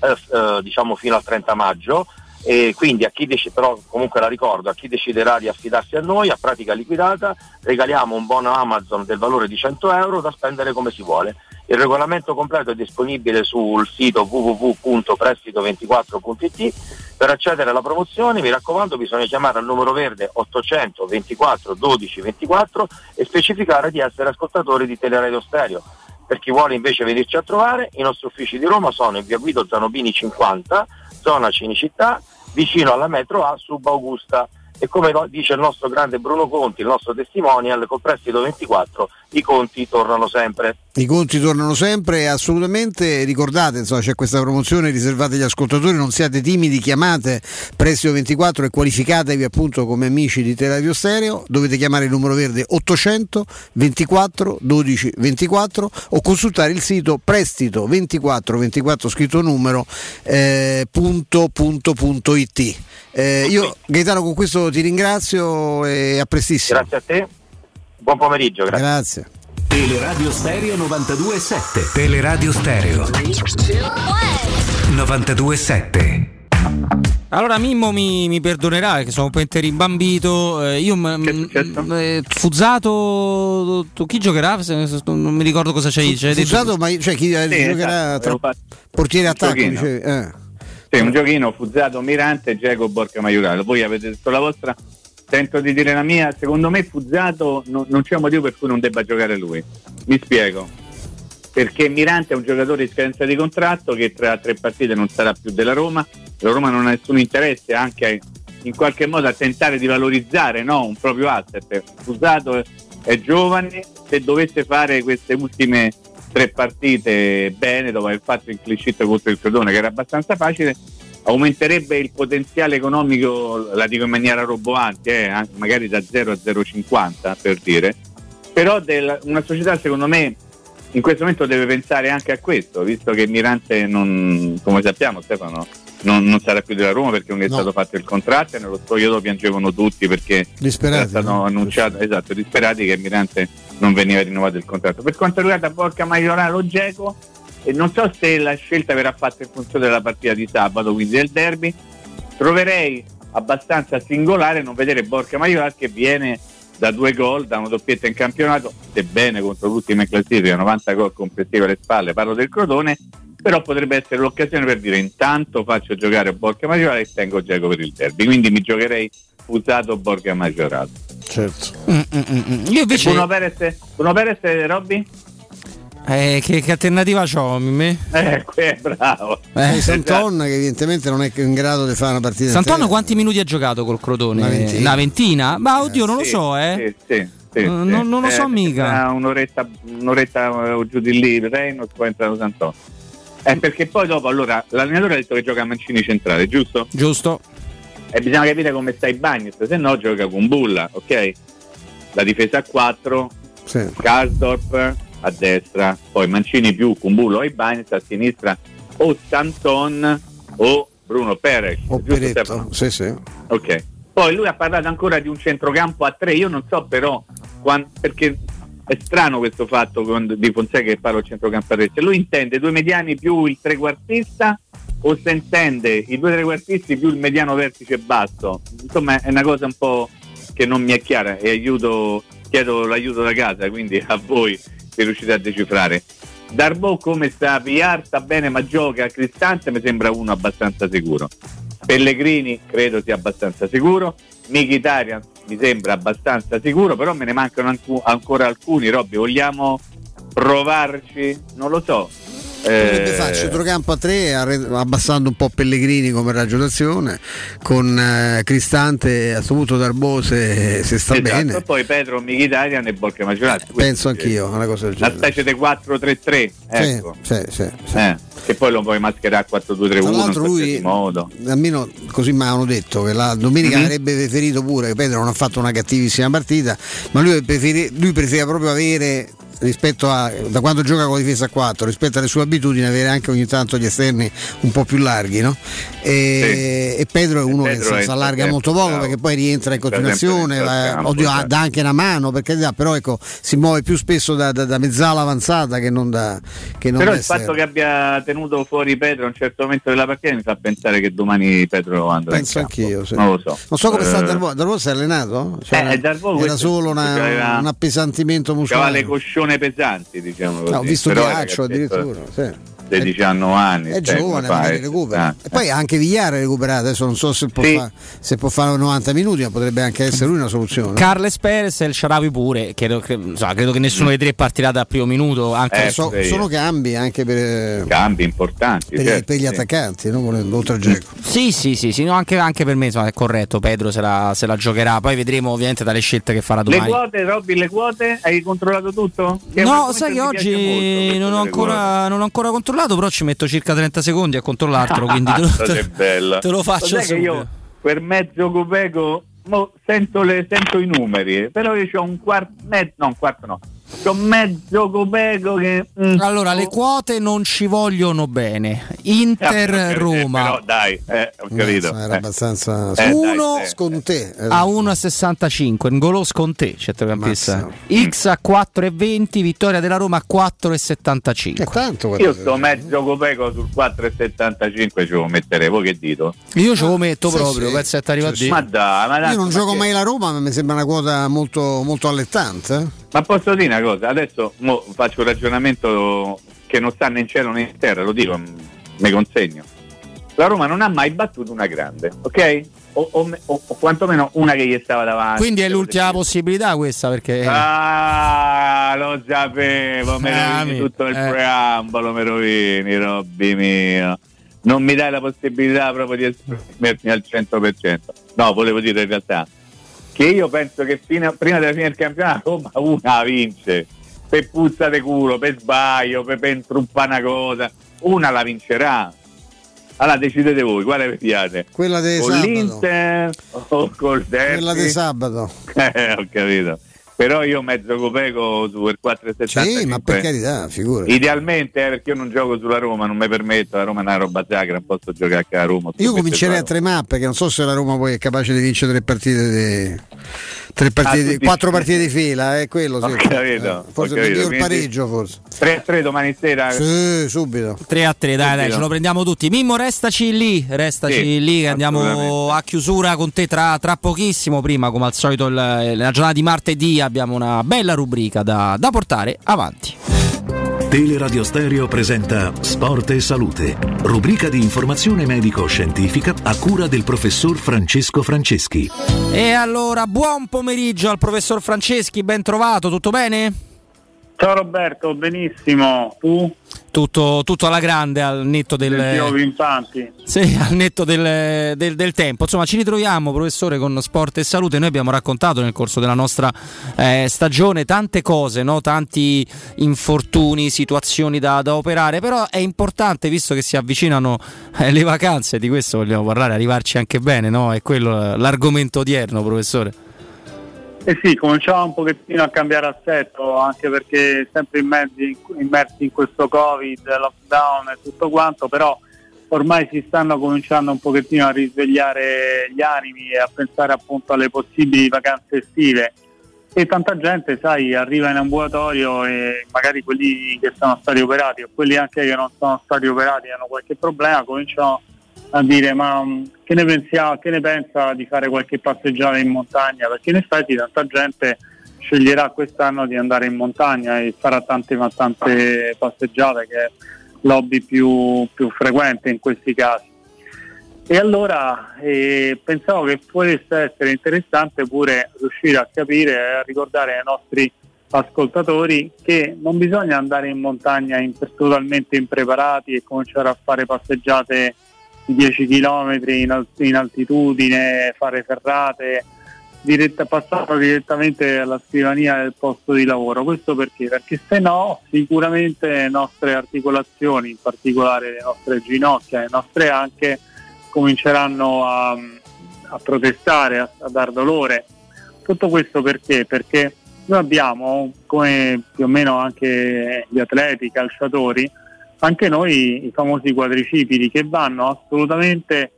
Speaker 28: eh, eh, diciamo fino al 30 maggio E quindi a chi decide, però comunque la ricordo, a chi deciderà di affidarsi a noi, a pratica liquidata, regaliamo un buono Amazon del valore di 100 euro da spendere come si vuole. Il regolamento completo è disponibile sul sito www.prestito24.it. Per accedere alla promozione, mi raccomando, bisogna chiamare al numero verde 800 24 12 24 e specificare di essere ascoltatori di Teleradio Stereo. Per chi vuole invece venirci a trovare, i nostri uffici di Roma sono in via Guido Zanobini 50, zona Cinecittà, vicino alla metro A, sub Augusta. E come dice il nostro grande Bruno Conti, il nostro testimonial, col prestito 24 i conti tornano sempre.
Speaker 2: I conti tornano sempre, assolutamente. Ricordate, insomma, c'è questa promozione riservata agli ascoltatori, non siate timidi, chiamate Prestito 24 e qualificatevi appunto come amici di Teleradio Stereo. Dovete chiamare il numero verde 800 24 12 24 o consultare il sito prestito 24 24 scritto numero eh, punto, punto, punto it. Eh, io Gaetano con questo ti ringrazio e a prestissimo.
Speaker 28: Grazie a te, buon pomeriggio. Grazie.
Speaker 2: Grazie.
Speaker 29: Teleradio Stereo 92.7
Speaker 30: Teleradio Stereo 92.7
Speaker 1: Allora Mimmo mi, mi perdonerà che sono un po' rimbambito. Eh, io m- m- eh, Fuzzato tu- chi giocherà? Se- se- Non mi ricordo cosa c'hai, c'hai detto.
Speaker 2: Fuzzato, ma cioè, chi eh,
Speaker 3: Sì,
Speaker 2: giocherà
Speaker 3: esatto,
Speaker 2: tra portiere attacco? dicevi, eh.
Speaker 3: Sì, un giochino Fuzzato Mirante, Geco Borca Maiorale. Voi avete detto la vostra, tento di dire la mia. Secondo me Fuzzato no- non c'è un motivo per cui non debba giocare lui. Mi spiego. Perché Mirante è un giocatore di scadenza di contratto che tra tre partite non sarà più della Roma. La Roma non ha nessun interesse anche in qualche modo a tentare di valorizzare no, un proprio asset. Fuzzato è giovane, se dovesse fare queste ultime tre partite bene dopo aver fatto il sheet contro il Crotone che era abbastanza facile aumenterebbe il potenziale economico la dico in maniera roboante eh, magari da 0 a 0,50 per dire però del- una società secondo me in questo momento deve pensare anche a questo visto che Mirante non come sappiamo Stefano non, non sarà più della Roma perché non è
Speaker 2: No.
Speaker 3: stato fatto il contratto e nello spogliatoio piangevano tutti perché
Speaker 2: Disperati,
Speaker 3: era stato
Speaker 2: no?
Speaker 3: annunciato esatto disperati che Mirante non veniva rinnovato il contratto per quanto riguarda Borca Maiorano Geco e non so se la scelta verrà fatta in funzione della partita di sabato quindi del derby troverei abbastanza singolare non vedere Borca Maiorano che viene da due gol, da una doppietta in campionato, sebbene contro l'ultima in classifica, 90 gol complessivi alle spalle, parlo del Crotone, però potrebbe essere l'occasione per dire intanto faccio giocare Borca Maggiorale e tengo Geco per il derby, quindi mi giocherei Fusato Borca Maggiorale.
Speaker 2: Certo.
Speaker 1: Io invece.
Speaker 3: Bruno Perez, Bruno Perez Robby?
Speaker 1: Eh, che, che alternativa ho? Me?
Speaker 3: Eh, è bravo.
Speaker 2: Eh, Santon che evidentemente non è in grado di fare una partita intera.
Speaker 1: quanti minuti ha giocato col Crotone?
Speaker 2: Una ventina.
Speaker 1: Una ventina? Ma oddio, non lo
Speaker 3: Sì,
Speaker 1: so, eh.
Speaker 3: Sì, sì, sì,
Speaker 1: Non-
Speaker 3: sì.
Speaker 1: non- non lo so mica.
Speaker 3: eh, Un'oretta, un'oretta eh, giù di lì, Reynolds, poi è entrato Santon. Eh, perché poi dopo allora l'allenatore ha detto che gioca a Mancini centrale, giusto?
Speaker 1: Giusto.
Speaker 3: E bisogna capire come sta i Bagnet, se no gioca con Bulla, ok? La difesa a 4,
Speaker 2: Sì.
Speaker 3: Karsdorp a destra, poi Mancini più con Bulla o i Bagnet a sinistra o Santon o Bruno Perez.
Speaker 2: O? Peretto, sì, sì.
Speaker 3: Ok. Poi lui ha parlato ancora di un centrocampo a tre, io non so però quan- perché è strano questo fatto con- di Fonseca che parla centrocampo a tre. Se lui intende due mediani più il trequartista o se intende i due trequartisti più il mediano vertice basso. Insomma è una cosa un po' che non mi è chiara e aiuto, chiedo l'aiuto da casa, quindi a voi se riuscite a decifrare. Darbo come sta? Villar sta bene ma gioca, Cristante mi sembra uno abbastanza sicuro. Pellegrini credo sia abbastanza sicuro, Mkhitaryan mi sembra abbastanza sicuro, però me ne mancano ancu- ancora alcuni, Robby, vogliamo provarci? Non lo so.
Speaker 2: Potrebbe
Speaker 3: Eh,
Speaker 2: fare centrocampo a tre abbassando un po' Pellegrini come raggio d'azione con eh, Cristante a questo punto Darbose se sta
Speaker 3: esatto,
Speaker 2: bene
Speaker 3: Poi Pedro, Mkhitaryan e Borca Macerati.
Speaker 2: penso anch'io una cosa del genere
Speaker 3: specie di 4-3-3, ecco.
Speaker 2: sì, sì, sì, sì.
Speaker 3: Eh, che poi lo puoi mascherare a 4-2-3-1
Speaker 2: Tra
Speaker 3: in
Speaker 2: lui-
Speaker 3: modo.
Speaker 2: almeno così mi avevano detto che la domenica
Speaker 3: Mhm.
Speaker 2: avrebbe preferito pure che Pedro non ha fatto una cattivissima partita ma lui, preferi- lui preferiva proprio avere rispetto a da quando gioca con la difesa a 4 rispetto alle sue abitudini avere anche ogni tanto gli esterni un po' più larghi no? e, e Pedro è uno che
Speaker 3: Pedro è
Speaker 2: si allarga molto poco perché poi rientra in continuazione va-
Speaker 3: campo,
Speaker 2: oddio,
Speaker 3: certo.
Speaker 2: dà anche una mano per carità però ecco si muove più spesso da, da- da mezzala avanzata che non da, che non
Speaker 3: Però il fatto che abbia tenuto fuori Pedro a un certo momento della partita mi fa pensare che domani Pedro andrà
Speaker 2: Penso
Speaker 3: in campo.
Speaker 2: anch'io, sì.
Speaker 3: Non lo so.
Speaker 2: Non so come sta
Speaker 3: Eh,
Speaker 2: Darbo. Darbo si è allenato? Cioè,
Speaker 3: Eh,
Speaker 2: era solo una- un appesantimento muscolare.
Speaker 3: le coscione pesanti, diciamo così.
Speaker 2: No, ho visto
Speaker 3: Però
Speaker 2: Ghiaccio addirittura. Sì.
Speaker 3: Di 19 anni.
Speaker 2: È giovane, magari
Speaker 3: eh?
Speaker 2: recupera.
Speaker 3: Ah.
Speaker 2: E poi anche Vigliare è recuperato, adesso non so se può,
Speaker 3: Sì.
Speaker 2: fa- se può fare 90 minuti, ma potrebbe anche essere lui una soluzione.
Speaker 1: Carles Perez e il Sharawi pure. Credo, che- insomma, credo che nessuno dei tre partirà dal primo minuto. Anche
Speaker 3: Eh,
Speaker 2: So-
Speaker 3: sì.
Speaker 2: sono cambi anche per,
Speaker 3: Cambi importanti.
Speaker 2: per-
Speaker 3: certo,
Speaker 2: per gli
Speaker 3: sì.
Speaker 2: attaccanti, no? Volendo- oltre a.
Speaker 1: Sì, sì, sì, sì, no, anche, anche per me insomma, è corretto. Pedro se la, se la giocherà. Poi vedremo ovviamente dalle scelte che farà
Speaker 3: Le
Speaker 1: domani.
Speaker 3: quote, Robby, le quote? Hai controllato tutto? Che
Speaker 1: No, sai che oggi
Speaker 3: molto,
Speaker 1: non ho, ancora, non ho ancora controllato, però ci metto circa 30 secondi a controllartelo. quindi te lo.
Speaker 3: Che bella.
Speaker 1: te lo faccio
Speaker 3: che
Speaker 1: subito.
Speaker 3: io per mezzo Copeco sento, le- sento i numeri, però io ho un quarto, mezzo, no, un quarto no, c'ho mezzo Copeco che... mm,
Speaker 1: Allora, le quote non ci vogliono bene. Inter
Speaker 3: eh,
Speaker 1: Roma
Speaker 3: Però dai, eh, ho capito.
Speaker 2: Era
Speaker 3: eh.
Speaker 2: abbastanza
Speaker 3: Eh, dai,
Speaker 1: Uno
Speaker 3: eh.
Speaker 2: secondo te.
Speaker 1: a 1,65 Ngolo Sconte, centrocampista. X a 4,20, vittoria della Roma a 4,75.
Speaker 2: È tanto
Speaker 3: Io sto mezzo Copeco sul 4,75 ce lo metterei, voi che dito?
Speaker 1: Io ce lo metto
Speaker 2: Sì,
Speaker 1: proprio,
Speaker 2: sì.
Speaker 1: penso che arriva
Speaker 2: Sì, sì.
Speaker 3: Ma dai, ma
Speaker 2: Io
Speaker 3: tanto,
Speaker 2: non
Speaker 3: ma
Speaker 2: gioco
Speaker 3: che-
Speaker 2: mai la Roma, ma mi sembra una quota molto, molto allettante. eh.
Speaker 3: Ma posso dire una cosa? Adesso faccio un ragionamento che non sta né in cielo né in terra, lo dico, m- mi consegno. La Roma non ha mai battuto una grande, ok? O, o- o- o quantomeno una che gli stava davanti.
Speaker 1: Quindi è l'ultima possibilità questa perché
Speaker 3: Ah, lo sapevo, me
Speaker 1: Ah, mi-
Speaker 3: tutto il
Speaker 1: eh.
Speaker 3: preambolo, me rovini, Robby mio. Non mi dai la possibilità proprio di esprimermi al 100%. No, volevo dire in realtà che io penso che fino- prima della fine del campionato Roma una la vince. Per puzza di culo, per sbaglio, per, per intruppare una cosa. Una la vincerà. Allora decidete voi, quale vediate?
Speaker 2: Quella di sabato.
Speaker 3: l'Inter o col derby?
Speaker 2: Quella di sabato.
Speaker 3: Eh, ho capito. Però io mezzo copeco su quel 4,75.
Speaker 2: Sì, ma per carità, figurati.
Speaker 3: Idealmente, eh, perché io non gioco sulla Roma, non mi permetto, la Roma è una roba sacra, non posso giocare anche a Roma.
Speaker 2: Io comincerei a tre mappe, perché non so se la Roma poi è capace di vincere tre partite di. Tre partite,
Speaker 3: Ah, tutti-
Speaker 2: quattro partite di fila, è quello sì.
Speaker 3: Capito,
Speaker 2: Eh, forse meglio il pareggio forse.
Speaker 3: 3 a 3 domani sera.
Speaker 2: Sì, subito.
Speaker 1: 3 a 3, dai, dai, ce lo prendiamo tutti. Mimmo, restaci lì, restaci
Speaker 3: Sì,
Speaker 1: lì, che andiamo a chiusura con te tra, tra pochissimo. Prima, come al solito, il- la giornata di martedì abbiamo una bella rubrica da, da portare avanti.
Speaker 31: Teleradio Stereo presenta Sport e Salute, rubrica di informazione medico-scientifica a cura del professor Francesco Franceschi.
Speaker 1: E allora, buon pomeriggio al professor Franceschi, ben trovato, tutto bene?
Speaker 32: Ciao Roberto, benissimo. Tu?
Speaker 1: Tutto, tutto alla grande al netto del,
Speaker 32: Pimpanti.
Speaker 1: Sì, al netto del, del- del tempo. Insomma, ci ritroviamo, professore, con Sport e Salute. Noi abbiamo raccontato nel corso della nostra eh, stagione tante cose, no? tanti infortuni, situazioni da, da operare. Però è importante, visto che si avvicinano eh, le vacanze, di questo vogliamo parlare, arrivarci anche bene, no? È quello eh, l'argomento odierno, professore.
Speaker 32: Eh sì, cominciamo un pochettino a cambiare assetto, anche perché sempre immersi, immersi in questo Covid, lockdown e tutto quanto, però ormai si stanno cominciando un pochettino a risvegliare gli animi e a pensare appunto alle possibili vacanze estive. E tanta gente, sai, arriva in ambulatorio e magari quelli che sono stati operati o quelli anche che non sono stati operati hanno qualche problema, cominciano a dire ma mh, che ne, pensiamo, che ne pensa di fare qualche passeggiata in montagna? Perché in effetti tanta gente sceglierà quest'anno di andare in montagna e farà tante ma tante passeggiate che è l'hobby più, più frequente in questi casi. E allora eh, pensavo che potesse essere interessante pure riuscire a capire e a ricordare ai nostri ascoltatori che non bisogna andare in montagna in- totalmente impreparati e cominciare a fare passeggiate 10 km in, al- in altitudine, fare ferrate, diretta, passare direttamente alla scrivania del posto di lavoro. Questo perché? Perché se no sicuramente le nostre articolazioni, in particolare le nostre ginocchia, le nostre anche, cominceranno a, a protestare, a, a dar dolore. Tutto questo perché? Perché noi abbiamo, come più o meno anche gli atleti, i calciatori, anche noi i famosi quadricipiti che vanno assolutamente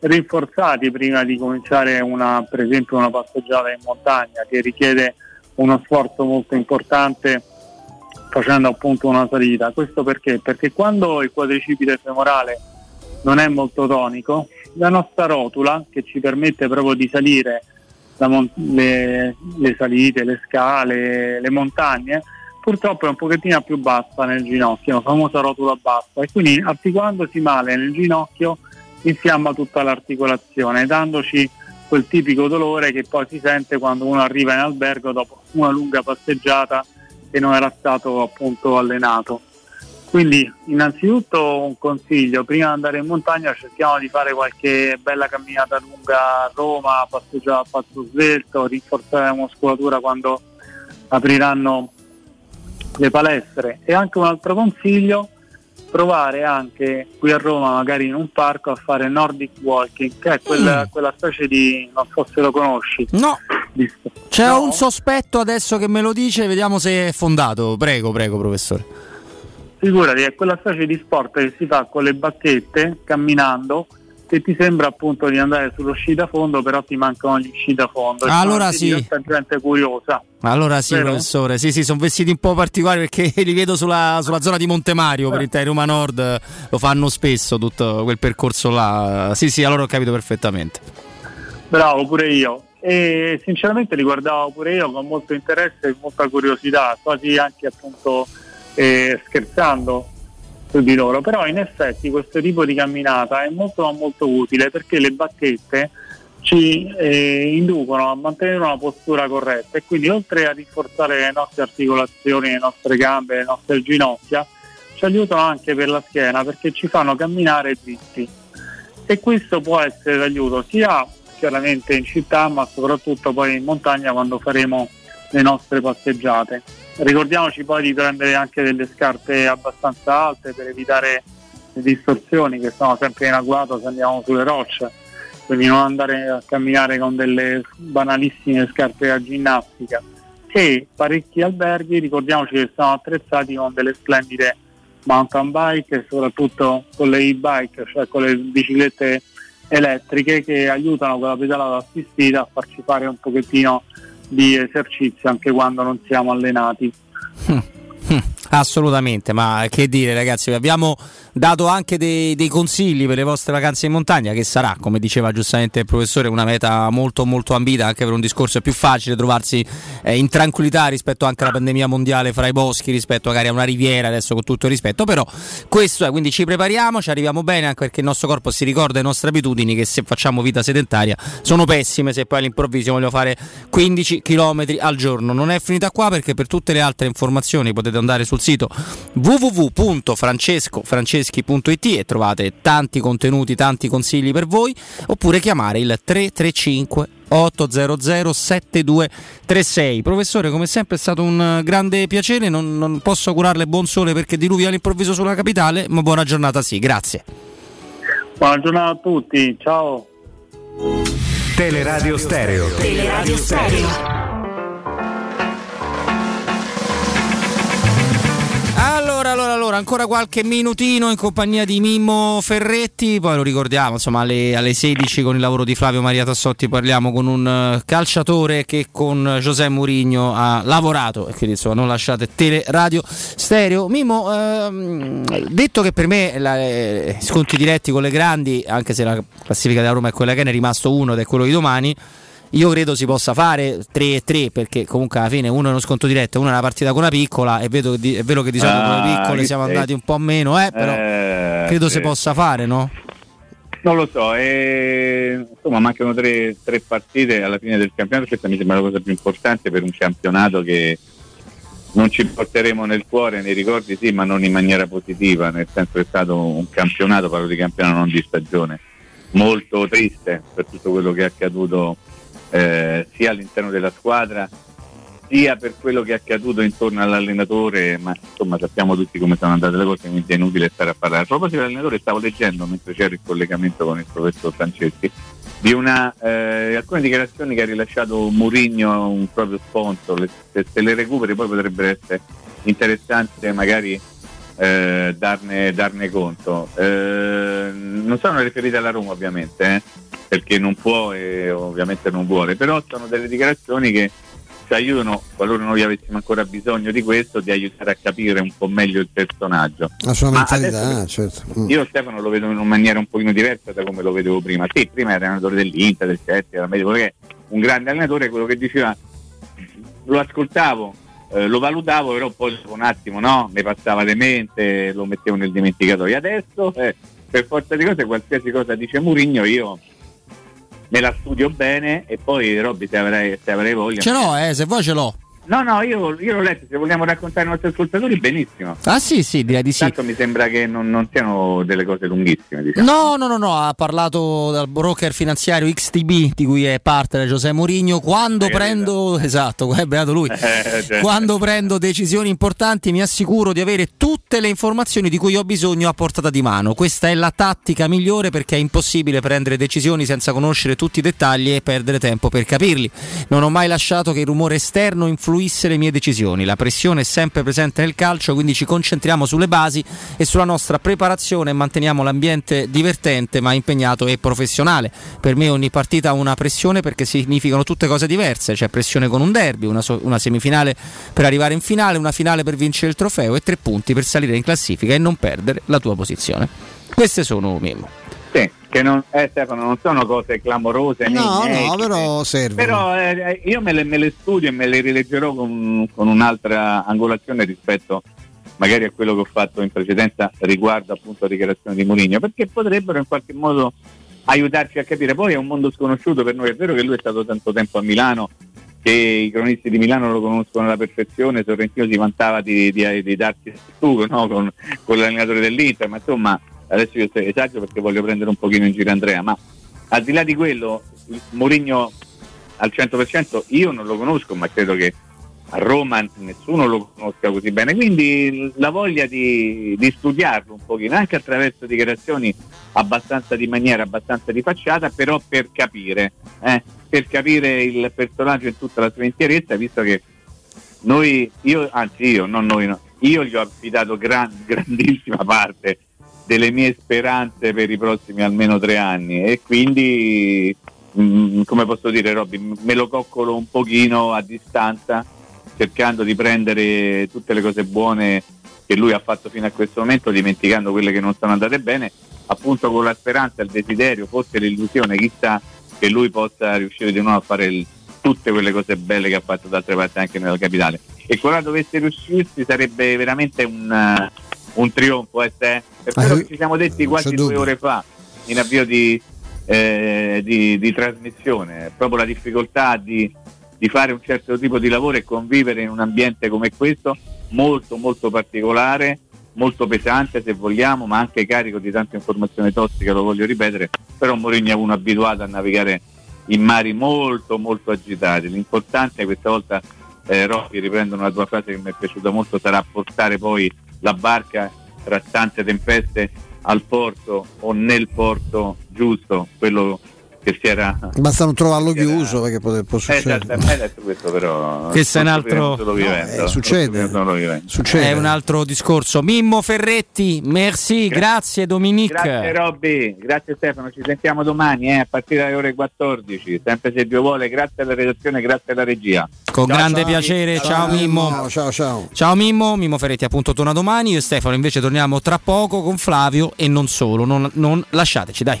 Speaker 32: rinforzati prima di cominciare una, per esempio una passeggiata in montagna che richiede uno sforzo molto importante facendo appunto una salita. Questo perché? Perché quando il quadricipite femorale non è molto tonico, la nostra rotula che ci permette proprio di salire mon- le, le salite, le scale, le montagne, purtroppo è un pochettino più bassa nel ginocchio, la famosa rotula bassa e quindi articolandosi male nel ginocchio infiamma tutta l'articolazione, dandoci quel tipico dolore che poi si sente quando uno arriva in albergo dopo una lunga passeggiata e non era stato appunto allenato. Quindi innanzitutto un consiglio, prima di andare in montagna cerchiamo di fare qualche bella camminata lunga a Roma, passeggiare a passo svelto, rinforzare la muscolatura quando apriranno le palestre e anche un altro consiglio, provare anche qui a Roma, magari in un parco, a fare Nordic Walking, che è quella,
Speaker 1: Mm.
Speaker 32: quella specie di, non so se lo conosci.
Speaker 1: No.
Speaker 32: Di-
Speaker 1: C'è
Speaker 32: No?
Speaker 1: un sospetto adesso che me lo dice, vediamo se è fondato. Prego, prego, professore.
Speaker 32: Figurati, è quella specie di sport che si fa con le bacchette, camminando, che ti sembra appunto di andare sullo sci da fondo, però ti mancano gli sci da fondo.
Speaker 1: Allora sì.
Speaker 32: gente curiosa.
Speaker 1: Allora sì,
Speaker 32: Vero?
Speaker 1: professore, sì, sì, sono vestiti un po' particolari perché li vedo sulla, sulla zona di Montemario per intero Roma Nord, lo fanno spesso tutto quel percorso là. Sì, sì, allora ho capito perfettamente.
Speaker 32: Bravo, pure io. E sinceramente li guardavo pure io con molto interesse e molta curiosità, quasi anche appunto eh, scherzando su di loro. Però in effetti questo tipo di camminata è molto molto utile perché le bacchette ci eh, inducono a mantenere una postura corretta e quindi oltre a rinforzare le nostre articolazioni, le nostre gambe, le nostre ginocchia, ci aiutano anche per la schiena perché ci fanno camminare dritti e questo può essere d'aiuto sia chiaramente in città ma soprattutto poi in montagna quando faremo le nostre passeggiate. Ricordiamoci poi di prendere anche delle scarpe abbastanza alte per evitare le distorsioni che sono sempre in agguato se andiamo sulle rocce, quindi non andare a camminare con delle banalissime scarpe da ginnastica. E parecchi alberghi ricordiamoci che sono attrezzati con delle splendide mountain bike e soprattutto con le e-bike, cioè con le biciclette elettriche che aiutano con la pedalata assistita a farci fare un pochettino di esercizio anche quando non siamo allenati.
Speaker 1: Assolutamente, ma che dire ragazzi, abbiamo dato anche dei, dei consigli per le vostre vacanze in montagna che sarà, come diceva giustamente il professore, una meta molto molto ambita anche per un discorso più facile trovarsi eh, in tranquillità rispetto anche alla pandemia mondiale fra i boschi, rispetto magari a una riviera, adesso con tutto il rispetto, però questo è, quindi ci prepariamo, ci arriviamo bene anche perché il nostro corpo si ricorda le nostre abitudini che se facciamo vita sedentaria sono pessime se poi all'improvviso voglio fare 15 km al giorno. Non è finita qua perché per tutte le altre informazioni potete andare sul sito www.francescofranceschi.it e trovate tanti contenuti, tanti consigli per voi oppure chiamare il 335 800 7236 professore come sempre è stato un grande piacere non, non posso augurarle buon sole perché diluvia all'improvviso sulla capitale ma buona giornata sì grazie
Speaker 32: Buona giornata a tutti, ciao!
Speaker 33: Teleradio Stereo.
Speaker 34: Teleradio Stereo.
Speaker 1: Allora, allora, allora, ancora qualche minutino in compagnia di Mimmo Ferretti, poi lo ricordiamo, insomma, alle, alle 16 con il lavoro di Flavio Maria Tassotti parliamo con un eh, calciatore che con José Mourinho ha lavorato e quindi insomma non lasciate tele radio stereo. Mimmo, ehm, detto che per me la, eh, sconti diretti con le grandi, anche se la classifica della Roma è quella che ne è rimasto uno ed è quello di domani. Io credo si possa fare 3 e 3 perché comunque alla fine uno è uno sconto diretto, uno è una partita con una piccola e vedo è vero che di solito con le
Speaker 3: Ah,
Speaker 1: piccole
Speaker 3: che
Speaker 1: siamo
Speaker 3: sei-
Speaker 1: andati un po' meno, eh, però
Speaker 3: Eh,
Speaker 1: credo
Speaker 3: sì.
Speaker 1: si possa fare, no?
Speaker 3: Non lo so, eh, insomma mancano tre, tre partite alla fine del campionato, questa mi sembra la cosa più importante per un campionato che non ci porteremo nel cuore, nei ricordi sì, ma non in maniera positiva, nel senso che è stato un campionato, parlo di campionato non di stagione, molto triste per tutto quello che è accaduto eh, sia all'interno della squadra sia per quello che è accaduto intorno all'allenatore, ma insomma sappiamo tutti come sono andate le cose, quindi è inutile stare a parlare. A proposito dell'allenatore stavo leggendo mentre c'era il collegamento con il professor Franceschi di una, eh, alcune dichiarazioni che ha rilasciato Murigno, un proprio sponsor, se, se le recuperi poi potrebbero essere interessanti magari eh, darne, darne conto. Eh, non sono riferite alla Roma ovviamente, eh, perché non può e ovviamente non vuole, però sono delle dichiarazioni che ci aiutano, qualora noi avessimo ancora bisogno di questo, di aiutare a capire un po' meglio il personaggio.
Speaker 2: La sua mentalità,
Speaker 3: adesso-
Speaker 2: certo. Mm.
Speaker 3: io Stefano lo vedo in una maniera un pochino diversa da come lo vedevo prima. Sì, prima era allenatore dell'Inter, del Chelsea, era medico, perché un grande allenatore, quello che diceva, lo ascoltavo, eh, lo valutavo, però poi un attimo no, mi passava di mente, lo mettevo nel dimenticatoio. Adesso, eh, per forza di cose, qualsiasi cosa dice Murigno, io me la studio bene e poi Robby se avrai, se avrai voglia.
Speaker 1: Ce l'ho, eh, se vuoi ce l'ho.
Speaker 3: No, no, io, io l'ho letto, se vogliamo raccontare ai nostri ascoltatori, benissimo.
Speaker 1: Ah sì, sì, direi di sì.
Speaker 3: Tanto mi sembra che non, non siano delle cose lunghissime, diciamo.
Speaker 1: No, no, no, no, ha parlato dal broker finanziario XTB di cui è partner Giuseppe Mourinho. Quando prendo, esatto, è beato lui.
Speaker 3: Eh, certo.
Speaker 1: Quando prendo decisioni importanti mi assicuro di avere tutte le informazioni di cui ho bisogno a portata di mano. Questa è la tattica migliore perché è impossibile prendere decisioni senza conoscere tutti i dettagli e perdere tempo per capirli. Non ho mai lasciato che il rumore esterno influisse le mie decisioni. La pressione è sempre presente nel calcio, quindi ci concentriamo sulle basi e sulla nostra preparazione e manteniamo l'ambiente divertente ma impegnato e professionale. Per me ogni partita ha una pressione perché significano tutte cose diverse, c'è pressione con un derby, una, so- una semifinale per arrivare in finale, una finale per vincere il trofeo e tre punti per salire in classifica e non perdere la tua posizione. Queste sono Mimmo.
Speaker 3: Sì, che non, eh, Stefano, non sono cose clamorose. né
Speaker 2: No,
Speaker 3: inedite.
Speaker 2: no, però servono.
Speaker 3: Però eh, io me le, me le studio e me le rileggerò con, con un'altra angolazione rispetto magari a quello che ho fatto in precedenza riguardo appunto la dichiarazione di Mourinho, perché potrebbero in qualche modo aiutarci a capire. Poi è un mondo sconosciuto per noi, è vero che lui è stato tanto tempo a Milano, che i cronisti di Milano lo conoscono alla perfezione, Sorrentino si vantava di, di, di darsi il sugo no? con, con l'allenatore dell'Inter, ma insomma adesso io esagero perché voglio prendere un pochino in giro Andrea, ma al di là di quello, Mourinho al 100% io non lo conosco, ma credo che a Roma nessuno lo conosca così bene, quindi la voglia di, di studiarlo un pochino, anche attraverso dichiarazioni abbastanza di maniera, abbastanza di facciata, però per capire, eh, per capire il personaggio in tutta la sua interezza, visto che noi, io, anzi io, non noi, no, io gli ho affidato gran- grandissima parte delle mie speranze per i prossimi almeno tre anni. E quindi mm, come posso dire Robby me lo coccolo un pochino a distanza cercando di prendere tutte le cose buone che lui ha fatto fino a questo momento dimenticando quelle che non sono andate bene appunto con la speranza, il desiderio, forse l'illusione chissà che lui possa riuscire di nuovo a fare il- tutte quelle cose belle che ha fatto d'altre parti anche nella capitale. E quando dovesse riuscirsi sarebbe veramente un, un trionfo eh, è quello che ci siamo detti quasi due ore fa in avvio di, eh, di- di trasmissione proprio la difficoltà di, di fare un certo tipo di lavoro e convivere in un ambiente come questo molto molto particolare molto pesante se vogliamo ma anche carico di tanta informazione tossica lo voglio ripetere. Però Mourinho è uno abituato a navigare in mari molto molto agitati. L'importante questa volta eh, Rocchi riprendo una tua frase che mi è piaciuta molto sarà portare poi la barca tra tante tempeste al porto o nel porto giusto quello che si era
Speaker 2: Basta non trovarlo chiuso perché pot- può
Speaker 3: eh,
Speaker 2: succedere.
Speaker 3: certo, hai detto questo però
Speaker 1: Questo è un altro-
Speaker 2: No, eh, succede.
Speaker 3: vivendo.
Speaker 1: È un altro discorso. Mimmo Ferretti, merci, grazie Dominique.
Speaker 3: Grazie Robby, grazie Stefano, ci sentiamo domani eh, a partire dalle ore 14, sempre se Dio vuole, grazie alla redazione, grazie alla regia.
Speaker 1: Con
Speaker 3: Ciao,
Speaker 1: grande
Speaker 3: ciao.
Speaker 1: piacere, ciao, Mimmo.
Speaker 2: Ciao ciao.
Speaker 1: Ciao Mimmo, Mimmo Ferretti appunto torna domani, io e Stefano invece torniamo tra poco con Flavio e non solo, non, non lasciateci dai.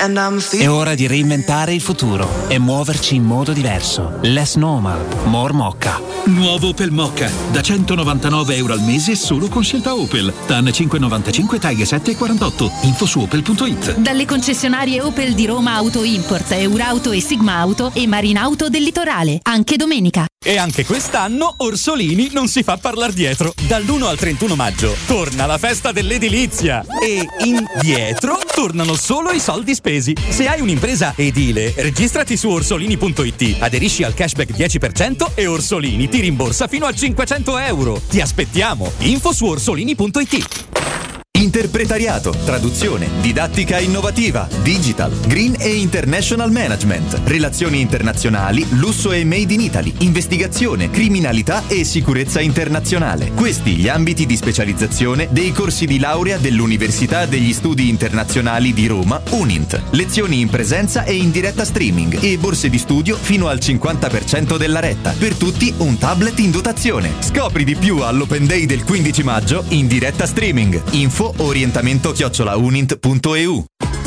Speaker 34: È ora di reinventare il futuro e muoverci in modo diverso. Less normal, more mocca.
Speaker 30: Nuovo Opel Mocca, da 199 euro al mese solo con scelta Opel. TAN 595 taglie 7 e 48. Info su opel.it.
Speaker 14: Dalle concessionarie Opel di Roma Auto Import, Eurauto e Sigma Auto e Marinauto del Litorale. Anche domenica.
Speaker 4: E anche quest'anno Orsolini non si fa parlare dietro. Dall'1 al 31 maggio torna la festa dell'edilizia. E indietro tornano solo i soldi spesi. Se hai un'impresa edile, registrati su orsolini.it, aderisci al cashback 10% e Orsolini ti rimborsa fino a 500 euro. Ti aspettiamo. Info su orsolini.it.
Speaker 15: Interpretariato, traduzione, didattica innovativa, digital, green e international management, relazioni internazionali, lusso e made in Italy, investigazione, criminalità e sicurezza internazionale. Questi gli ambiti di specializzazione dei corsi di laurea dell'Università degli Studi Internazionali di Roma, UNINT. Lezioni in presenza e in diretta streaming e borse di studio fino al 50% della retta. Per tutti un tablet in dotazione. Scopri di più all'Open Day del 15 maggio in diretta streaming. Info orientamento chiocciolaunint.eu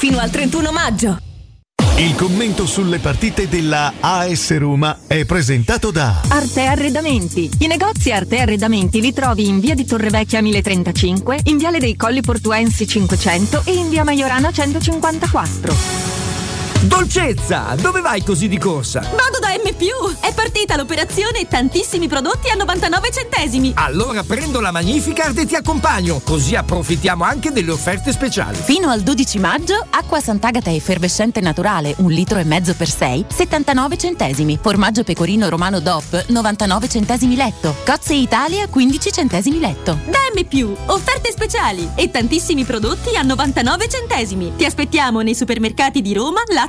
Speaker 35: fino al 31 maggio.
Speaker 36: Il commento sulle partite della AS Roma è presentato da
Speaker 9: Arte Arredamenti. I negozi Arte Arredamenti li trovi in via di Torrevecchia 1035, in viale dei Colli Portuensi 500 e in via Maiorana 154.
Speaker 37: Dolcezza, dove vai così di corsa?
Speaker 38: Vado da M+, è partita l'operazione tantissimi prodotti a 99 centesimi.
Speaker 37: Allora prendo la Magnificard e ti accompagno, così approfittiamo anche delle offerte speciali.
Speaker 14: Fino al 12 maggio, acqua Sant'Agata effervescente naturale, un litro e mezzo per 6, 79 centesimi. Formaggio pecorino romano DOP, 99 centesimi letto. Cozze Italia, 15 centesimi letto.
Speaker 38: Da M+, offerte speciali e tantissimi prodotti a 99 centesimi. Ti aspettiamo nei supermercati di Roma, Lazio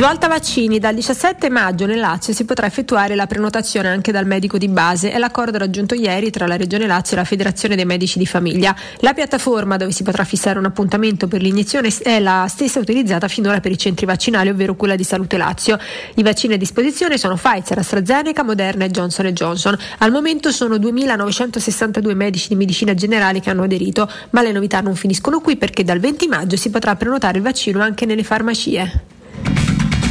Speaker 39: Svolta vaccini, dal 17 maggio nel Lazio si potrà effettuare la prenotazione anche dal medico di base. È l'accordo raggiunto ieri tra la Regione Lazio e la Federazione dei Medici di Famiglia. La piattaforma dove si potrà fissare un appuntamento per l'iniezione è la stessa utilizzata finora per i centri vaccinali, ovvero quella di Salute Lazio. I vaccini a disposizione sono Pfizer, AstraZeneca, Moderna e Johnson Johnson. Al momento sono 2.962 medici di medicina generale che hanno aderito, ma le novità non finiscono qui perché dal 20 maggio si potrà prenotare il vaccino anche nelle farmacie.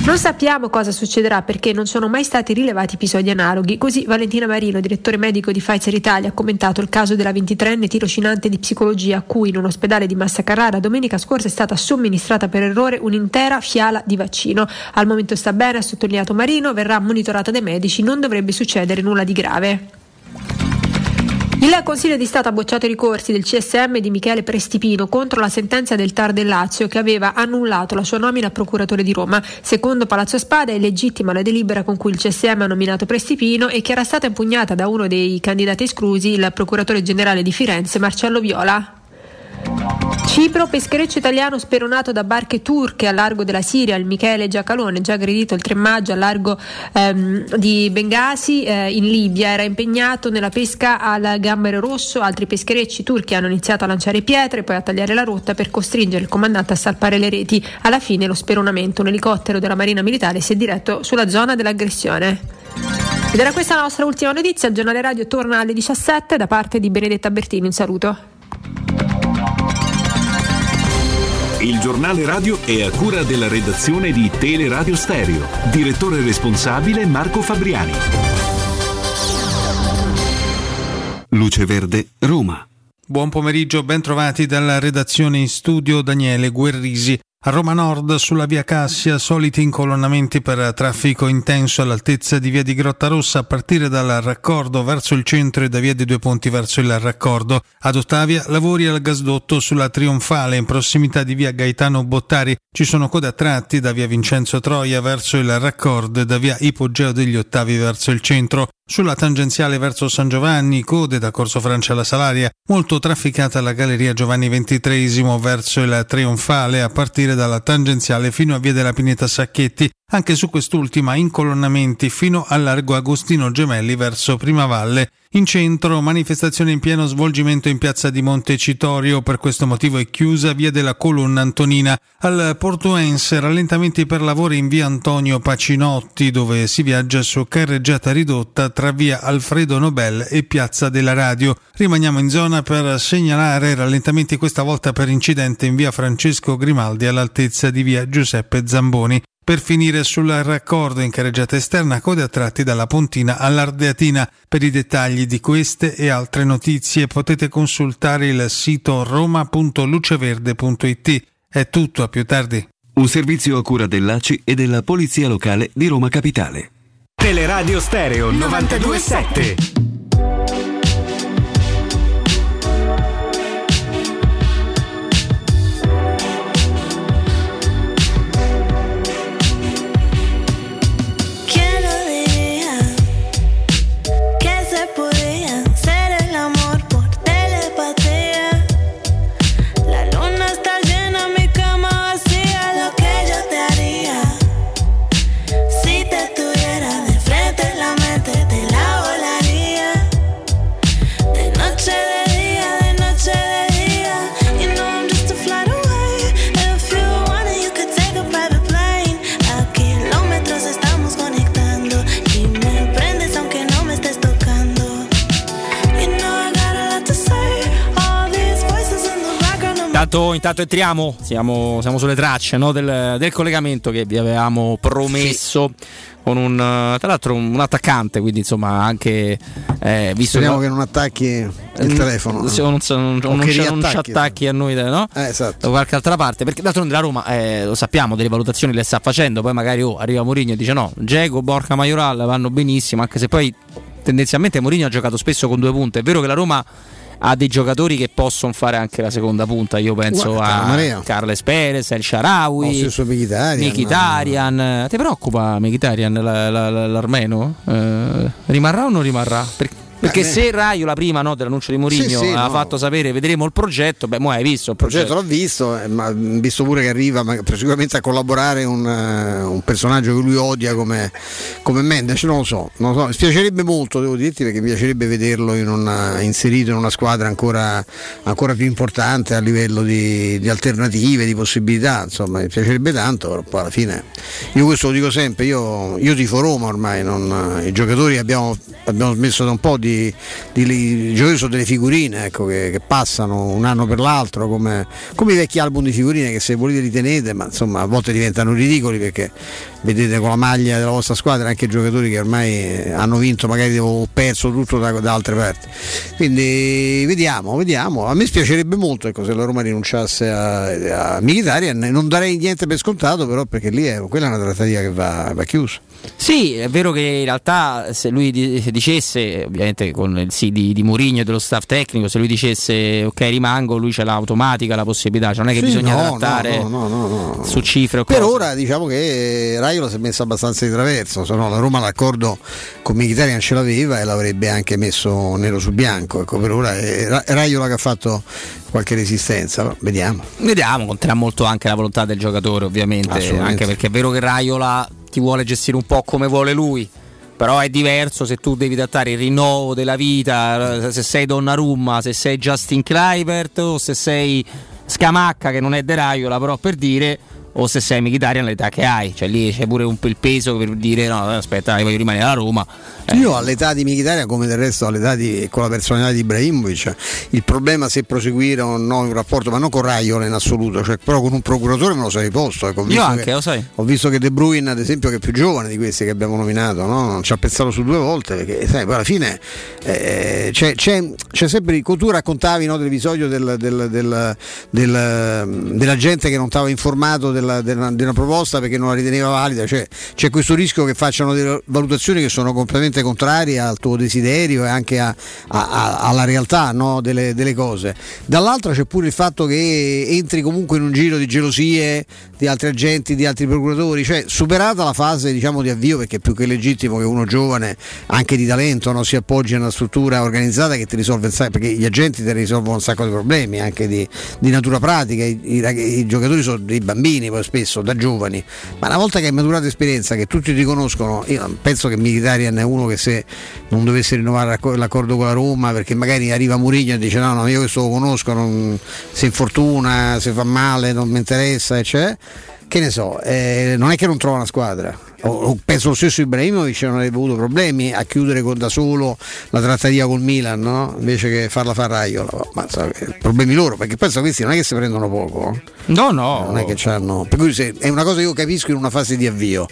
Speaker 39: Non sappiamo cosa succederà perché non sono mai stati rilevati episodi analoghi. Così Valentina Marino, direttore medico di Pfizer Italia, ha commentato il caso della 23enne tirocinante di psicologia a cui in un ospedale di Massa Carrara domenica scorsa è stata somministrata per errore un'intera fiala di vaccino. Al momento sta bene, ha sottolineato Marino, verrà monitorata dai medici, non dovrebbe succedere nulla di grave. Il Consiglio di Stato ha bocciato i ricorsi del CSM di Michele Prestipino contro la sentenza del TAR del Lazio che aveva annullato la sua nomina a procuratore di Roma. Secondo Palazzo Spada è legittima la delibera con cui il CSM ha nominato Prestipino e che era stata impugnata da uno dei candidati esclusi, il procuratore generale di Firenze Marcello Viola. Cipro, peschereccio italiano speronato da barche turche al largo della Siria, il Michele Giacalone, già aggredito il 3 maggio al largo ehm, di Bengasi eh, in Libia, era impegnato nella pesca al gambero rosso, altri pescherecci turchi hanno iniziato a lanciare pietre, poi a tagliare la rotta per costringere il comandante a salpare le reti. Alla fine lo speronamento, un elicottero della Marina Militare si è diretto sulla zona dell'aggressione. Ed era questa la nostra ultima notizia, il giornale radio torna alle 17 da parte di Benedetta Bertini, un saluto.
Speaker 40: Il giornale radio è a cura della redazione di Teleradio Stereo. Direttore responsabile Marco Fabriani.
Speaker 41: Luce Verde, Roma.
Speaker 42: Buon pomeriggio, ben trovati dalla redazione in studio Daniele Guerrisi. A Roma Nord, sulla via Cassia, soliti incolonnamenti per traffico intenso all'altezza di via di Grotta Rossa a partire dal raccordo verso il centro e da via dei Due Ponti verso il raccordo. Ad Ottavia, lavori al gasdotto sulla Trionfale in prossimità di via Gaetano Bottari. Ci sono code a tratti da via Vincenzo Troia verso il raccordo e da via Ipogeo degli Ottavi verso il centro. Sulla tangenziale verso San Giovanni, code da Corso Francia alla Salaria, molto trafficata la galleria Giovanni XXIII verso il Trionfale a partire dalla tangenziale fino a via della Pineta Sacchetti, anche su quest'ultima incolonnamenti fino al largo Agostino Gemelli verso Primavalle. In centro manifestazione in pieno svolgimento in piazza di Montecitorio, per questo motivo è chiusa via della colonna Antonina. Al Portuense rallentamenti per lavori in via Antonio Pacinotti dove si viaggia su carreggiata ridotta tra via Alfredo Nobel e piazza della Radio. Rimaniamo in zona per segnalare rallentamenti questa volta per incidente in via Francesco Grimaldi all'altezza di via Giuseppe Zamboni per finire sul raccordo in carreggiata esterna code attratti dalla Pontina all'Ardeatina. Per i dettagli di queste e altre notizie potete consultare il sito roma.luceverde.it. È tutto, a più tardi.
Speaker 41: Un servizio a cura dell'ACI e della Polizia Locale di Roma Capitale.
Speaker 43: Teleradio Stereo 927.
Speaker 1: Intanto, intanto entriamo, siamo, siamo sulle tracce no, del, del, collegamento che vi avevamo promesso sì. con un, tra l'altro un, attaccante, quindi insomma anche
Speaker 2: eh, visto Speriamo no, che non attacchi il mm, telefono.
Speaker 1: Se non, non, non, non ci attacchi a noi no?
Speaker 2: eh, esatto.
Speaker 1: da qualche altra parte, perché d'altronde la Roma eh, lo sappiamo, delle valutazioni le sta facendo, poi magari oh, arriva Mourinho e dice no, Geco, Borca Majoral vanno benissimo, anche se poi tendenzialmente Mourinho ha giocato spesso con due punte, è vero che la Roma ha dei giocatori che possono fare anche la seconda punta. Io penso Guarda, a Maria. Carles Perez, El Sharawi, Mkhitaryan. Ti preoccupa Mkhitaryan, la, la, la, l'armeno? Eh, rimarrà o non rimarrà? Perché Perché
Speaker 2: Eh,
Speaker 1: se Raiola prima no, dell'annuncio di Mourinho
Speaker 2: Sì, sì,
Speaker 1: ha
Speaker 2: no.
Speaker 1: fatto sapere vedremo il progetto, beh, mo hai visto il
Speaker 2: Il progetto
Speaker 1: progetto.
Speaker 2: l'ho visto, eh, ma visto pure che arriva ma, sicuramente a collaborare un, eh, un personaggio che lui odia come, come Mendes, non lo so, non lo so. Mi piacerebbe molto, devo dirti, perché mi piacerebbe vederlo in una- inserito in una squadra ancora, ancora più importante a livello di, di alternative, di possibilità, insomma, mi piacerebbe tanto, però poi alla fine io questo lo dico sempre, io, io tifo Roma ormai, non- i giocatori abbiamo, abbiamo smesso da un po' di, di- i giocatori sono delle figurine ecco, che, che passano un anno per l'altro come, come i vecchi album di figurine che se volete ritenete, ma insomma a volte diventano ridicoli perché vedete con la maglia della vostra squadra anche giocatori che ormai eh, hanno vinto, magari o perso tutto da, da altre parti. Quindi vediamo, vediamo. A me spiacerebbe molto ecco, se la Roma rinunciasse a, a Mkhitaryan, non darei niente per scontato, però perché lì è, quella è una trattativa che va, va chiusa.
Speaker 1: Sì, è vero che in realtà se lui di- dicesse, ovviamente con il sì di, di Mourinho e dello staff tecnico, se lui dicesse ok rimango, lui c'è l'automatica, la possibilità, cioè non è che
Speaker 2: Sì,
Speaker 1: bisogna
Speaker 2: no,
Speaker 1: trattare
Speaker 2: no, no,
Speaker 1: su cifre o
Speaker 2: Per
Speaker 1: cose.
Speaker 2: ora diciamo che Raiola si è messo abbastanza di traverso, se no la Roma l'accordo con Mkhitaryan ce l'aveva e l'avrebbe anche messo nero su bianco. Ecco, per ora è Ra- Raiola che ha fatto qualche resistenza, vediamo.
Speaker 1: Vediamo, conterà molto anche la volontà del giocatore, ovviamente, anche perché è vero che Raiola ti vuole gestire un po' come vuole lui. Però è diverso se tu devi trattare il rinnovo della vita, se sei Donnarumma, se sei Justin Kluivert o se sei Scamacca che non è De Raiola, però per dire o se sei Mkhitaryan all'età che hai, cioè lì c'è pure un po' il peso per dire no, aspetta, io voglio rimanere a Roma. Eh,
Speaker 2: Io all'età di Mkhitaryan, come del resto all'età di, con la personalità di Ibrahimovic, il problema se proseguire o no un rapporto, ma non con Raiola in assoluto, cioè, però con un procuratore me lo sarei posto. Ecco,
Speaker 1: Io anche,
Speaker 2: che-
Speaker 1: lo sai.
Speaker 2: Ho visto che De Bruyne, ad esempio, che è più giovane di questi che abbiamo nominato, no? non ci ha pensato su due volte, perché sai, poi alla fine eh, c'è, c'è- c'è sempre. Tu raccontavi no, dell'episodio del- del- del- del- della gente che non stava informato della, della- di una proposta perché non la riteneva valida, cioè, c'è questo rischio che facciano delle valutazioni che sono completamente contrarie al tuo desiderio e anche a- a- a- alla realtà no, delle, delle cose. Dall'altra c'è pure il fatto che entri comunque in un giro di gelosie di altri agenti, di altri procuratori, cioè superata la fase diciamo, di avvio, perché è più che legittimo che uno giovane, anche di talento, no, si appoggi a una struttura organizzata che ti risolve perché gli agenti ti risolvono un sacco di problemi, anche di, di natura pratica, I, i i giocatori sono dei bambini poi spesso, da giovani, ma una volta che hai maturato esperienza, che tutti ti conoscono, io penso che Mkhitaryan è uno che se non dovesse rinnovare l'acc- l'accordo con la Roma, perché magari arriva Murigno e dice no, no, io questo lo conosco, non, si infortuna, si fa male, non mi interessa, eccetera. Che ne so, eh, non è che non trova una squadra. O- o penso lo stesso Ibrahimovic non avrebbe avuto problemi a chiudere con, da solo la trattativa col Milan, no? invece che farla fare Raiola. Ma so, eh, problemi loro, perché penso questi non è che si prendono poco.
Speaker 1: No, no.
Speaker 2: Non è che c'hanno. Per cui se- è una cosa che io capisco in una fase di avvio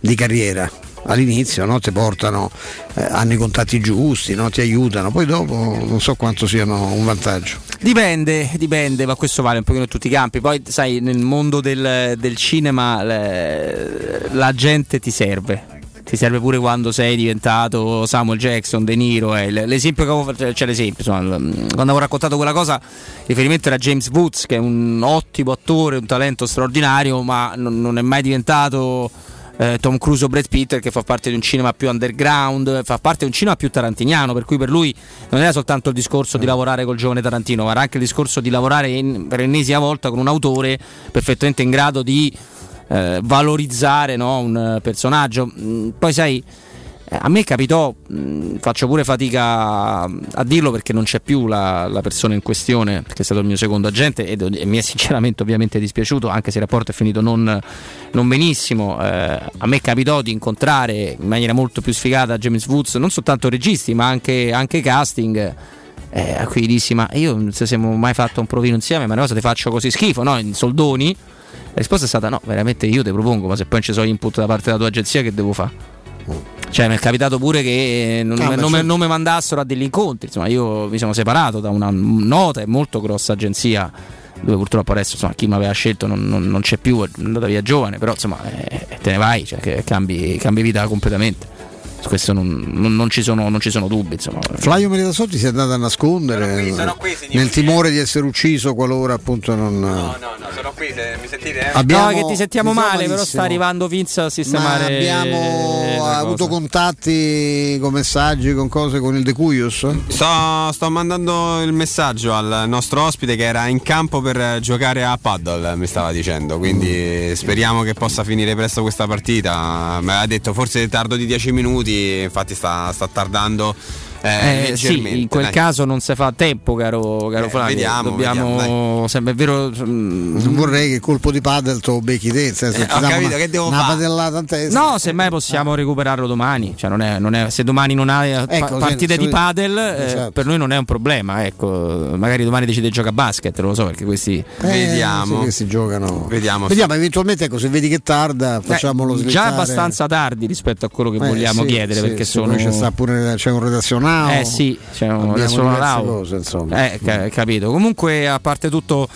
Speaker 2: di carriera. All'inizio no? ti portano, eh, hanno i contatti giusti, no? ti aiutano, poi dopo non so quanto siano un vantaggio.
Speaker 1: Dipende, dipende, ma questo vale un pochino in tutti i campi. Poi, sai, nel mondo del, del cinema le- la gente ti serve. Ti serve pure quando sei diventato Samuel Jackson, De Niro. eh. L'esempio che avevo fatto, cioè l'esempio, insomma, quando avevo raccontato quella cosa, il riferimento era James Woods, che è un ottimo attore, un talento straordinario, ma non, non è mai diventato eh, Tom Cruise o Brad Pitt che fa parte di un cinema più underground, fa parte di un cinema più tarantiniano, per cui per lui non era soltanto il discorso di lavorare col giovane Tarantino, ma era anche il discorso di lavorare in- per l'ennesima volta con un autore perfettamente in grado di eh, valorizzare no, un eh, personaggio. Mm, Poi sai, eh, a me capitò, faccio pure fatica a, dirlo perché non c'è più la, la persona in questione, che è stato il mio secondo agente ed- e mi è sinceramente ovviamente dispiaciuto, anche se il rapporto è finito non, non benissimo. Eh, a me capitò di incontrare in maniera molto più sfigata James Woods, non soltanto registi ma anche, anche casting. Eh, a cui dissi: Ma io non so se abbiamo mai fatto un provino insieme, ma una cosa ti faccio così schifo, no? In soldoni. La risposta è stata: No, veramente io ti propongo, ma se poi non ci sono input da parte della tua agenzia, che devo fare? Cioè, mi è capitato pure che non,
Speaker 2: Ah,
Speaker 1: non non mi mandassero a degli incontri. Insomma, io mi sono separato da una nota e molto grossa agenzia. Dove purtroppo adesso insomma, chi mi aveva scelto non, non- non c'è più, è andata via giovane, però insomma eh, te ne vai, cioè, che cambi, cambi vita completamente. Questo non, non- non ci sono, non ci sono dubbi. Insomma.
Speaker 2: Flavio Meritassotti si è andato a nascondere nel timore di essere ucciso qualora appunto non. No, no,
Speaker 44: no, sono qui, se mi sentite?
Speaker 2: Abbiamo-
Speaker 1: no, che ti sentiamo
Speaker 2: ti sentiamo
Speaker 1: male, però sta arrivando Vince a sistemare.
Speaker 2: Ma abbiamo avuto
Speaker 1: cosa.
Speaker 2: contatti con messaggi, con cose con il De Cuius?
Speaker 44: Sto, sto mandando il messaggio al nostro ospite che era in campo per giocare a paddle, mi stava dicendo, quindi speriamo che possa finire presto questa partita. Mi ha detto forse tardo di 10 minuti, infatti sta, sta tardando eh,
Speaker 1: Eh, sì, in quel
Speaker 44: dai.
Speaker 1: caso non si fa tempo, caro, caro
Speaker 44: Eh,
Speaker 1: Flavio.
Speaker 44: vediamo,
Speaker 1: Dobbiamo,
Speaker 44: vediamo,
Speaker 1: sembra è vero. mm,
Speaker 2: Non vorrei che il colpo di paddle te lo becchi te,
Speaker 1: Eh, ho capito,
Speaker 2: una,
Speaker 1: che devo
Speaker 2: una
Speaker 1: fare?
Speaker 2: padellata in testa.
Speaker 1: No, semmai possiamo recuperarlo domani. Cioè, non è- non è- se domani non hai eh,
Speaker 2: Ecco,
Speaker 1: partite
Speaker 2: se-
Speaker 1: di
Speaker 2: se-
Speaker 1: padel, eh,
Speaker 2: Esatto.
Speaker 1: per noi non è un problema. Ecco, magari domani decide di giocare a basket, non lo so, perché questi.
Speaker 2: Eh, sì, questi giocano.
Speaker 44: Vediamo.
Speaker 2: Vediamo, eventualmente ecco, se vedi che tarda, facciamolo
Speaker 1: Eh,
Speaker 2: slittare.
Speaker 1: già abbastanza tardi rispetto a quello che
Speaker 2: Eh,
Speaker 1: vogliamo
Speaker 2: sì,
Speaker 1: chiedere,
Speaker 2: sì,
Speaker 1: perché
Speaker 2: sì,
Speaker 1: sono.
Speaker 2: c'è, sta pure, c'è un redazionale.
Speaker 1: Eh sì,
Speaker 2: Abbiamo
Speaker 1: adesso Lau.
Speaker 2: cose, insomma.
Speaker 1: Eh, ca- capito. Comunque, a parte tutto.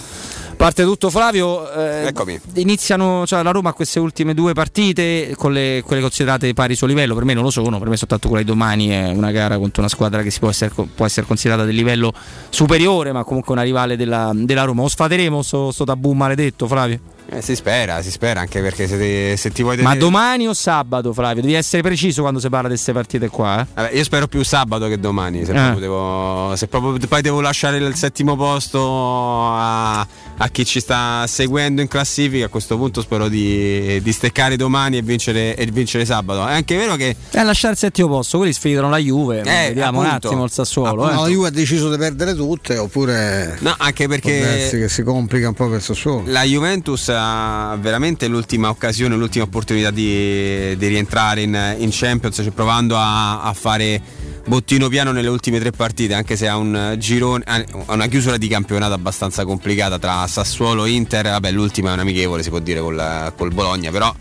Speaker 1: parte tutto Flavio, eh, iniziano cioè, la Roma queste ultime due partite con le, quelle considerate pari suo livello, per me non lo sono, per me soltanto quella di domani è una gara contro una squadra che si può essere, può essere considerata del livello superiore, ma comunque una rivale della, della Roma. O sfateremo sto, sto tabù maledetto Flavio?
Speaker 44: Eh, si spera, si spera anche perché se, ti- se ti vuoi
Speaker 1: Ma
Speaker 44: tenere-
Speaker 1: domani o sabato Flavio? Devi essere preciso quando si parla di queste partite qua. eh.
Speaker 44: Vabbè, io spero più sabato che domani. Se,
Speaker 1: Eh.
Speaker 44: proprio devo, se proprio poi devo lasciare il settimo posto a, a chi ci sta seguendo in classifica, a questo punto spero di, di steccare domani e vincere, e vincere sabato. È anche vero che.
Speaker 1: E a lasciare il settimo posto, quelli sfidano la Juve.
Speaker 44: Eh,
Speaker 1: Vediamo un
Speaker 44: appunto.
Speaker 1: attimo il Sassuolo.
Speaker 2: No,
Speaker 1: eh.
Speaker 2: la Juve ha deciso di perdere tutte, oppure.
Speaker 44: No, anche perché-
Speaker 2: che si complica un po' per il Sassuolo.
Speaker 44: La Juventus ha veramente l'ultima occasione, l'ultima opportunità di, di rientrare in, in Champions, cioè provando a, a fare bottino piano nelle ultime tre partite, anche se ha un girone, ha una chiusura di campionato abbastanza complicata tra Sassuolo e Inter. Vabbè, l'ultima è un amichevole, si può dire, col, col Bologna, però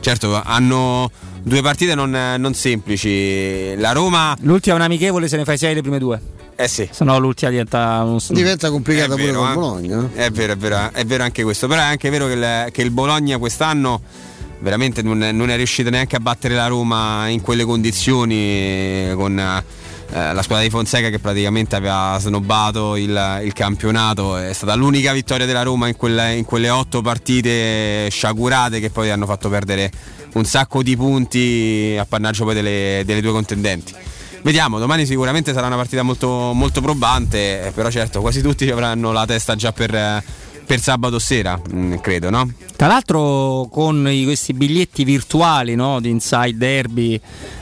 Speaker 44: certo hanno due partite non, non semplici. La Roma.
Speaker 1: L'ultima è un amichevole, se ne fai 6 le prime due.
Speaker 44: Eh sì.
Speaker 1: Se no l'ultima diventa un
Speaker 2: Diventa complicata
Speaker 44: È
Speaker 2: pure
Speaker 44: vero,
Speaker 2: con
Speaker 44: eh.
Speaker 2: Bologna.
Speaker 44: È vero, è vero, è vero anche questo. Però è anche vero che il, che il Bologna quest'anno veramente non è, non è riuscito neanche a battere la Roma in quelle condizioni con eh, la squadra di Fonseca che praticamente aveva snobbato il, il campionato. È stata l'unica vittoria della Roma in quelle, in quelle otto partite sciagurate che poi hanno fatto perdere un sacco di punti appannaggio poi delle, delle due contendenti. Vediamo, domani sicuramente sarà una partita molto, molto probante, però certo quasi tutti avranno la testa già per, per sabato sera, mm, credo, no?
Speaker 1: Tra l'altro con i- questi biglietti virtuali no, di Inside Derby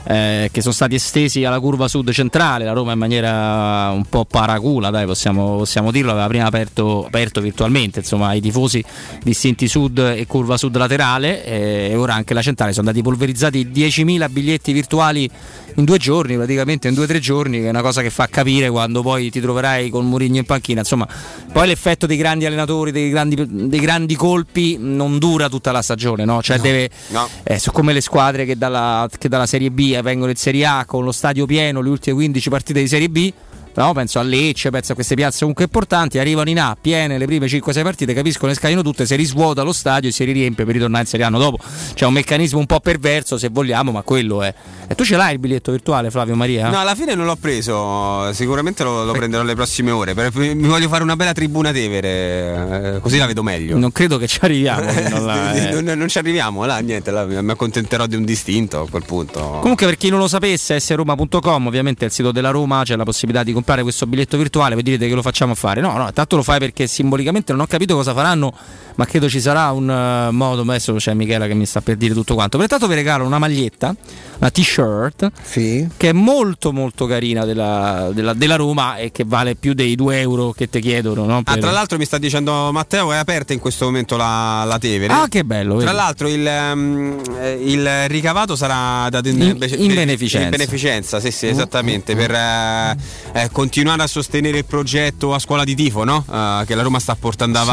Speaker 1: eh, che sono stati estesi alla curva sud centrale, la Roma in maniera un po' paracula, dai, possiamo, possiamo dirlo, aveva prima aperto, aperto virtualmente insomma, ai tifosi distinti sud e curva sud laterale eh, e ora anche la centrale sono andati polverizzati 10.000 biglietti virtuali in due giorni, praticamente in due o tre giorni, che è una cosa che fa capire quando poi ti troverai con Mourinho in panchina. Insomma, poi l'effetto dei grandi allenatori, dei grandi, dei grandi colpi non dura tutta la stagione, no? Cioè deve.
Speaker 44: No.
Speaker 1: Eh, sono come le squadre che dalla, che dalla Serie B vengono in Serie A con lo stadio pieno, le ultime 15 partite di Serie B. No, penso a Lecce, penso a queste piazze comunque importanti, arrivano in A piene le prime 5-6 partite, capiscono e scagliano tutte, si risvuota lo stadio e si riempie per ritornare in Serie A dopo. C'è un meccanismo un po' perverso se vogliamo, ma quello è. E tu ce l'hai il biglietto virtuale, Flavio Maria?
Speaker 44: No, alla fine non l'ho preso, sicuramente lo, lo prenderò le prossime ore. per- mi voglio fare una bella tribuna Tevere, eh, così la vedo meglio.
Speaker 1: Non credo che ci arriviamo. là, eh.
Speaker 44: non, non ci arriviamo, là, niente, là, mi accontenterò di un distinto a quel punto.
Speaker 1: Comunque per chi non lo sapesse, sroma.com, ovviamente è il sito della Roma, c'è la possibilità di comprare questo biglietto virtuale, voi direte che lo facciamo fare. No, no, tanto lo fai perché simbolicamente non ho capito cosa faranno, ma credo ci sarà un eh, modo, adesso c'è Michela che mi sta per dire tutto quanto. Pertanto vi regalo una maglietta, una t-shirt, che è molto molto carina della, della- della Roma e che vale più dei 2 euro che ti chiedono. No?
Speaker 44: Ah,
Speaker 1: Per-
Speaker 44: tra l'altro mi sta dicendo Matteo è aperta in questo momento la, la Tevere.
Speaker 1: Ah, che bello,
Speaker 44: Tra
Speaker 1: vedi.
Speaker 44: l'altro il, eh, il ricavato sarà dato in,
Speaker 1: In-
Speaker 44: bece-
Speaker 1: in beneficenza.
Speaker 44: in beneficenza, sì, sì, esattamente. Per, eh, eh, continuare a sostenere il progetto a scuola di tifo, no? Uh, che la Roma sta portando sì.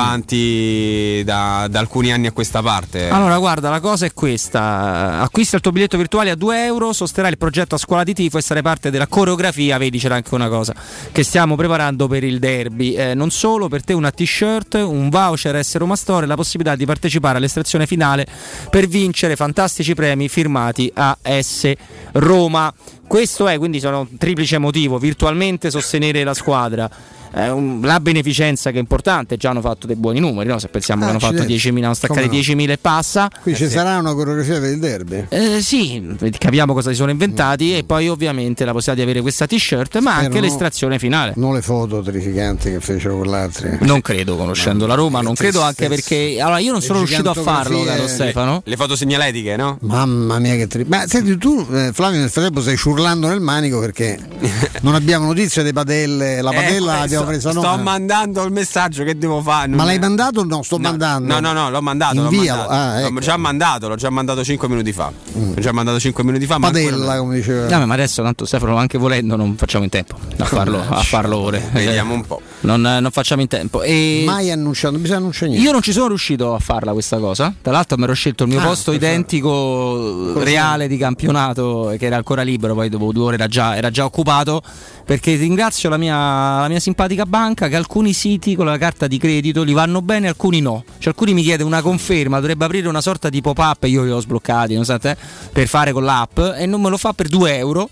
Speaker 44: Da, da, alcuni anni a questa parte.
Speaker 1: Allora, guarda, la cosa è questa: acquista il tuo biglietto virtuale a 2 euro, sosterrai il progetto a scuola di tifo e sarai parte della coreografia. Vedi, c'era anche una cosa che stiamo preparando per il derby. Eh, non solo per te una t-shirt, un voucher S Roma Store e la possibilità di partecipare all'estrazione finale per vincere fantastici premi firmati a S Roma. Questo è, quindi sono un triplice motivo, virtualmente sostenere la squadra un, la beneficenza che è importante, già hanno fatto dei buoni numeri, no? se pensiamo ah, che hanno fatto 10.000, hanno staccato no? 10.000 e passa.
Speaker 2: Qui eh, ci sì. sarà una coreografia per il derby?
Speaker 1: Eh, sì, capiamo cosa si sono inventati mm. e poi ovviamente la possibilità di avere questa t-shirt, ma Spero anche no, l'estrazione finale.
Speaker 2: Non le foto terrificanti che fecero con l'altro.
Speaker 1: Non credo, conoscendo no. la Roma, non credo anche perché... Allora io non sono riuscito a farlo, caro Stefano.
Speaker 44: Le, le foto segnaletiche, no?
Speaker 2: Mamma mia che tri... Ma senti tu, eh, Flavio, nel frattempo stai ciurlando nel manico perché non abbiamo notizia dei padelle, la eh, padella eh, l'abbiamo presa
Speaker 44: noi. Sto mandando il messaggio che devo fare.
Speaker 2: Ma l'hai mandato o no? Sto
Speaker 44: no,
Speaker 2: mandando.
Speaker 44: No, no, no, l'ho mandato. L'ho, mandato. Ah, ecco. l'ho già mandato, l'ho già mandato 5 minuti fa. Mm. L'ho già mandato 5 minuti fa.
Speaker 2: Padella, come diceva.
Speaker 1: No, ma adesso tanto Stefano, anche volendo, non facciamo in tempo a farlo, a farlo ore.
Speaker 44: Vediamo un po'.
Speaker 1: Non, non facciamo in tempo. E...
Speaker 2: Mai annunciato, non bisogna annunciare niente.
Speaker 1: Io non ci sono riuscito a farla questa cosa. Tra l'altro mi ero scelto il mio ah, posto identico reale di campionato, che era ancora libero, poi dopo due ore era già, era già occupato. Perché ringrazio la mia, la mia simpatica banca che alcuni siti con la carta di credito li vanno bene, alcuni no. Cioè, alcuni mi chiedono una conferma, dovrebbe aprire una sorta di pop-up, io li ho sbloccati, non so te, per fare con l'app e non me lo fa per 2 euro.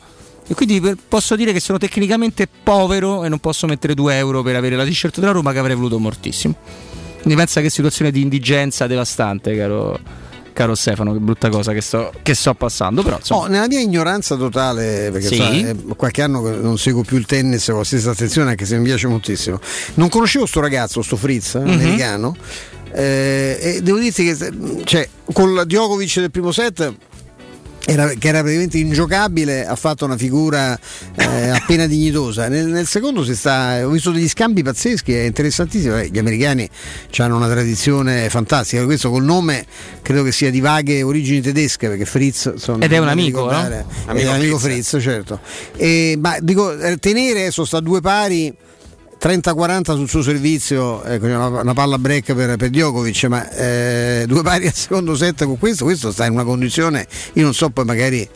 Speaker 1: E quindi per, posso dire che sono tecnicamente povero e non posso mettere 2 euro per avere la t-shirt della Roma che avrei voluto moltissimo. Quindi pensa che situazione di indigenza devastante, caro caro Stefano, che brutta cosa che sto, che sto passando. Però,
Speaker 2: oh, nella mia ignoranza totale, perché sì. so, è qualche anno non seguo più il tennis con la stessa attenzione, anche se mi piace moltissimo, non conoscevo sto ragazzo, sto Fritz, mm-hmm. americano. Eh, e devo dirti che cioè, con Djokovic del primo set era, che era praticamente ingiocabile, ha fatto una figura eh, appena dignitosa. Nel, nel, secondo si sta, ho visto degli scambi pazzeschi, è interessantissimo. Eh, gli americani hanno una tradizione fantastica. Questo col nome credo che sia di vaghe origini tedesche, perché Fritz insomma,
Speaker 1: ed è un amico, no?
Speaker 2: Amico, è un amico Fritz, Fritz certo. E, ma dico, eh, tenere adesso sta due pari 30-40 sul suo servizio, ecco, una, una, palla break per, per Djokovic, ma eh, due pari al secondo set con questo, questo sta in una condizione, io non so poi magari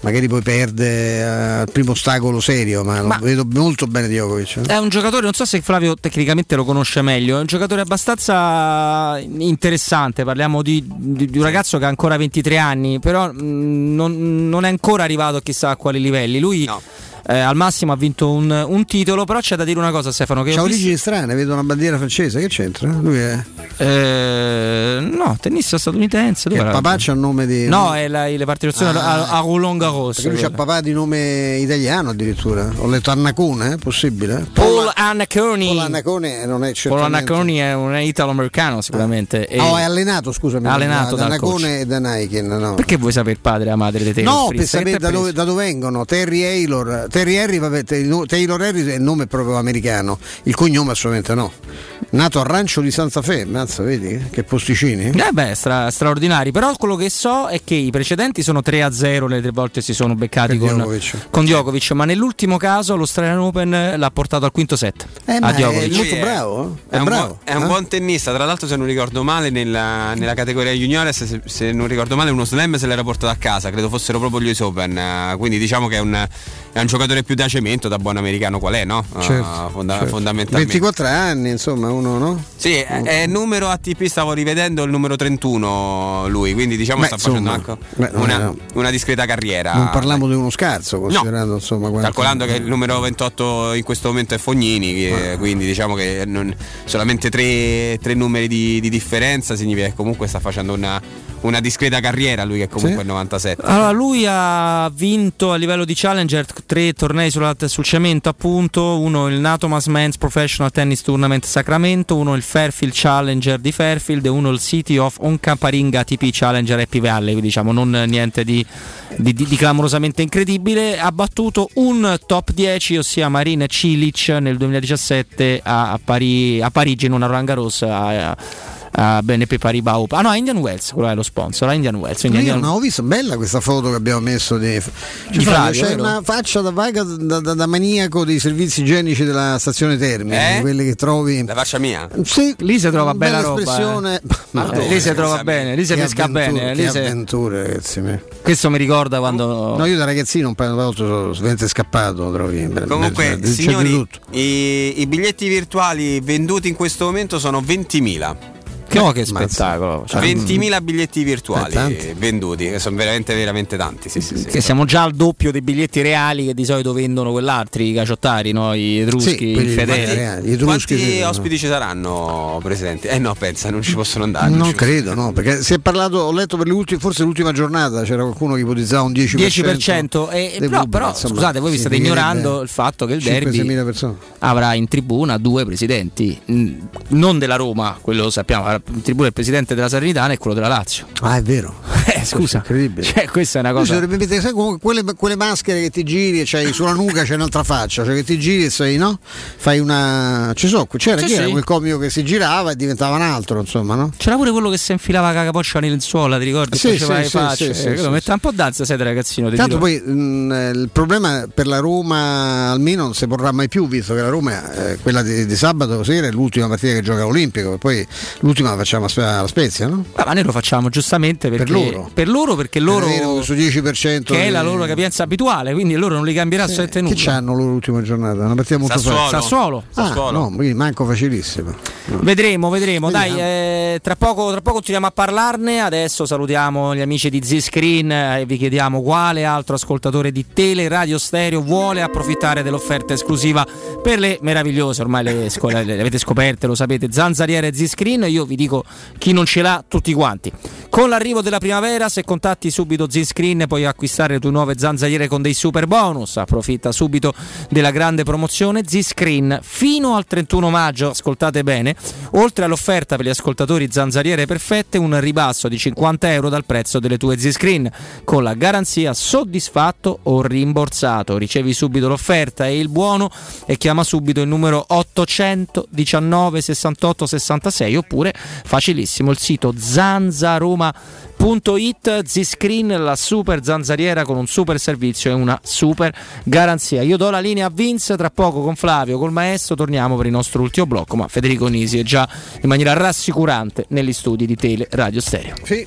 Speaker 2: magari poi perde al uh, primo ostacolo serio, ma, ma, lo vedo molto bene Djokovic.
Speaker 1: È un giocatore, non so se Flavio tecnicamente lo conosce meglio, è un giocatore abbastanza interessante, parliamo di, di, di un ragazzo che ha ancora 23 anni, però mh, mm, non, non, è ancora arrivato chissà a quali livelli. Lui no eh, al massimo ha vinto un, un, titolo, però c'è da dire una cosa Stefano. Che
Speaker 2: C'ha origini visto... strane, vedo una bandiera francese, che c'entra? Lui è...
Speaker 1: Eh, no, tennista statunitense.
Speaker 2: Che papà c'ha il nome di...
Speaker 1: No, è la, le partecipazioni ah, a, a Roland Garros.
Speaker 2: Perché lui c'ha papà di nome italiano addirittura. Ho letto Annacone, è possibile?
Speaker 1: Paul Annaconi.
Speaker 2: Paul Annacone non è certamente... Paul
Speaker 1: Annaconi è un italo-americano sicuramente.
Speaker 2: Ah, oh, è allenato, scusami.
Speaker 1: Allenato da
Speaker 2: Annacone e da Nike. No.
Speaker 1: Perché vuoi sapere il padre e la madre di Taylor
Speaker 2: No, per sapere da dove, vengono. Terry Taylor, Terry Harry, vabbè, Taylor Harry è il nome proprio americano, il cognome assolutamente no. Nato a Rancio di Santa Fe, mazza, vedi che posticini?
Speaker 1: Eh beh, stra- straordinari. Però quello che so è che i precedenti sono 3-0, le tre volte si sono beccati con Djokovic. con Djokovic, ma nell'ultimo caso l'Australian Open l'ha portato al quinto set.
Speaker 2: Eh, a Djokovic. È molto bravo.
Speaker 44: Eh? È,
Speaker 2: è,
Speaker 44: un,
Speaker 2: bravo,
Speaker 44: buon, è un, buon, tennista, tra l'altro se non ricordo male nella, nella categoria juniores, se, se, non ricordo male uno slam se l'era portato a casa, credo fossero proprio gli US Open, quindi diciamo che è un, è un giocatore più da cemento da buon americano qual è, no?
Speaker 2: Certo, uh, fonda- certo. Fondamentalmente. 24 anni, insomma, uno, no?
Speaker 44: Sì, è, è numero ATP, stavo rivedendo il numero 31 lui, quindi diciamo Beh, sta insomma, facendo anche una, no. una, discreta carriera.
Speaker 2: Non parliamo di uno scarso, considerando no. insomma
Speaker 44: Calcolando che il numero 28 in questo momento è Fognini, che, ah. quindi diciamo che non, solamente tre, tre numeri di, di, differenza significa che comunque sta facendo una, una discreta carriera lui che comunque sì. è 97.
Speaker 1: Allora lui ha vinto a livello di challenger tre tornei sul, sul cemento appunto, uno il Natomas Men's Professional Tennis Tournament Sacramento, uno il Fairfield Challenger di Fairfield. E uno il City of Oncaparinga ATP Challenger Happy Valley, diciamo non niente di, di, di, di, clamorosamente incredibile, ha battuto un top 10 ossia Marina Cilic nel 2017 a, a, Pari, a Parigi in una Roland Garros. A, a Bene Paribas Open. Ah no, Indian Wells, quello è lo sponsor, la Indian Wells. Quindi
Speaker 2: Io
Speaker 1: Indian-
Speaker 2: non ho visto, bella questa foto che abbiamo messo di,
Speaker 1: Di
Speaker 2: Flavio, c'è
Speaker 1: vero?
Speaker 2: una faccia da, vaga da, da- da maniaco dei servizi igienici della stazione Termini,
Speaker 44: Eh?
Speaker 2: quelli che trovi.
Speaker 44: La faccia mia?
Speaker 2: Sì,
Speaker 1: lì si trova bella,
Speaker 2: bella
Speaker 1: roba.
Speaker 2: espressione.
Speaker 1: eh.
Speaker 2: Ma
Speaker 1: Eh, lì si trova bene, lì si pesca bene.
Speaker 2: che
Speaker 1: lì si-
Speaker 2: avventure, ragazzi miei.
Speaker 1: Questo mi ricorda quando.
Speaker 2: No, io da ragazzino un paio di volte sono scappato, trovi.
Speaker 44: Comunque,
Speaker 2: di
Speaker 44: signori, i, i biglietti virtuali venduti in questo momento sono 20.000.
Speaker 1: No, che spettacolo. Cioè,
Speaker 44: 20.000 biglietti virtuali
Speaker 1: Eh,
Speaker 44: venduti, che sono veramente, veramente tanti. Sì, sì, sì.
Speaker 1: che siamo già al doppio dei biglietti reali che di solito vendono quell'altri, i caciottari, no? i etruschi, i fedeli.
Speaker 44: Quanti ospiti ci saranno presenti? Eh no, pensa, non ci possono andare.
Speaker 2: Non
Speaker 44: ci
Speaker 2: credo, no, perché si è parlato, ho letto per le ultime, forse l'ultima giornata c'era qualcuno che ipotizzava un 10%.
Speaker 1: 10% e, però,
Speaker 2: pubblici,
Speaker 1: però,
Speaker 2: insomma,
Speaker 1: scusate, voi vi state ignorando il fatto che il
Speaker 2: 5-6
Speaker 1: derby avrà in tribuna due presidenti, non della Roma, quello lo sappiamo, tribuna il presidente della Salernitana e quello della Lazio.
Speaker 2: Ah, è vero.
Speaker 1: Eh, scusa,
Speaker 2: incredibile.
Speaker 1: Cioè, questa è una cosa.
Speaker 2: dovrebbe mettere, sai, quelle, quelle maschere che ti giri e c'hai sulla nuca c'è un'altra faccia, cioè che ti giri e sei, no? Fai una. Ci so, c'era
Speaker 1: Sì,
Speaker 2: chi era
Speaker 1: sì.
Speaker 2: quel comico che si girava e diventava un altro, insomma, no?
Speaker 1: C'era pure quello che si infilava la capoccia nel lenzuola, ti ricordi?
Speaker 2: Sì, sì, sì,
Speaker 1: facce.
Speaker 2: sì,
Speaker 1: quello
Speaker 2: sì,
Speaker 1: mette un po' d'ansia, sei da ragazzino.
Speaker 2: Tanto poi mh, eh, il problema per la Roma almeno non si porrà mai più, visto che la Roma, eh, quella di, di sabato sera, è l'ultima partita che gioca all'Olimpico, e poi l'ultima la facciamo a Spe- alla Spezia, no?
Speaker 1: Ah, ma noi lo facciamo giustamente perché,
Speaker 2: Per loro.
Speaker 1: per loro, perché loro
Speaker 2: Per questo 10%
Speaker 1: che è
Speaker 2: di-
Speaker 1: la loro capienza abituale, quindi loro non li cambierà
Speaker 2: Sì. Chi
Speaker 1: nulla.
Speaker 2: c'hanno loro l'ultima giornata? Una partita molto
Speaker 1: Sassuolo.
Speaker 2: facile.
Speaker 1: Sassuolo.
Speaker 2: Ah,
Speaker 1: Sassuolo.
Speaker 2: no, quindi manco facilissimo. No.
Speaker 1: Vedremo, vedremo.
Speaker 2: Vediamo.
Speaker 1: Dai, eh, tra, poco, tra poco continuiamo a parlarne. Adesso salutiamo gli amici di Z-Screen eh, e vi chiediamo quale altro ascoltatore di Tele Radio Stereo vuole approfittare dell'offerta esclusiva per le meravigliose, ormai le, sco- le- avete scoperte, lo sapete, zanzariere e Z-Screen. Io vi dico chi non ce l'ha, tutti quanti. Con l'arrivo della primavera, se contatti subito Z-Screen puoi acquistare le tue nuove zanzariere con dei super bonus. Approfitta subito della grande promozione Z-Screen fino al 31 maggio. Ascoltate bene, oltre all'offerta per gli ascoltatori zanzariere perfette, un ribasso di 50 euro dal prezzo delle tue Z-Screen con la garanzia soddisfatto o rimborsato. Ricevi subito l'offerta e il buono e chiama subito il numero 819 68 66 oppure facilissimo il sito zanzaroma.it Z-Screen, la super zanzariera con un super servizio e una super garanzia. Io do la linea a Vince, tra poco con Flavio, col maestro torniamo per il nostro ultimo blocco, ma Federico Nisi è già in maniera rassicurante negli studi di Tele Radio Stereo.
Speaker 2: Sì.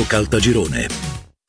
Speaker 15: Caltagirone.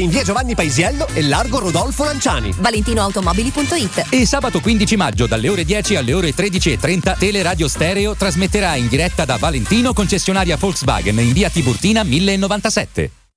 Speaker 45: in via Giovanni Paisiello e largo Rodolfo Lanciani.
Speaker 9: ValentinoAutomobili.it
Speaker 4: E sabato 15 maggio dalle ore 10 alle ore 13.30 Teleradio Stereo trasmetterà in diretta da Valentino concessionaria Volkswagen in via Tiburtina 1097.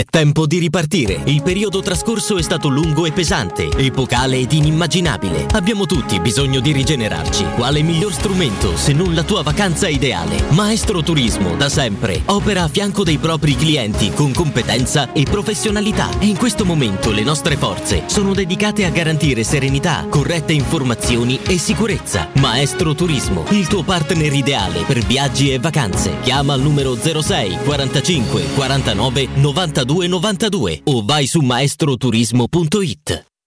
Speaker 25: È tempo di ripartire. Il periodo trascorso è stato lungo e pesante, epocale ed inimmaginabile. Abbiamo tutti bisogno di rigenerarci. Quale miglior strumento se non la tua vacanza ideale? Maestro Turismo, da sempre, opera a fianco dei propri clienti con competenza e professionalità. E in questo momento le nostre forze sono dedicate a garantire serenità, corrette informazioni e sicurezza. Maestro Turismo, il tuo partner ideale per viaggi e vacanze. Chiama al numero 06 45 49 92 92 o vai su maestroturismo.it.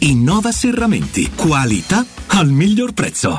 Speaker 15: Innova Serramenti. Qualità al miglior prezzo.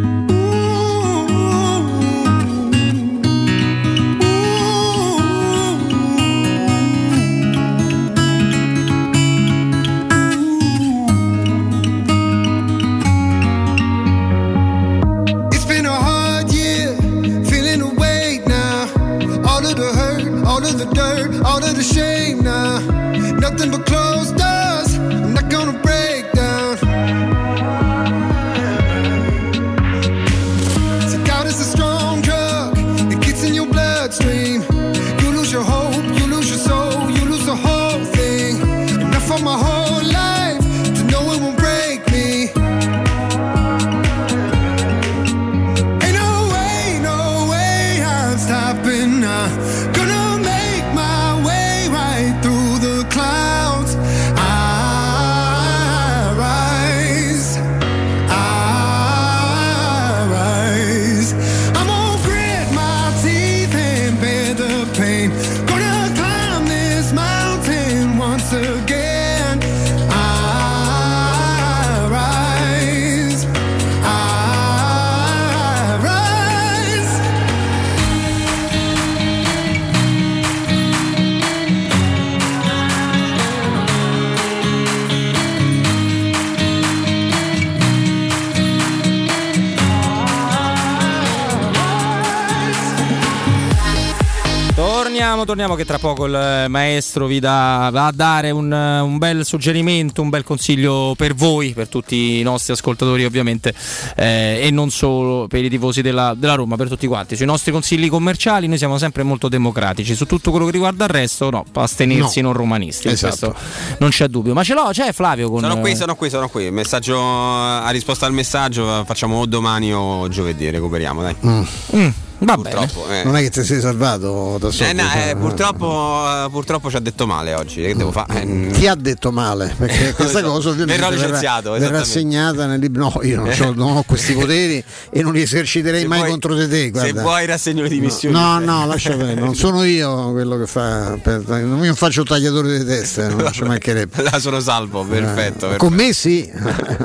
Speaker 1: Torniamo, che tra poco il eh, maestro vi dà, va a dare un, eh, un, bel suggerimento, un bel consiglio per voi, per tutti i nostri ascoltatori ovviamente eh, e non solo per i tifosi della, della, Roma, per tutti quanti. Sui nostri consigli commerciali noi siamo sempre molto democratici, su tutto quello che riguarda il resto no, astenersi no. non romanisti, esatto. non c'è dubbio. Ma ce l'ho, c'è Flavio con...
Speaker 44: Sono qui, sono qui, sono qui. Messaggio, a risposta al messaggio facciamo o domani o giovedì, recuperiamo dai.
Speaker 1: Mm. Mm. Va
Speaker 2: purtroppo, eh. Non è che ti sei salvato da sotto.
Speaker 44: Eh, no, eh, purtroppo, purtroppo, ci ha detto male oggi. Che devo fare?
Speaker 2: Eh, Chi ha detto male? Perché questa cosa ovviamente
Speaker 44: verrà licenziato.
Speaker 2: Verrà assegnata nel libro. No, io non, ho, non ho questi poteri e non li eserciterei se mai vuoi, contro di te. Guarda.
Speaker 44: Se vuoi rassegno le dimissioni.
Speaker 2: No, no, no lascia perdere. Non sono io quello che fa. Per, non faccio tagliatore di teste, non ci mancherebbe.
Speaker 44: La sono salvo, perfetto. perfetto.
Speaker 2: Con me sì.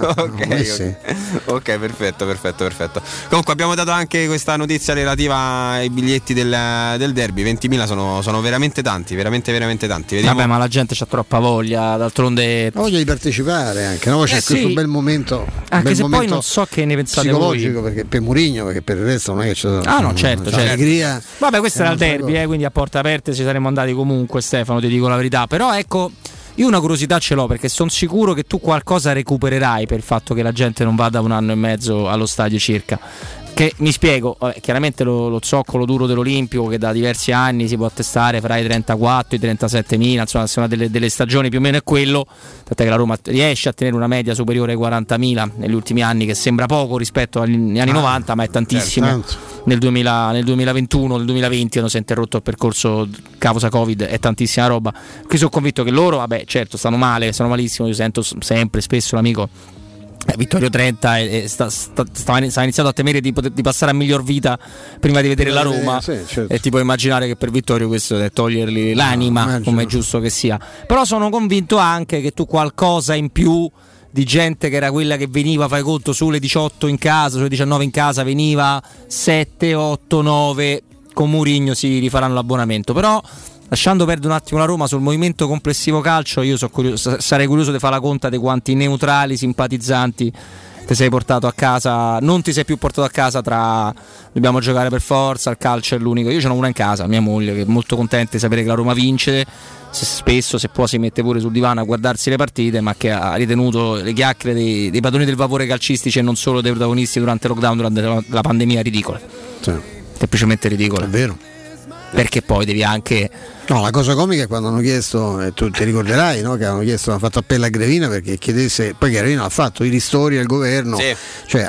Speaker 44: okay, me sì. ok, perfetto, perfetto, perfetto. Comunque abbiamo dato anche questa notizia relativa ai biglietti del, del derby, 20.000 sono, sono, veramente tanti, veramente veramente tanti.
Speaker 1: Vediamo. Vabbè, ma la gente ha troppa voglia, d'altronde...
Speaker 2: La voglia di partecipare anche, no? c'è eh questo sì. bel momento.
Speaker 1: Anche
Speaker 2: bel
Speaker 1: se
Speaker 2: momento
Speaker 1: poi non so che ne pensate
Speaker 2: psicologico perché per Murigno, perché per il resto non è che c'è
Speaker 1: Ah no, certo, certo.
Speaker 2: allegria.
Speaker 1: Vabbè, questo era il derby, eh, quindi a porta aperte ci saremmo andati comunque, Stefano, ti dico la verità, però ecco io una curiosità ce l'ho perché sono sicuro che tu qualcosa recupererai per il fatto che la gente non vada un anno e mezzo allo stadio circa. Che mi spiego, vabbè, chiaramente lo, lo, zoccolo duro dell'Olimpico che da diversi anni si può attestare fra i 34 e i 37 mila, insomma, sono delle, delle, stagioni più o meno è quello, tant'è che la Roma riesce a tenere una media superiore ai 40 mila negli ultimi anni, che sembra poco rispetto agli anni ah, 90, ma è tantissimo. Certo. Nel, 2000, nel 2021, nel 2020 quando si è interrotto il percorso causa Covid, è tantissima roba. Qui sono convinto che loro, vabbè, certo, stanno male, stanno malissimo, io sento sempre, spesso l'amico eh, Vittorio 30 e, sta, sta, stava iniziando a temere di, di, passare a miglior vita prima di vedere la Roma. sì, certo. e ti puoi immaginare che per Vittorio questo è togliergli l'anima no, come è giusto che sia. Però sono convinto anche che tu qualcosa in più di gente che era quella che veniva, fai conto, sulle 18 in casa, sulle 19 in casa, veniva 7, 8, 9, con Murigno si rifaranno l'abbonamento, però Lasciando perdere un attimo la Roma sul movimento complessivo calcio, io so curioso, sarei curioso di fare la conta di quanti neutrali, simpatizzanti ti sei portato a casa, non ti sei più portato a casa tra dobbiamo giocare per forza, il calcio è l'unico. Io ce n'ho una in casa, mia moglie, che è molto contenta di sapere che la Roma vince. Se spesso, se può, si mette pure sul divano a guardarsi le partite, ma che ha ritenuto le chiacchiere dei, dei padroni del vapore calcistici e non solo dei protagonisti durante il lockdown, durante la, la pandemia, ridicole.
Speaker 2: Sì.
Speaker 1: Semplicemente ridicole.
Speaker 2: È vero.
Speaker 1: Perché poi devi anche
Speaker 2: No, la cosa comica è quando hanno chiesto, e tu ti ricorderai, no, che hanno chiesto, hanno fatto appello a Grevina perché chiedesse, poi Grevina ha fatto i ristori al governo, sì. cioè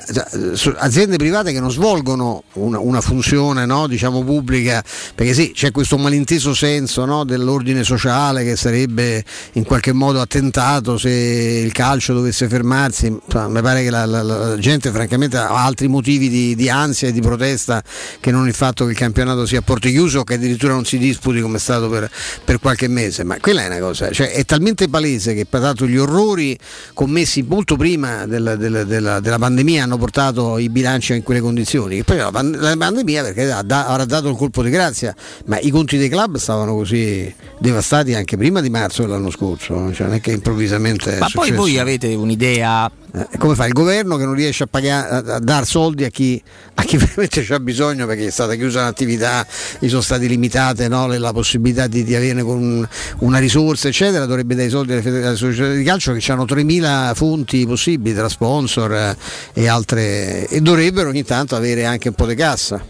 Speaker 2: aziende private che non svolgono una, una funzione no, diciamo pubblica, perché sì, c'è questo malinteso senso no, dell'ordine sociale che sarebbe in qualche modo attentato se il calcio dovesse fermarsi, insomma, mi pare che la, la, la, gente francamente ha altri motivi di, di ansia e di protesta che non il fatto che il campionato sia a porte chiuse o che addirittura non si disputi come è stato per, per, qualche mese, ma quella è una cosa, cioè, è talmente palese che dato gli orrori commessi molto prima della, della, della, della, pandemia hanno portato i bilanci in quelle condizioni, che poi la, la pandemia perché ha, da, avrà dato il colpo di grazia, ma i conti dei club stavano così devastati anche prima di marzo dell'anno scorso, cioè non è che improvvisamente...
Speaker 1: Ma poi voi avete un'idea
Speaker 2: eh, come fa il governo che non riesce a, pagare, a dar soldi a chi, a chi veramente c'ha bisogno perché è stata chiusa l'attività, gli sono state limitate no, la possibilità di, di averne un, una risorsa eccetera, dovrebbe dare i soldi alle società di calcio che hanno 3.000 fonti possibili tra sponsor eh, e altre e dovrebbero ogni tanto avere anche un po' di cassa.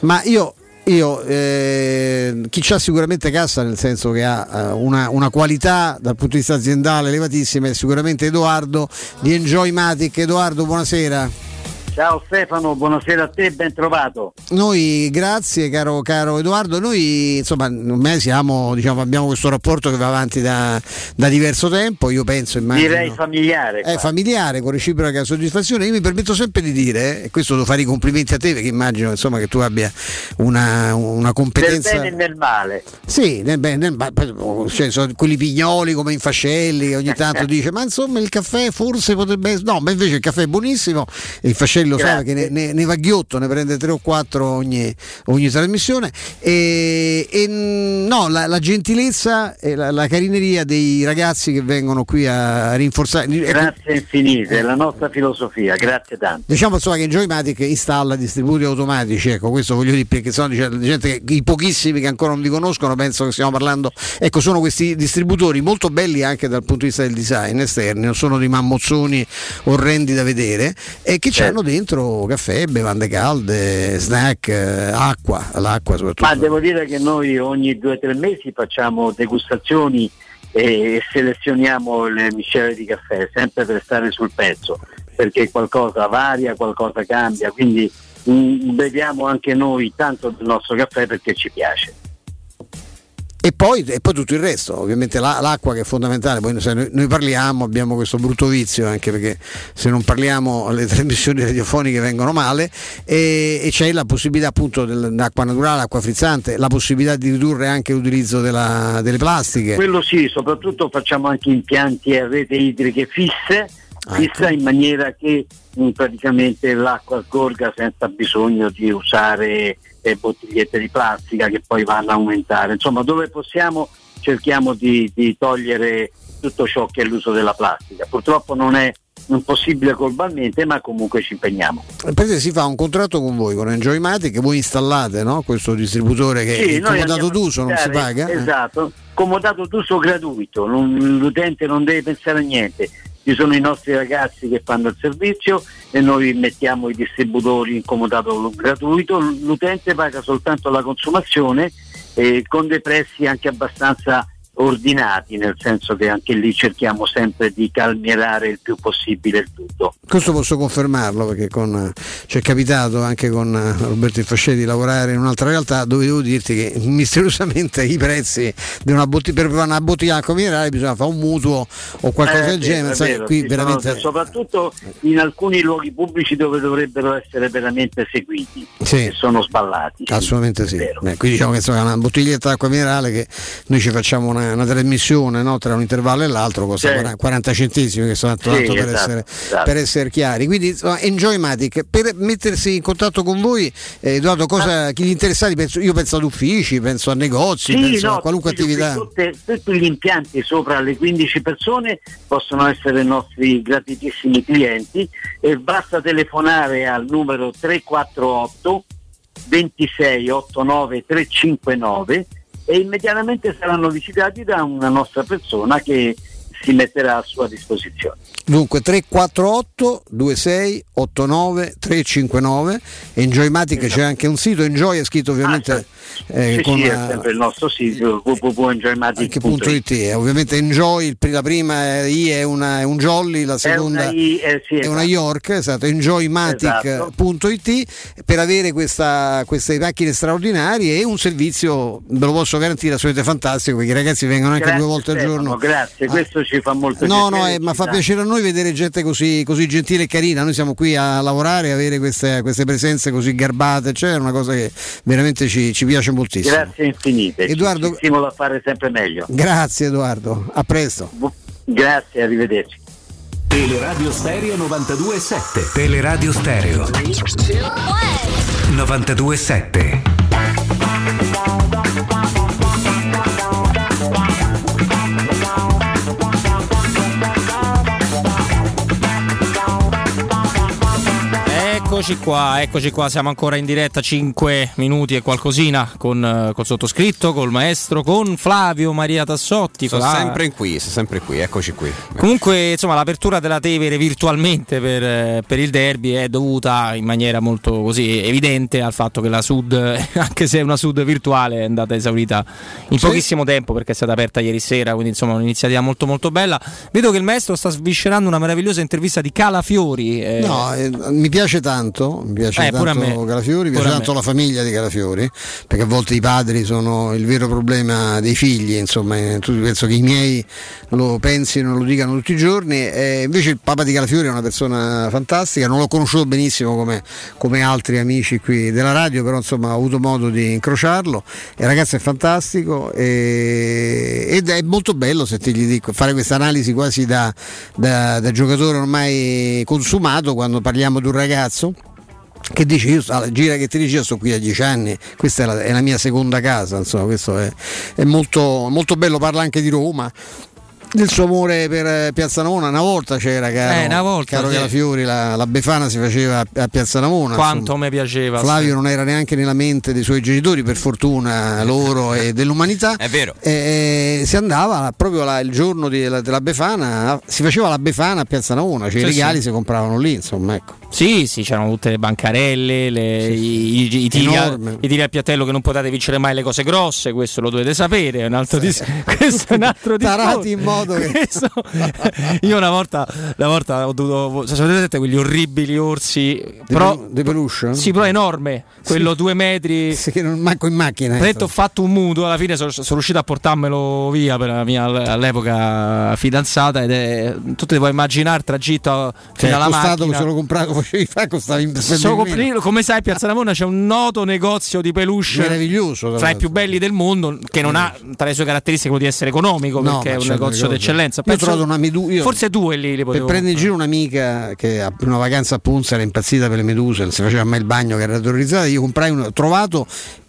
Speaker 2: Ma io io, eh, chi c'ha sicuramente cassa nel senso che ha eh, una, una, qualità dal punto di vista aziendale elevatissima è sicuramente Edoardo di Enjoy Matic. Edoardo, buonasera.
Speaker 46: Ciao Stefano, buonasera a te, ben trovato.
Speaker 2: Noi, grazie caro, caro Edoardo, noi insomma noi siamo, diciamo, abbiamo questo rapporto che va avanti da, da diverso tempo, io penso, immagino.
Speaker 46: Direi familiare.
Speaker 2: È familiare, con reciproca soddisfazione. Io mi permetto sempre di dire, e questo devo fare i complimenti a te perché immagino insomma, che tu abbia una, una competenza...
Speaker 46: Nel bene e nel male.
Speaker 2: Sì, nel bene, nel male. Cioè, sono quelli pignoli come in fascelli ogni tanto dice ma insomma il caffè forse potrebbe... No, ma invece il caffè è buonissimo, il fascelli lo sa perché ne, ne- ne va ghiotto, ne prende 3 o 4 ogni, ogni trasmissione. E, e, no, la, la gentilezza e la, la carineria dei ragazzi che vengono qui a rinforzare.
Speaker 46: Grazie infinite, è la nostra filosofia, grazie tanto.
Speaker 2: Diciamo insomma che Enjoymatic installa distributi automatici, ecco questo voglio dire perché sono gente che, i pochissimi che ancora non vi conoscono penso che stiamo parlando, ecco sono questi distributori molto belli anche dal punto di vista del design esterni, non sono dei mammozzoni orrendi da vedere e che
Speaker 46: Certo.
Speaker 2: hanno dentro caffè, bevande calde, snack, eh, acqua, l'acqua soprattutto.
Speaker 46: Ma devo dire che noi ogni due o tre mesi facciamo degustazioni e selezioniamo le miscele di caffè, sempre per stare sul pezzo, perché qualcosa varia, qualcosa cambia, quindi mm, beviamo anche noi tanto del nostro caffè perché ci piace.
Speaker 2: E poi, e poi tutto il resto, ovviamente la- l'acqua che è fondamentale, poi noi, noi parliamo, abbiamo questo brutto vizio anche perché se non parliamo le trasmissioni radiofoniche vengono male e, e c'è la possibilità appunto dell'acqua naturale, acqua frizzante, la possibilità di ridurre anche l'utilizzo della- delle plastiche.
Speaker 46: Quello sì, soprattutto facciamo anche impianti a rete idriche fisse,
Speaker 2: Ah,
Speaker 46: fissa
Speaker 2: ecco.
Speaker 46: in maniera che mm, praticamente l'acqua scorga senza bisogno di usare eh, bottigliette di plastica che poi vanno a aumentare. Insomma, dove possiamo cerchiamo di, di togliere tutto ciò che è l'uso della plastica. Purtroppo non è non possibile globalmente, ma comunque ci impegniamo.
Speaker 2: In pratica si fa un contratto con voi, con Enjoymatic, che voi installate no? questo distributore che
Speaker 46: Sì,
Speaker 2: è comodato d'uso, non si paga. eh?
Speaker 46: Esatto, comodato d'uso gratuito, l'utente non deve pensare a niente. Ci sono i nostri ragazzi che fanno il servizio e noi mettiamo i distributori in comodato gratuito, l'utente paga soltanto la consumazione eh, con dei prezzi anche abbastanza ordinati, nel senso che anche lì cerchiamo sempre di calmierare il più possibile il tutto.
Speaker 2: Questo posso confermarlo perché con, ci è capitato anche con eh, Roberto Infascetti di lavorare in un'altra realtà dove devo dirti che misteriosamente i prezzi di una bottiglia, per una bottiglia d'acqua minerale bisogna fare un mutuo o qualcosa
Speaker 46: Eh,
Speaker 2: del
Speaker 46: è
Speaker 2: genere.
Speaker 46: vero, è
Speaker 2: qui
Speaker 46: ci
Speaker 2: veramente
Speaker 46: sono- soprattutto in alcuni luoghi pubblici dove dovrebbero essere veramente seguiti
Speaker 2: Sì.
Speaker 46: e sono sballati.
Speaker 2: Assolutamente sì. Beh, qui diciamo che insomma, una bottiglietta d'acqua minerale che noi ci facciamo una, una trasmissione no, tra un intervallo e l'altro costa
Speaker 46: Sì.
Speaker 2: 40 40 centesimi che sono tanto,
Speaker 46: Sì,
Speaker 2: tanto per,
Speaker 46: esatto,
Speaker 2: essere,
Speaker 46: esatto.
Speaker 2: per essere chiari. Quindi insomma, Enjoymatic, per mettersi in contatto con voi, eh, Edoardo, cosa, chi gli interessati, penso, io penso ad uffici, penso a negozi,
Speaker 46: Sì,
Speaker 2: penso
Speaker 46: no,
Speaker 2: a qualunque attività.
Speaker 46: tutte- tutti gli impianti sopra le 15 persone possono essere nostri gratitissimi clienti e basta telefonare al numero 348 26 89 359 e immediatamente saranno visitati da una nostra persona che si metterà a sua disposizione.
Speaker 2: Dunque 348 26 89 359 Enjoymatic c'è anche un sito Enjoy è scritto ovviamente eh,
Speaker 46: Esatto. sì, sì, è sempre il nostro sito
Speaker 2: eh, ovviamente Enjoy la prima eh, I è, una, è un Jolly la seconda
Speaker 46: una I, eh, sì,
Speaker 2: è una
Speaker 46: esatto.
Speaker 2: York esatto enjoymatic.it per avere questa, queste macchine straordinarie e un servizio ve lo posso garantire assolutamente fantastico perché i ragazzi vengono anche
Speaker 46: Grazie,
Speaker 2: due volte al giorno
Speaker 46: Grazie, questo ci fa molto
Speaker 2: No,
Speaker 46: piacere.
Speaker 2: no, eh, ma fa piacere a noi vedere gente così, così gentile e carina. Noi siamo qui a lavorare avere queste, queste presenze così garbate, cioè è una cosa che veramente ci, ci piace moltissimo.
Speaker 46: Grazie infinite.
Speaker 2: Edoardo-
Speaker 46: Ci stimola a fare sempre meglio.
Speaker 2: Grazie Edoardo, a presto.
Speaker 46: Grazie, arrivederci.
Speaker 43: Teleradio Stereo 92.7 Teleradio Stereo 92.7
Speaker 1: Eccoci qua, eccoci qua, siamo ancora in diretta 5 minuti e qualcosina con, eh, col sottoscritto, col maestro, con Flavio Maria Tassotti.
Speaker 44: Sono
Speaker 1: Fla-
Speaker 44: sempre qui, sono sempre qui, eccoci qui.
Speaker 1: Comunque, insomma, l'apertura della Tevere virtualmente per, eh, per il derby è dovuta in maniera molto così evidente al fatto che la Sud, anche se è una Sud virtuale, è andata esaurita in
Speaker 2: Sì.
Speaker 1: pochissimo tempo perché è stata aperta ieri sera, quindi insomma un'iniziativa molto molto bella. Vedo che il maestro sta sviscerando una meravigliosa intervista di Calafiori. eh,
Speaker 2: No, eh, mi piace tanto tanto, mi piace
Speaker 1: Eh,
Speaker 2: tanto. Calafiori, mi piace tanto la famiglia di Calafiori, perché a volte i padri sono il vero problema dei figli, insomma, eh, penso che i miei lo pensino e lo dicano tutti i giorni, e invece il papà di Calafiori è una persona fantastica, non l'ho conosciuto benissimo come, come altri amici qui della radio, però insomma ho avuto modo di incrociarlo, il ragazzo è fantastico e- ed è molto bello sentirgli dico, fare questa analisi quasi da, da- da giocatore ormai consumato quando parliamo di un ragazzo che dice io alla gira che ti dice io sto qui da dieci anni questa è la, è la mia seconda casa insomma questo è, è molto, molto bello parla anche di Roma del suo amore per eh, Piazza Navona una volta c'era caro,
Speaker 1: Eh, una volta,
Speaker 2: caro
Speaker 1: sì.
Speaker 2: Calafiori la, la Befana si faceva a, a Piazza Navona
Speaker 1: Quanto
Speaker 2: insomma.
Speaker 1: mi piaceva.
Speaker 2: Flavio
Speaker 1: sì.
Speaker 2: non era neanche nella mente dei suoi genitori per fortuna loro e dell'umanità
Speaker 44: È vero.
Speaker 2: e si andava proprio là, il giorno della, della Befana si faceva la Befana a Piazza Navona cioè
Speaker 1: Sì,
Speaker 2: i regali si compravano lì insomma ecco
Speaker 1: Sì, sì, c'erano tutte le bancarelle, le- i, i- i tiri a, i tiri a piattello che non potete vincere mai le cose grosse, questo lo dovete sapere, è un altro dis- questo è un altro discorso.
Speaker 2: tarati in modo che
Speaker 1: Questo- Io una volta, una volta ho dovuto. Sapete quegli orribili orsi? Però,
Speaker 2: di peluche?
Speaker 1: Sì, però enorme. Quello due metri.
Speaker 2: Sì, che non manco in macchina.
Speaker 1: Ho detto, ho fatto un mutuo, alla fine sono, sono riuscito a portarmelo via per la mia all'epoca fidanzata ed è. Tu ti puoi immaginare il tragitto
Speaker 2: Cioè,
Speaker 1: fino alla
Speaker 2: che
Speaker 1: macchina.
Speaker 2: se lo comprato facevi fa costava
Speaker 1: compri- come sai, Piazza Navona c'è un noto negozio di peluche
Speaker 2: Meraviglioso, tra
Speaker 1: i più belli del mondo, che non ha tra le sue caratteristiche quello di essere economico,
Speaker 2: No,
Speaker 1: perché è un negozio d'eccellenza.
Speaker 2: Io
Speaker 1: Penso-
Speaker 2: trovato una medu-
Speaker 1: Forse due lì li
Speaker 2: per
Speaker 1: potevo
Speaker 2: prendere in giro un'amica che a una vacanza a Punza era impazzita per le meduse, non si faceva mai il bagno, che era terrorizzata. Io comprai uno, ho trovato,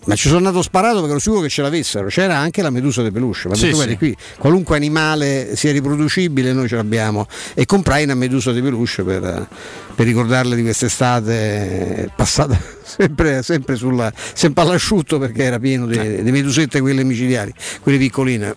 Speaker 2: ma ci sono andato sparato perché ero sicuro che ce l'avessero. C'era anche la medusa de peluche. Ma
Speaker 1: Sì, sì.
Speaker 2: qui qualunque animale sia riproducibile, noi ce l'abbiamo. E comprai una medusa de peluche per, per ricordarle di quest'estate passata sempre, sempre, sulla, sempre all'asciutto perché era pieno di, di medusette, quelle micidiali, quelle piccoline.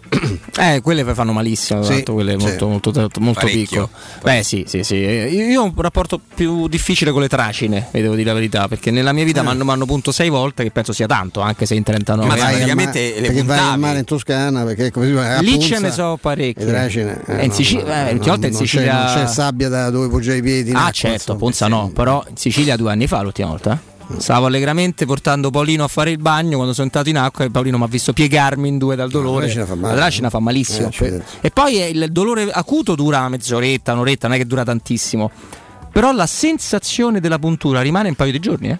Speaker 1: Eh, quelle fanno malissimo,
Speaker 2: Sì,
Speaker 1: tanto quelle
Speaker 2: sì.
Speaker 1: molto, molto, molto piccole. Beh, sì, sì, sì. Io ho un rapporto più difficile con le tracine, vi devo dire la verità, perché nella mia vita mi hanno- hanno punto sei volte, che penso sia tanto, anche se in 39
Speaker 44: Ma
Speaker 2: Vai
Speaker 44: vai, praticamente le
Speaker 2: perché vai al
Speaker 44: puntavi.
Speaker 2: mare in Toscana perché come si dice, a
Speaker 1: Lì ce ne so parecchie.
Speaker 2: le tracine,
Speaker 1: Eh, in Sicilia- eh, l'ultima volta in
Speaker 2: non c'è-
Speaker 1: Sicilia-
Speaker 2: non c'è sabbia da dove poggiare i piedi in
Speaker 1: Ah, certo. Ponza no, però in Sicilia due anni fa l'ultima volta. Stavo allegramente portando Paolino a fare il bagno quando sono entrato in acqua e Paolino mi ha visto piegarmi in due dal dolore.
Speaker 2: tracina fa male.
Speaker 1: La tracina fa malissimo.
Speaker 2: Eh, certo.
Speaker 1: e poi il dolore acuto dura mezz'oretta, un'oretta, non è che dura tantissimo. Però la sensazione della puntura rimane un paio di giorni, eh.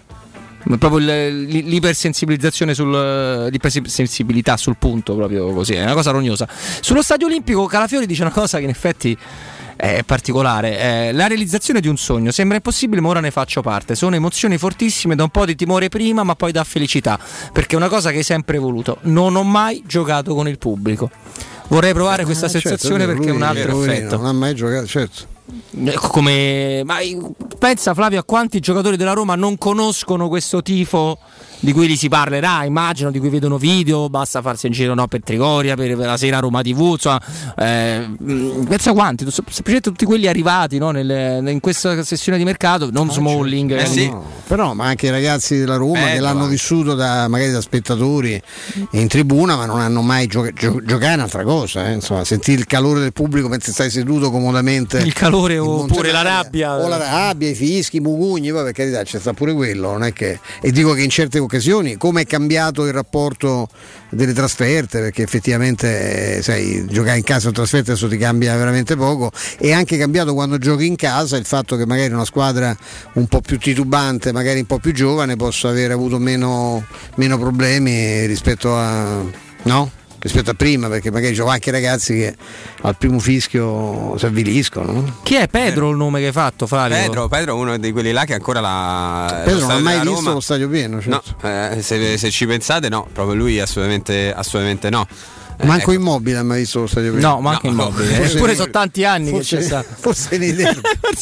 Speaker 1: Proprio l'ipersensibilizzazione sul l'ipersensibilità sul punto, proprio così, è una cosa rognosa. Sullo stadio olimpico Calafiori dice una cosa che in effetti è particolare. Eh, la realizzazione di un sogno sembra impossibile, ma ora ne faccio parte. Sono emozioni fortissime, da un po' di timore prima, ma poi da felicità. Perché è una cosa che hai sempre voluto. Non ho mai giocato con il pubblico. Vorrei provare questa
Speaker 2: Ah, certo,
Speaker 1: sensazione
Speaker 2: vero,
Speaker 1: perché è un
Speaker 2: lui-
Speaker 1: altro
Speaker 2: lui
Speaker 1: effetto.
Speaker 2: Non ha mai giocato, certo.
Speaker 1: Eh, Come ma pensa Flavio a quanti giocatori della Roma non conoscono questo tifo di cui li si parlerà, immagino, di cui vedono video, basta farsi in giro no, per Trigoria, per la sera Roma TV, insomma, eh, pensa quanti, sem- semplicemente tutti quelli arrivati no, nel- in questa sessione di mercato, non Smalling,
Speaker 44: Eh sì.
Speaker 2: No, però ma anche i ragazzi della Roma
Speaker 44: Bello
Speaker 2: che l'hanno
Speaker 44: anche.
Speaker 2: vissuto da, magari da spettatori in tribuna ma non hanno mai giocato gio- giocare è un'altra cosa eh, insomma sentire il calore del pubblico mentre stai seduto comodamente
Speaker 1: il calore oppure la rabbia.
Speaker 2: o la rabbia, i fischi, i mugugni poi per carità c'è sta pure quello non è che... e dico che in certe occasioni come è cambiato il rapporto delle trasferte perché effettivamente eh, sai giocare in casa o trasferta adesso ti cambia veramente poco è anche cambiato quando giochi in casa il fatto che magari una squadra un po' più titubante magari un po' più giovane possa aver avuto meno, meno problemi rispetto a no? Rispetto a prima perché magari ci sono anche ragazzi che al primo fischio si avviliscono no?
Speaker 1: Chi è Pedro il nome che hai fatto, Flavio?
Speaker 44: Pedro, Pedro è uno di quelli là che ancora la.
Speaker 2: Pedro non ha mai visto
Speaker 44: Roma-
Speaker 2: lo stadio pieno certo.
Speaker 44: No, eh, se, se ci pensate, no, proprio lui assolutamente, assolutamente no. Eh,
Speaker 2: Manco
Speaker 44: ecco.
Speaker 2: Immobile ha mai visto lo stadio pieno
Speaker 1: No, ma anche
Speaker 44: No,
Speaker 1: immobile.
Speaker 2: forse-
Speaker 1: Eppure sono tanti anni
Speaker 2: forse,
Speaker 1: che c'è stato.
Speaker 2: forse nei derby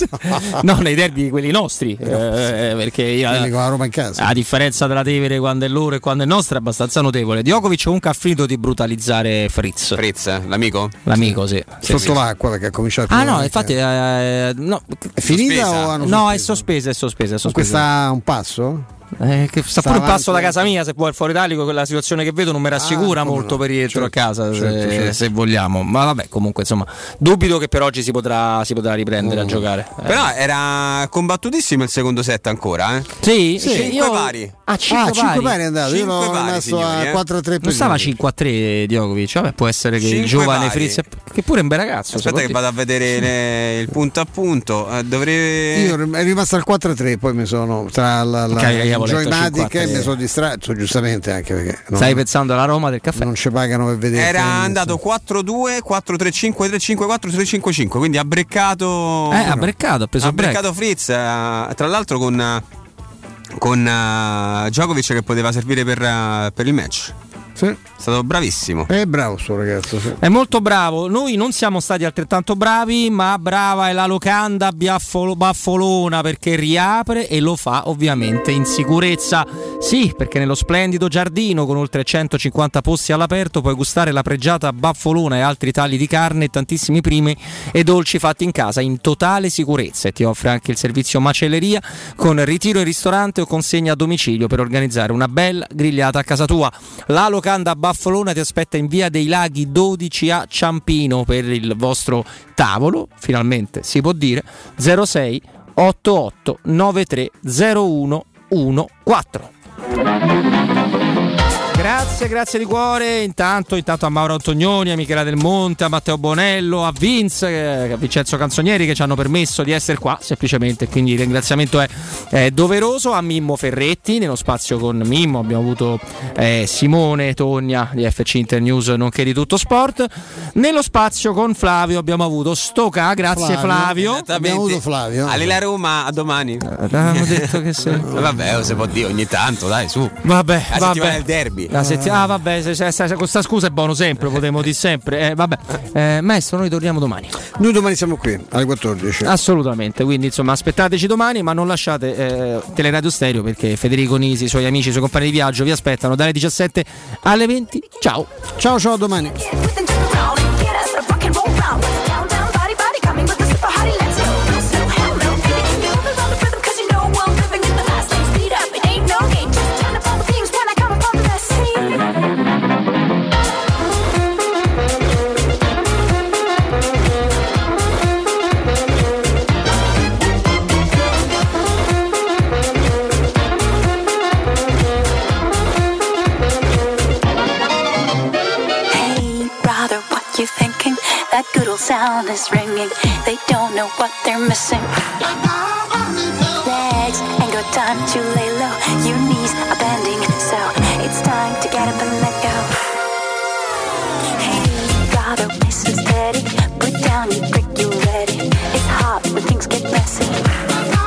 Speaker 1: no, nei derby quelli nostri. eh, perché io,
Speaker 2: quelli con la Roma in casa
Speaker 1: a differenza della Tevere quando è loro e quando è nostra è abbastanza notevole. Djokovic comunque ha finito di brutalizzare Fritz.
Speaker 44: Fritz, eh, l'amico?
Speaker 1: L'amico, sì. Sì,
Speaker 2: sotto
Speaker 1: sì.
Speaker 2: l'acqua perché ha cominciato
Speaker 1: Ah
Speaker 2: a
Speaker 1: no, infatti eh, no,
Speaker 2: è finita
Speaker 44: sospesa.
Speaker 2: o hanno
Speaker 1: no, è sospesa, è sospesa, è sospesa.
Speaker 2: questa un passo?
Speaker 1: Eh, che sta,
Speaker 2: Sta
Speaker 1: pure un
Speaker 2: avanti
Speaker 1: passo da casa mia, se può il fuori italico, quella situazione che vedo non mi rassicura
Speaker 2: Ah,
Speaker 1: molto
Speaker 2: no.
Speaker 1: per rientro
Speaker 2: Certo,
Speaker 1: a casa, se,
Speaker 2: certo, certo.
Speaker 1: se vogliamo. Ma vabbè, comunque insomma, dubito che per oggi si potrà, si potrà riprendere a giocare. Eh.
Speaker 44: Però era combattutissimo il secondo set ancora, eh?
Speaker 1: Sì,
Speaker 2: Sì,
Speaker 1: sì,
Speaker 44: Cinque
Speaker 1: io-
Speaker 44: pari.
Speaker 1: Ah, 5
Speaker 2: Ah, 5 pari è andato, io l'ho
Speaker 44: pari,
Speaker 2: messo
Speaker 44: signori,
Speaker 2: a
Speaker 44: eh.
Speaker 2: 4 3
Speaker 1: non stava 5 a 3 Djokovic, vabbè, può essere che il giovane
Speaker 44: pari.
Speaker 1: Fritz, che pure è un bel ragazzo.
Speaker 44: Aspetta che vado a vedere le- il punto a punto. Eh, dovrei.
Speaker 2: Io è rimasto al 4-3, poi mi sono tra la, la
Speaker 1: avevo letto
Speaker 2: Joymatic e
Speaker 1: 5-3.
Speaker 2: mi sono distratto, giustamente anche perché non,
Speaker 1: Stai pensando alla Roma del caffè?
Speaker 2: non ci pagano per vedere.
Speaker 44: Era andato 4-2, 4-3-5, 3-5-4, 3-5-5. Quindi ha breccato.
Speaker 1: Eh, ha breccato, ha preso
Speaker 44: ha breccato Fritz. eh, tra l'altro con. eh, Con eh, Djokovic che poteva servire per, eh, per il match.
Speaker 2: Sì.
Speaker 44: È stato bravissimo.
Speaker 2: È bravo sto ragazzo. sì.
Speaker 1: È molto bravo. Noi non siamo stati altrettanto bravi, ma brava è la locanda Biaffolo- Baffolona perché riapre e lo fa ovviamente in sicurezza. Sì, perché nello splendido giardino con oltre 150 posti all'aperto puoi gustare la pregiata Baffolona e altri tagli di carne e tantissimi primi e dolci fatti in casa in totale sicurezza e ti offre anche il servizio macelleria con ritiro in ristorante o consegna a domicilio per organizzare una bella grigliata a casa tua. La locanda Baffolona ti aspetta in via dei Laghi 12 a Ciampino per il vostro tavolo, finalmente si può dire 06 88 93 01 14. Grazie, grazie di cuore. Intanto, intanto a Mauro Antonioni, a Michela Del Monte, a Matteo Bonello, a Vince, eh, a Vincenzo Canzonieri che ci hanno permesso di essere qua semplicemente. Quindi il ringraziamento è, è doveroso. A Mimmo Ferretti, nello spazio con Mimmo abbiamo avuto eh, Simone Togna di FC Internews, nonché di tutto sport. Nello spazio con Flavio abbiamo avuto Stoca, grazie Flavio.
Speaker 2: Abbiamo avuto Flavio.
Speaker 44: All'Ila Roma a domani.
Speaker 1: Avevamo detto che se...
Speaker 44: Vabbè, se può dire ogni tanto, dai, su.
Speaker 1: Vabbè,
Speaker 44: La
Speaker 1: vabbè.
Speaker 44: del derby.
Speaker 1: La setti- ah, vabbè, se, se- se- se- questa scusa è buono sempre, potremmo dire sempre. Eh, vabbè, Eh, maestro, noi torniamo domani.
Speaker 2: Noi domani siamo qui alle 14.
Speaker 1: Assolutamente, quindi insomma aspettateci domani, ma non lasciate eh, Teleradio Stereo perché Federico Nisi, i suoi amici, i suoi compagni di viaggio vi aspettano dalle 17 alle 20. Ciao.
Speaker 2: Ciao ciao a domani.
Speaker 47: Good old sound is ringing. They don't know what they're missing. Legs ain't got time to lay low. Your knees are bending, so it's time to get up and let go. Hey, brother, listen steady. Put down your brick, you ready. It's hot when things get messy.